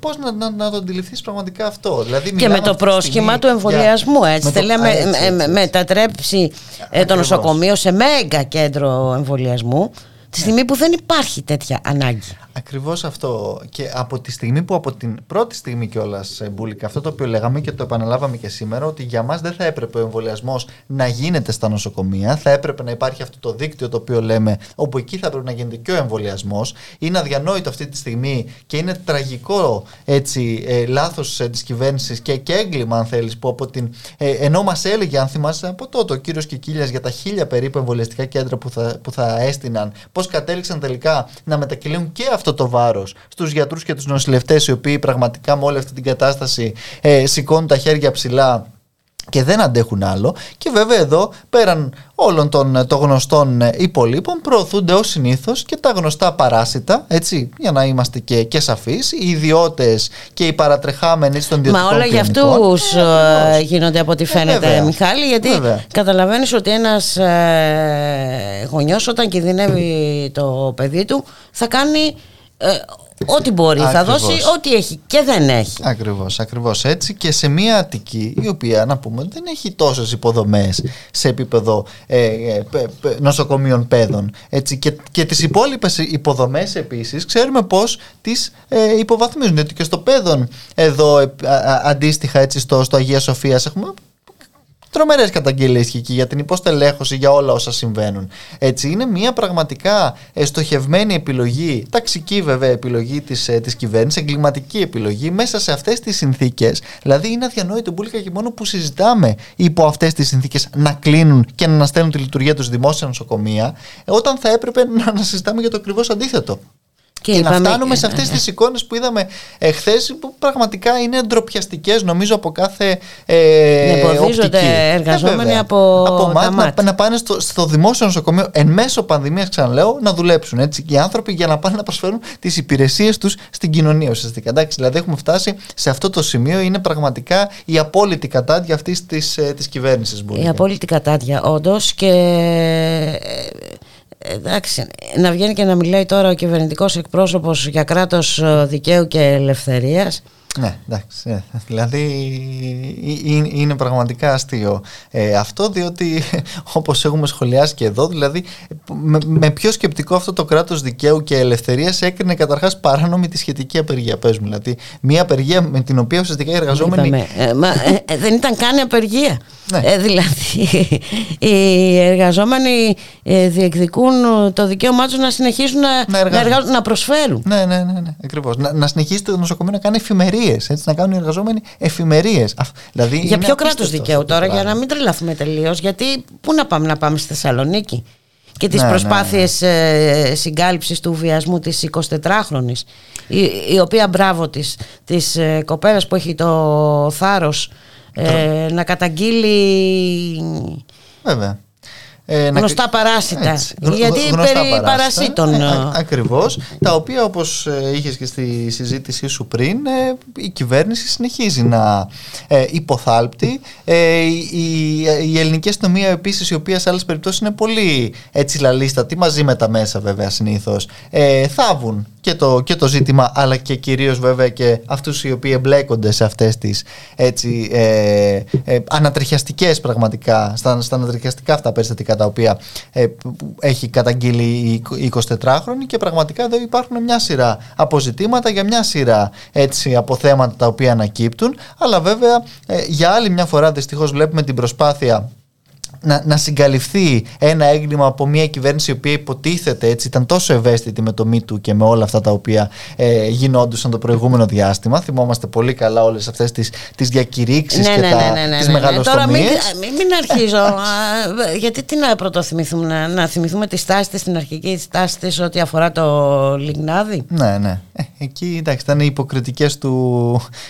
πώς να, να, να το αντιληφθείς πραγματικά αυτό; Δηλαδή, Και μιλάμε με το αυτή τη πρόσχημα στιγμή του εμβολιασμού, για- έτσι. με το- Θέλει να Α, με- έτσι, με- έτσι, με- έτσι. μετατρέψει ε, το Ακριβώς. νοσοκομείο σε μέγα κέντρο εμβολιασμού τη στιγμή που δεν υπάρχει τέτοια ανάγκη. Ακριβώς αυτό. Και από τη στιγμή που από την πρώτη στιγμή κιόλας, Μπούλικα, αυτό το οποίο λέγαμε και το επαναλάβαμε και σήμερα, ότι για μας δεν θα έπρεπε ο εμβολιασμός να γίνεται στα νοσοκομεία. Θα έπρεπε να υπάρχει αυτό το δίκτυο το οποίο λέμε, όπου εκεί θα πρέπει να γίνεται και ο εμβολιασμός. Είναι αδιανόητο αυτή τη στιγμή και είναι τραγικό έτσι, ε, λάθος ε, της κυβέρνησης και, και έγκλημα, αν θέλεις, που από την. Ε, ενώ μας έλεγε, αν θυμάσαι από τότε, ο κύριος Κικίλιας για τα χίλια περίπου εμβολιαστικά κέντρα που θα, που θα έστειναν, πώς κατέληξαν τελικά να μετακυλίουν και αυτό το βάρος στους γιατρούς και τους νοσηλευτές, οι οποίοι πραγματικά με όλη αυτή την κατάσταση ε, σηκώνουν τα χέρια ψηλά και δεν αντέχουν άλλο. Και βέβαια εδώ, πέραν όλων των, ε, των γνωστών ε, υπολείπων, προωθούνται ως συνήθως και τα γνωστά παράσιτα, έτσι, για να είμαστε και, και σαφείς, οι ιδιώτες και οι παρατρεχάμενοι των Μα ιδιωτικών όλα για κλινικών. αυτούς Ε, ε, ακριβώς. γίνονται από ό,τι φαίνεται βέβαια. Μιχάλη γιατί Βέβαια. καταλαβαίνεις ότι ένας ε, γονιός όταν κινδυνεύει το παιδί του θα κάνει ε, ό,τι μπορεί, θα Ακριβώς. δώσει ό,τι έχει και δεν έχει. Ακριβώς, ακριβώς έτσι και σε μια Αττική η οποία να πούμε δεν έχει τόσες υποδομές σε επίπεδο ε, ε, πε- πε- νοσοκομείων παιδών έτσι, και, και τις υπόλοιπες υποδομές επίσης ξέρουμε πως τις ε, υποβαθμίζουν γιατί και στο παιδόν εδώ ε, α- α- αντίστοιχα έτσι στο, στο Αγία Σοφίας έχουμε τρομερές καταγγελίες και εκεί για την υποστελέχωση, για όλα όσα συμβαίνουν. Έτσι, είναι μια πραγματικά ε, στοχευμένη επιλογή, ταξική βέβαια επιλογή της ε, της κυβέρνησης, εγκληματική επιλογή μέσα σε αυτές τις συνθήκες. Δηλαδή, είναι αδιανόητο μπουλικα και μόνο που συζητάμε υπό αυτές τις συνθήκες να κλείνουν και να αναστέλνουν τη λειτουργία τους δημόσια νοσοκομεία, ε, όταν θα έπρεπε να, να συζητάμε για το ακριβώς αντίθετο. Και, να είπαμε- φτάνουμε σε αυτές τις εικόνες που είδαμε εχθές που πραγματικά είναι ντροπιαστικές νομίζω από κάθε ε, Να εμποδίζονται οπτική. εργαζόμενοι Ε, βέβαια. από τα μάτ, μάτ. να, να πάνε στο, στο δημόσιο νοσοκομείο εν μέσω πανδημίας ξαναλέω να δουλέψουν έτσι και οι άνθρωποι για να πάνε να προσφέρουν τις υπηρεσίες τους στην κοινωνία ουσιαστικά. Εντάξει, δηλαδή έχουμε φτάσει σε αυτό το σημείο είναι πραγματικά η απόλυτη κατάδια αυτής της, ε, της κυβέρνησης. Η Μπουλίκα. απόλυτη κατάδια, όντως. Και ε, εντάξει, να βγαίνει και να μιλάει τώρα ο κυβερνητικός εκπρόσωπος για κράτος δικαίου και ελευθερίας. Ναι, εντάξει. ναι. Δηλαδή ε, ε, είναι πραγματικά αστείο ε, αυτό διότι όπως έχουμε σχολιάσει και εδώ δηλαδή με, με ποιο σκεπτικό αυτό το κράτος δικαίου και ελευθερίας έκρινε καταρχάς παράνομη τη σχετική απεργία πες μου δηλαδή μια απεργία με την οποία ουσιαστικά οι εργαζόμενοι Είπαμε, ε, μα, ε, ε, δεν ήταν καν απεργία. Ναι. Ε, δηλαδή, οι εργαζόμενοι ε, διεκδικούν το δικαίωμά τους να συνεχίσουν να, να, εργάζονται. εργάζονται, να προσφέρουν. Ναι, ναι, ναι, ναι ακριβώς. Να, να συνεχίσει το νοσοκομείο να κάνει εφημερίες εφημερίε. Να κάνουν οι εργαζόμενοι εφημερίες. Δηλαδή Για είναι ποιο κράτος απίστευτο δικαίου αυτό το τώρα, για πράγμα. να μην τρελαθούμε τελείως. Γιατί πού να πάμε, να πάμε στη Θεσσαλονίκη; Και τις Ναι, ναι, προσπάθειες ε, συγκάλυψης του βιασμού της 24χρονης η, η οποία μπράβο της της ε, κοπέλας που έχει το θάρρος ε, να καταγγείλει Βέβαια. Ε, να- γνωστά παράσιτα. Έτσι, γνω- γιατί γνωστά περί παράσιτα. παρασίτων Ε, ε, α- ακριβώς. Τα οποία όπως ε, είχες και στη συζήτησή σου πριν ε, η κυβέρνηση συνεχίζει να ε, υποθάλπτει ε, η, η, η ελληνική αστυνομία επίσης η οποία σε άλλες περιπτώσεις είναι πολύ έτσι λαλίστατη μαζί με τα μέσα βέβαια συνήθως. Ε, θάβουν και το, και το ζήτημα αλλά και κυρίως βέβαια και αυτούς οι οποίοι εμπλέκονται σε αυτές τις έτσι ε, ε, ανατριχιαστικές πραγματικά στα, στα ανατριχιαστικά αυτά περιστατικά τα οποία ε, που έχει καταγγείλει η 24χρονη και πραγματικά εδώ υπάρχουν μια σειρά αποζητήματα για μια σειρά έτσι αποθέματα τα οποία ανακύπτουν. Αλλά βέβαια ε, για άλλη μια φορά δυστυχώς βλέπουμε την προσπάθεια να, να συγκαλυφθεί ένα έγκλημα από μια κυβέρνηση η οποία υποτίθεται έτσι ήταν τόσο ευαίσθητη με το MeToo και με όλα αυτά τα οποία ε, γινόντουσαν το προηγούμενο διάστημα. Θυμόμαστε πολύ καλά όλες αυτές τις, τις διακηρύξεις ναι, και ναι, τα, ναι, ναι, ναι, τις ναι, ναι. Τώρα μην, μεγαλοστομίες. μην, μην αρχίζω α, γιατί τι να πρωτοθυμηθούμε να, να θυμηθούμε της στάση της, την αρχική στάση της ό,τι αφορά το Λιγνάδι; Ναι, ναι. Ε, εκεί εντάξει, ήταν οι υποκριτικές του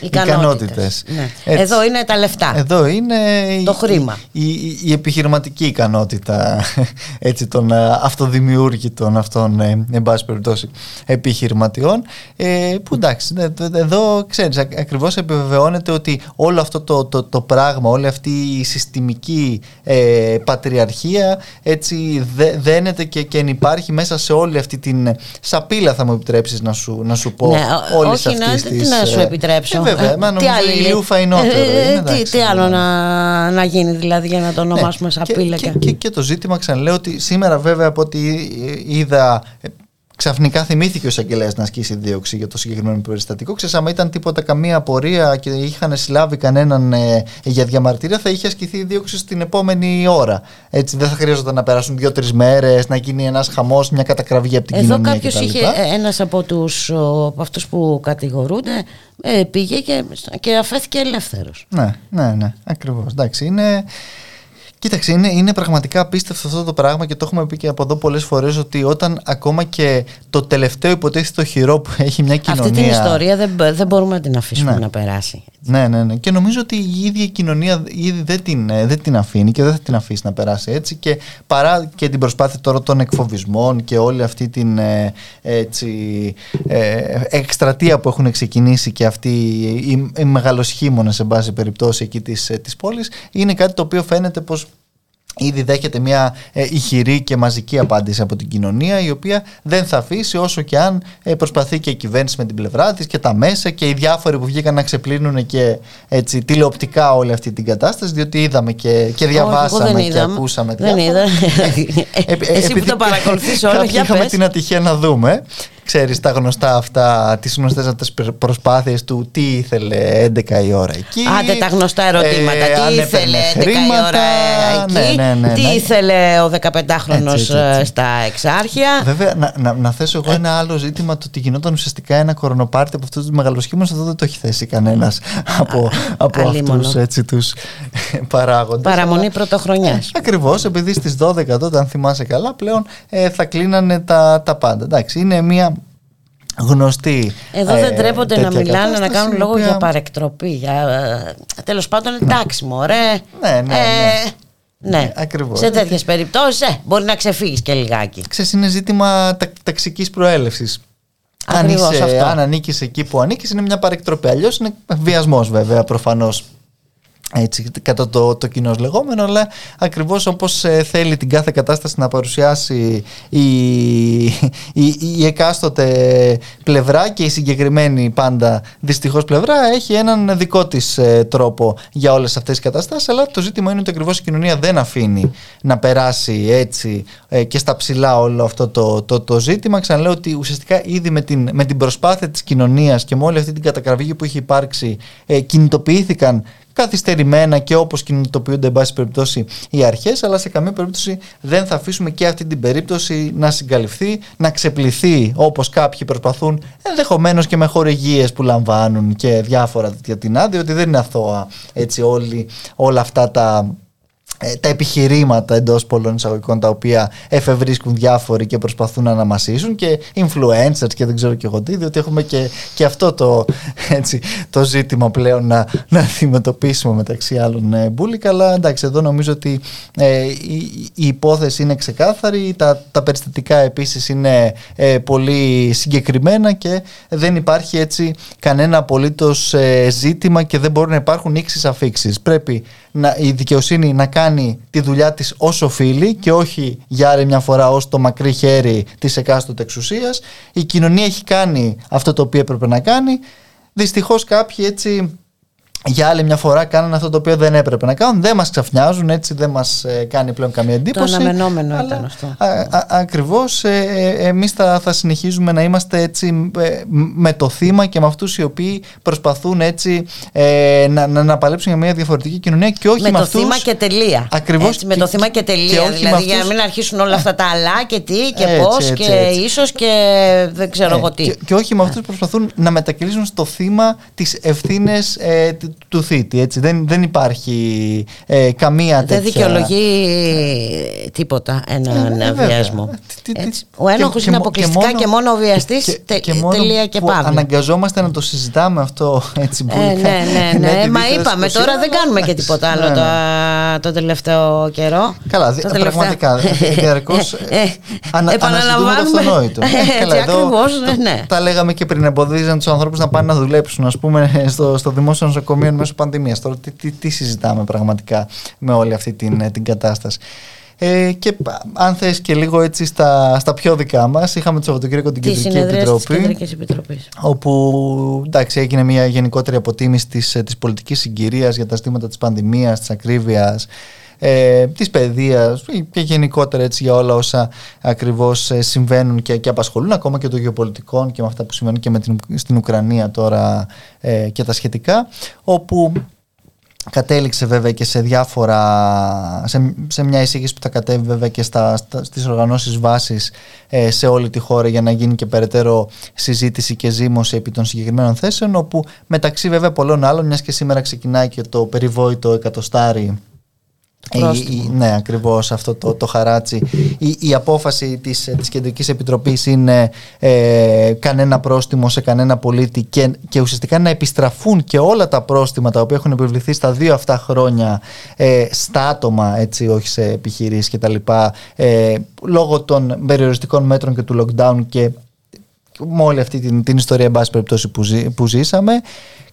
Ικανότητες. ικανότητες. Ναι. Έτσι. Εδώ είναι τα λεφτά. Εδώ είναι Το η, χρήμα. Η, η, η επιχειρηματική ικανότητα έτσι, των ε, αυτοδημιούργητων αυτών, ε, εν πάση περιπτώσει, επιχειρηματιών. Ε, που εντάξει, δε- δε- εδώ ξέρεις, ακ- ακριβώς επιβεβαιώνεται ότι όλο αυτό το, το, το πράγμα, όλη αυτή η συστημική ε, πατριαρχία έτσι δε, δένεται και, και υπάρχει μέσα σε όλη αυτή την σαπίλα θα μου επιτρέψεις να σου, να σου πω Ναι, ό- όλης όχι να, αυτής τι της, να σου ε, επιτρέψω. ε, βέβαια, μα τι νομίζω άλλη η λέει. Λιούφα φαϊνότερο Ε, είναι, τι, εντάξει, τι άλλο δηλαδή. να, να γίνει δηλαδή για να το ονομάσουμε Ναι, σαπίλα και, και, και, και το ζήτημα ξαναλέω ότι σήμερα βέβαια από ό,τι είδα ε, ξαφνικά θυμήθηκε ο εισαγγελέας να ασκήσει δίωξη για το συγκεκριμένο περιστατικό. Ξέρεις, άμα ήταν τίποτα καμία απορία και είχαν συλλάβει κανέναν ε, για διαμαρτυρία, θα είχε ασκηθεί η δίωξη στην επόμενη ώρα. Έτσι, δεν θα χρειαζόταν να περάσουν δύο-τρεις μέρες, να γίνει ένας χαμός, μια κατακραυγή από την Εδώ κοινωνία κάποιος κτλ. είχε, ε, ένας από, τους, ο, από αυτούς που κατηγορούνται ε, πήγε και, και αφέθηκε ελεύθερος. Ναι, ναι, ναι, ακριβώς. Εντάξει, είναι. Κοίταξε, είναι, είναι πραγματικά απίστευτο αυτό το πράγμα και το έχουμε πει και από εδώ πολλές φορές ότι όταν ακόμα και το τελευταίο υποτίθετο χειρό που έχει μια κοινωνία... Αυτή την ιστορία δεν, μπο- δεν μπορούμε να την αφήσουμε Ναι. να περάσει. Ναι, ναι, ναι. Και νομίζω ότι η ίδια η κοινωνία ήδη δεν την, ε, δεν την αφήνει και δεν θα την αφήσει να περάσει έτσι. Και παρά και την προσπάθεια τώρα των εκφοβισμών και όλη αυτή την ε, έτσι, ε, εκστρατεία που έχουν ξεκινήσει και αυτοί οι, οι μεγαλοσχήμονες σε πάση περιπτώσει εκεί της, ε, της πόλης είναι κάτι το οποίο φαίνεται πως ήδη δέχεται μια ε, ηχηρή και μαζική απάντηση από την κοινωνία η οποία δεν θα αφήσει όσο και αν ε, προσπαθεί και η κυβέρνηση με την πλευρά της και τα μέσα και οι διάφοροι που βγήκαν να ξεπλύνουν και έτσι τηλεοπτικά όλη αυτή την κατάσταση διότι είδαμε και, και διαβάσαμε εγώ δεν και είδα. ακούσαμε Δεν διάφορα. είδα. Ε, ε, Εσύ που επειδή το παρακολουθείς όλα, κάποιοι για είχαμε πες. την ατυχία να δούμε ξέρεις τα γνωστά αυτά τις γνωστές αυτές προσπάθειες του τι ήθελε 11 η ώρα εκεί Άντε τα γνωστά ερωτήματα. ε, αν τι έπαιρνε ήθελε 11 η χρήματα, ώρα εκεί, ναι, ναι, ναι, τι ναι. ήθελε ο 15χρονος Έτσι, έτσι, έτσι. στα εξάρχεια. Βέβαια, να, να, να θέσω εγώ ένα άλλο ζήτημα το ότι γινόταν ουσιαστικά ένα κορονοπάρτι από αυτούς τους μεγαλοσχήμους. Αυτό δεν το έχει θέσει κανένας από, από αλίμονο. αυτούς έτσι τους παράγοντες. Παραμονή πρωτοχρονιάς. Ακριβώς, επειδή στις 12 τότε, αν θυμάσαι καλά, πλέον ε, θα κλείνανε τα, τα πάντα. Εντάξει, είναι μια γνωστή. Εδώ ε, δεν τρέπονται να τέτοια μιλάνε, να κατάσταση, κάνουν η λόγο οποία- για παρεκτροπή. Για, ε, τέλος πάντων, εντάξει, μωρέ. Ναι, ναι, ναι. Ε, ναι. ακριβώς. Σε τέτοιες περιπτώσεις ε, μπορεί να ξεφύγεις και λιγάκι. Ξέρεις, είναι ζήτημα τα, ταξικής προέλευσης. Αν, Ακριβώς είσαι, αυτό. αν ανήκεις εκεί που ανήκεις είναι μια παρεκτροπή. Αλλιώς είναι βιασμός βέβαια προφανώς. Έτσι, κατά το, το κοινό λεγόμενο, αλλά ακριβώς όπως ε, θέλει την κάθε κατάσταση να παρουσιάσει η, η, η εκάστοτε πλευρά και η συγκεκριμένη πάντα δυστυχώς πλευρά έχει έναν δικό της ε, τρόπο για όλες αυτές τις καταστάσεις αλλά το ζήτημα είναι ότι ακριβώς η κοινωνία δεν αφήνει να περάσει έτσι ε, και στα ψηλά όλο αυτό το, το, το ζήτημα. Ξαναλέω ότι ουσιαστικά ήδη με την, με την προσπάθεια της κοινωνίας και με όλη αυτή την κατακραυγή που έχει υπάρξει ε, κινητοποιήθηκαν καθυστερημένα και όπως κινητοποιούνται εν πάση περιπτώσει οι αρχές αλλά σε καμία περίπτωση δεν θα αφήσουμε και αυτή την περίπτωση να συγκαλυφθεί, να ξεπληθεί όπως κάποιοι προσπαθούν ενδεχομένως και με χορηγίες που λαμβάνουν και διάφορα για την άδεια ότι δεν είναι αθώα έτσι όλοι, όλα αυτά τα ε, τα επιχειρήματα εντός πολλών εισαγωγικών τα οποία εφευρίσκουν διάφοροι και προσπαθούν να αναμασίσουν και influencers και δεν ξέρω και εγώ τι, διότι έχουμε και, και αυτό το, έτσι, το ζήτημα πλέον να, να αντιμετωπίσουμε μεταξύ άλλων ε, μπουλικα. Αλλά εντάξει, εδώ νομίζω ότι ε, η, η υπόθεση είναι ξεκάθαρη, τα, τα περιστατικά επίσης είναι ε, πολύ συγκεκριμένα και δεν υπάρχει έτσι κανένα απολύτως ε, ζήτημα και δεν μπορεί να υπάρχουν ίξεις αφήξεις. Πρέπει να, η δικαιοσύνη να κάνει τη δουλειά της ως οφείλει και όχι για άλλη μια φορά ως το μακρύ χέρι της εκάστοτε εξουσίας. Η κοινωνία έχει κάνει αυτό το οποίο έπρεπε να κάνει. Δυστυχώς κάποιοι έτσι για άλλη μια φορά κάνανε αυτό το οποίο δεν έπρεπε να κάνουν. Δεν μας ξαφνιάζουν, έτσι δεν μας ε, κάνει πλέον καμία εντύπωση. Το αναμενόμενο ήταν αυτό. Α, α, ακριβώς ε, ε, εμείς θα, θα συνεχίζουμε να είμαστε έτσι ε, με το θύμα και με αυτούς οι οποίοι προσπαθούν έτσι ε, να, να, να παλέψουν για μια διαφορετική κοινωνία και όχι με, με, το αυτούς... θύμα και τελεία. Ακριβώς Έτσι, με και- το θύμα και τελεία. και όχι με δηλαδή για να αυτούς- μην αρχίσουν όλα αυτά τα αλλά και τι και Έτσι, πώς έτσι, και έτσι. ίσως και δεν ξέρω Ε, εγώ τι. Και, και όχι με αυτούς που προσπαθούν να μετακυλήσουν στο θύμα τις ευθύνες ε, του- του θήτη. Έτσι. Δεν, δεν υπάρχει ε, καμία Δεν τέτοια... δικαιολογεί τίποτα έναν Ε, ε, βέβαια. βιασμό. Τι- τι- Έτσι. Ο ένοχος και- είναι και αποκλειστικά μόνο- και μόνο ο βιαστής, και- τε- και μόνο τελεία και που παύλα. Αναγκαζόμαστε να το συζητάμε αυτό έτσι Ε, πολύ. ναι, ναι, ναι. Μα είπαμε τώρα δεν κάνουμε και τίποτα άλλο Ναι, ναι. το, το τελευταίο καιρό. Καλά, δι- Το τελευταίο- πραγματικά. Διαρκώς Ε, ε, ανα, αναζητούμε το επαναλαμβάνουμε. αυτονόητο. Έτσι, Καλά, εδώ ακριβώς, το- ναι. Τα λέγαμε και πριν. Εμποδίζαν τους ανθρώπους να πάνε να δουλέψουν, ας πούμε, στο, στο δημόσιο νοσοκομείο εν μέσω πανδημίας. Τώρα, τι, τι, τι συζητάμε πραγματικά με όλη αυτή την, την κατάσταση; Ε, και πα- αν θες και λίγο έτσι στα, στα πιο δικά μας είχαμε το Σαββατοκύριακο την Τη Κεντρική συνεδρία της Επιτροπή Κεντρικής Επιτροπής. όπου εντάξει, έγινε μια γενικότερη αποτίμηση της, ε, της πολιτικής συγκυρίας για τα ζητήματα της πανδημίας, της ακρίβειας, ε, της παιδείας και γενικότερα έτσι για όλα όσα ακριβώς ε, συμβαίνουν και, και απασχολούν ακόμα και των γεωπολιτικών και με αυτά που συμβαίνουν και με την, στην Ουκρανία τώρα ε, και τα σχετικά όπου κατέληξε βέβαια και σε διάφορα σε, σε μια εισήγηση που θα κατέβει βέβαια και στα, στα, στις οργανώσεις βάσης ε, σε όλη τη χώρα για να γίνει και περαιτέρω συζήτηση και ζήμωση επί των συγκεκριμένων θέσεων όπου μεταξύ βέβαια πολλών άλλων μιας και σήμερα ξεκινάει και το περιβόητο εκατοστάρι η, πρόστιμο. η- ναι, ακριβώς αυτό το, το χαράτσι. Η, η απόφαση της, της Κεντρικής Επιτροπής είναι ε, κανένα πρόστιμο σε κανένα πολίτη και, και ουσιαστικά να επιστραφούν και όλα τα πρόστιμα τα οποία έχουν επιβληθεί στα δύο αυτά χρόνια ε, στα άτομα, έτσι, όχι σε επιχειρήσεις κτλ. Ε, λόγω των περιοριστικών μέτρων και του lockdown και με όλη αυτή την, την ιστορία εν πάση περιπτώσει που, ζει- που ζήσαμε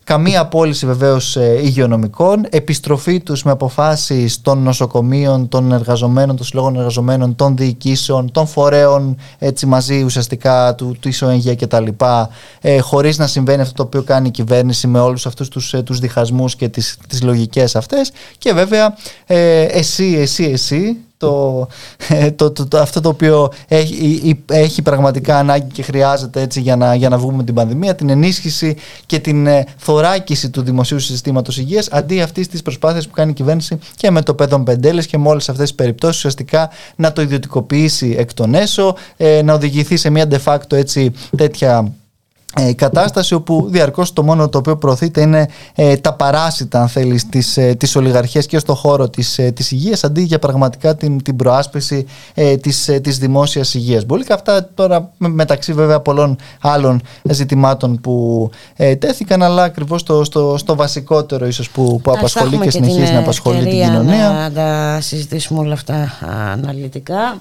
καμία απόλυση βεβαίως ε, υγειονομικών. Επιστροφή τους με αποφάσεις των νοσοκομείων, των εργαζομένων, των συλλόγων εργαζομένων, των διοικήσεων, των φορέων έτσι μαζί ουσιαστικά του, του ΙΣΟΕΝΓΕ και τα λοιπά. Ε, χωρίς να συμβαίνει αυτό το οποίο κάνει η κυβέρνηση με όλους αυτούς τους, ε, τους διχασμούς και τις, τις λογικές αυτές. Και βέβαια ε, εσύ, εσύ, εσύ το, ε, το, το, το- αυτό το οποίο έχει, η- η- έχει πραγματικά ανάγκη και χρειάζεται έτσι για να, για να βγούμε με την πανδημία, την ενίσχυση και την ε, θωράκιση του δημοσίου συστήματος υγείας αντί αυτής της προσπάθειας που κάνει η κυβέρνηση και με το παιδόν πεντέλες και με όλες αυτές τις περιπτώσεις ουσιαστικά να το ιδιωτικοποιήσει εκ των έσω, ε, να οδηγηθεί σε μια de facto έτσι τέτοια ε, κατάσταση όπου διαρκώς το μόνο το οποίο προωθείται είναι ε, τα παράσιτα αν θέλεις της, ε, της ολιγαρχίας και στο χώρο της, ε, της υγείας αντί για πραγματικά την, την προάσπιση ε, της, ε, της δημόσιας υγείας. Μπορεί και αυτά τώρα με- μεταξύ βέβαια πολλών άλλων ζητημάτων που ε, τέθηκαν αλλά ακριβώς στο, στο, στο βασικότερο ίσως που, που Εντάξει, θα απασχολεί έχουμε και συνεχίζει την να απασχολεί την ευκαιρία κοινωνία. Να τα συζητήσουμε όλα αυτά αναλυτικά.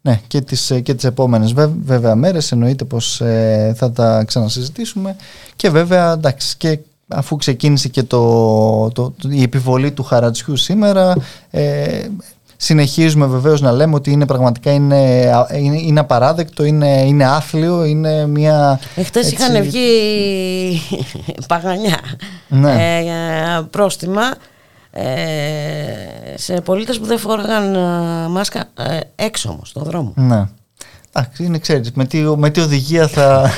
Ναι, και τις, ε, και τις επόμενες. Βέ- βέβαια μέρες εννοείται πως ε, θα τα ξανασυζητήσουμε. Και βέβαια εντάξει και αφού ξεκίνησε και το, το, το- η επιβολή του χαρατσιού σήμερα ε, συνεχίζουμε βεβαίως να λέμε ότι είναι πραγματικά είναι, α- είναι, είναι απαράδεκτο, είναι, είναι άθλιο, είναι μια... Εχθές έτσι- είχαν βγει παγανιά Ναι. ε, πρόστιμα. ε, σε πολίτες που δεν φόραγαν ε, μάσκα ε, έξω όμως, στον δρόμο. Ναι. Εντάξει, είναι ξέρεις, με τι, με τι οδηγία θα,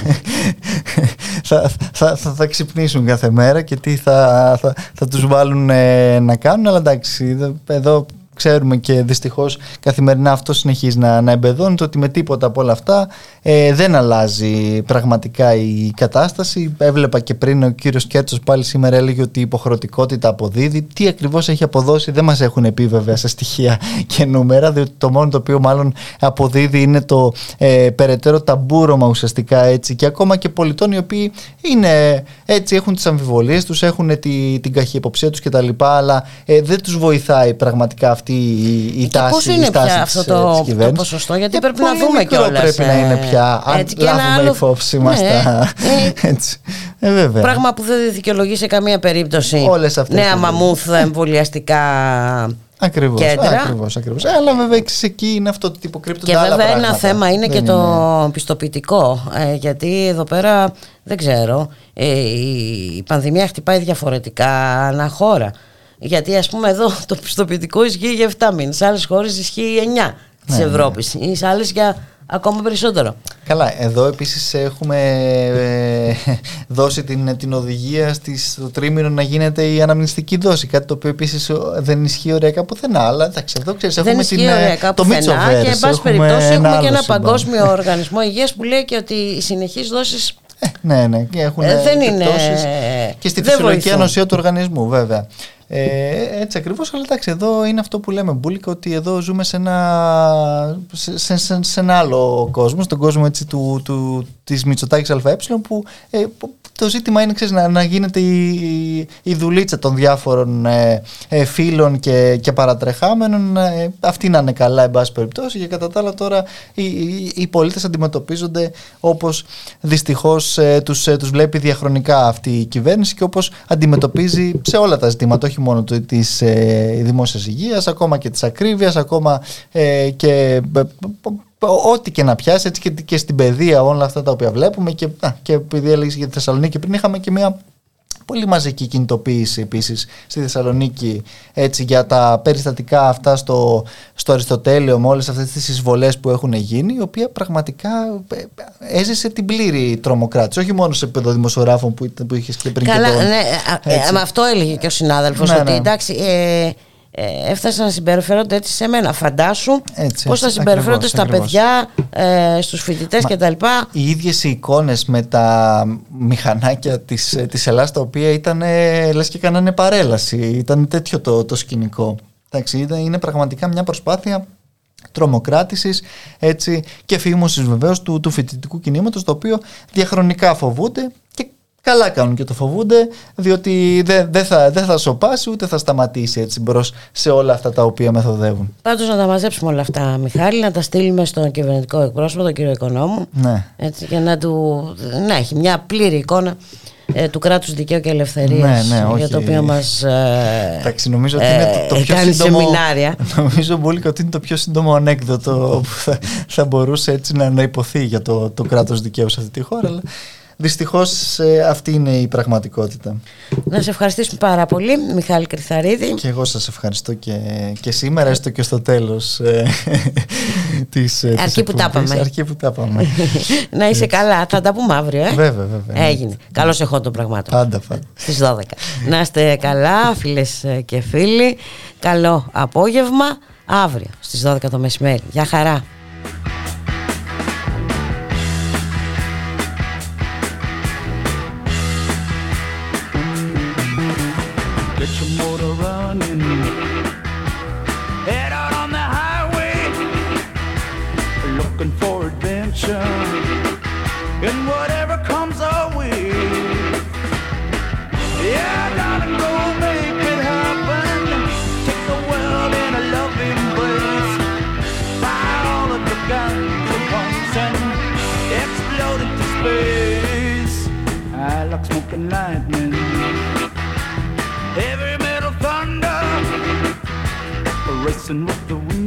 θα, θα, θα, θα ξυπνήσουν κάθε μέρα και τι θα, θα, θα τους βάλουν ε, να κάνουν αλλά εντάξει εδώ- εδώ ξέρουμε και δυστυχώς καθημερινά αυτό συνεχίζει να, να εμπεδώνεται ότι με τίποτα από όλα αυτά ε, δεν αλλάζει πραγματικά η κατάσταση. Έβλεπα και πριν ο κύριος Κέρτσος πάλι σήμερα έλεγε ότι η υποχρεωτικότητα αποδίδει. Τι ακριβώς έχει αποδώσει δεν μας έχουν πει βέβαια σε στοιχεία και νούμερα διότι το μόνο το οποίο μάλλον αποδίδει είναι το ε, περαιτέρω ταμπούρωμα ουσιαστικά έτσι και ακόμα και πολιτών οι οποίοι είναι έτσι έχουν τις αμφιβολίες τους, έχουν τη, την καχυποψία τους κτλ αλλά ε, δεν τους βοηθάει πραγματικά αυτή η, η Και τάση, πώς η είναι στάση πια της, αυτό ε, το, της το κυβέρνησης. ποσοστό, γιατί Και πρέπει να πολύ δούμε μικρό κιόλας. πρέπει να είναι πια, αν έτσι, και ένα λάβουμε άλλο- υπόψη μας Ναι, τα... ε, έτσι. Ε, βέβαια. Πράγμα που δεν δικαιολογεί σε καμία περίπτωση Όλες αυτές νέα τις- μαμούθ εμβολιαστικά Ακριβώς, κέντρα. ακριβώς, ακριβώς. Ε, Αλλά βέβαια εξής εκεί είναι αυτό ότι υποκρύπτονται Και άλλα βέβαια πράγματα. ένα θέμα είναι Δεν και το πιστοποιητικό. ε, γιατί εδώ πέρα δεν ξέρω. ε, η, η πανδημία χτυπάει διαφορετικά ανά χώρα. Γιατί ας πούμε εδώ το πιστοποιητικό ισχύει για 7 μήνες. Σε άλλες χώρες ισχύει 9 της Ναι, ναι. Ευρώπης. Ή σε άλλες για ακόμα περισσότερο. Καλά, εδώ επίσης έχουμε ε, δώσει την, την οδηγία στις, στο τρίμηνο να γίνεται η αναμνηστική δόση. Κάτι το οποίο επίσης ο, δεν ισχύει ωραία πουθενά. Αλλά εντάξει, εδώ ξέρεις, Δεν έχουμε ισχύει την, ε, ωραία το πουθενά Mitsoverse, και εν πάση έχουμε περιπτώσει έχουμε άλλο και ένα σύμπαν. παγκόσμιο οργανισμό υγείας που λέει και ότι οι συνεχείς δόσεις Ναι, ναι, και έχουν Ε, δεν είναι- επιπτώσεις και στη δεν φυσιολογική βοηθούν. ανοσία του οργανισμού, βέβαια. Ε, έτσι ακριβώς, αλλά εντάξει, εδώ είναι αυτό που λέμε, Μπούλικα, ότι εδώ ζούμε σε ένα, σε, σε, σε- σε ένα άλλο κόσμο, στον κόσμο έτσι, του, του, της Μητσοτάκης ΑΕ, που, ε, που το ζήτημα είναι ξέρεις, να, να γίνεται η, η, η δουλίτσα των διάφορων ε, ε, φίλων και, και παρατρεχάμενων, ε, αυτοί να είναι καλά, εν πάση περιπτώσει, και κατά τα άλλα τώρα οι, οι, οι πολίτες αντιμετωπίζονται όπως δυστυχώς ε, τους, ε, τους βλέπει διαχρονικά αυτή η κυβέρνηση και όπως αντιμετωπίζει σε όλα τα ζητήματα, όχι μόνο το, της ε, δημόσιας υγείας, ακόμα και της ακρίβειας, ακόμα ε, και ε, π- π- ό,τι και να πιάσει, έτσι και, και στην παιδεία όλα αυτά τα οποία βλέπουμε και, α, και επειδή έλεγες για τη Θεσσαλονίκη πριν είχαμε και μια πολύ μαζική κινητοποίηση επίσης στη Θεσσαλονίκη έτσι, για τα περιστατικά αυτά στο, στο Αριστοτέλειο με όλες αυτές τις εισβολές που έχουν γίνει η οποία πραγματικά ε, έζησε την πλήρη τρομοκράτηση όχι μόνο σε επίπεδο δημοσιογράφων που, ήταν- που είχες και πριν Καλά, και τον, ναι, α, ε, έτσι. με αυτό έλεγε και ο συνάδελφος. Ναι, ότι ναι. εντάξει, ε, ε, έφτασαν να συμπεριφέρονται έτσι σε μένα. Φαντάσου Έτσι, πώς θα έτσι, συμπεριφέρονται ακριβώς, στα ακριβώς. παιδιά, ε, στους φοιτητές Μα- κτλ. οι ίδιες οι εικόνες με τα μηχανάκια της, ε, της Ελλάδας τα οποία ήταν ε, λες και κάνανε παρέλαση ήταν τέτοιο το, το σκηνικό Εντάξει, ήταν- είναι πραγματικά μια προσπάθεια τρομοκράτησης έτσι, και φήμωσης βεβαίως του, του φοιτητικού κινήματος το οποίο διαχρονικά φοβούνται και καλά κάνουν και το φοβούνται διότι δεν δεν θα, δεν θα σοπάσει ούτε θα σταματήσει έτσι μπρος σε όλα αυτά τα οποία μεθοδεύουν. Πάντως να τα μαζέψουμε όλα αυτά, Μιχάλη, να τα στείλουμε στον κυβερνητικό εκπρόσωπο, τον κύριο Οικονόμου. Ναι. Έτσι, για να, του, να έχει μια πλήρη εικόνα ε, του κράτους δικαίου και ελευθερίας Ναι, ναι, για όχι. το οποίο μας ε, Εντάξει, νομίζω ότι ε, είναι το, το πιο κάνει σύντομο. σεμινάρια. Νομίζω πολύ ότι είναι το πιο σύντομο ανέκδοτο που θα, θα μπορούσε έτσι να, να υποθεί για το, το κράτος δικαίου σε αυτή τη χώρα. Αλλά δυστυχώς αυτή είναι η πραγματικότητα. Να σε ευχαριστήσουμε πάρα πολύ, Μιχάλη Κρυθαρίδη. Και εγώ σας ευχαριστώ και, και σήμερα, έστω και στο τέλος ε, της, ε, της Αρκεί που τα εκπομπής. είπαμε. Αρκεί που τα είπαμε. να είσαι καλά, θα τα πούμε αύριο. Ε; Βέβαια, βέβαια. Έγινε. Καλώς εχόντων των πραγμάτων. Πάντα, πάντα. Στις 12. να είστε καλά, φίλες ε, και φίλοι. Καλό απόγευμα. Αύριο στις 12 το μεσημέρι. Γεια χαρά. Racing with the wind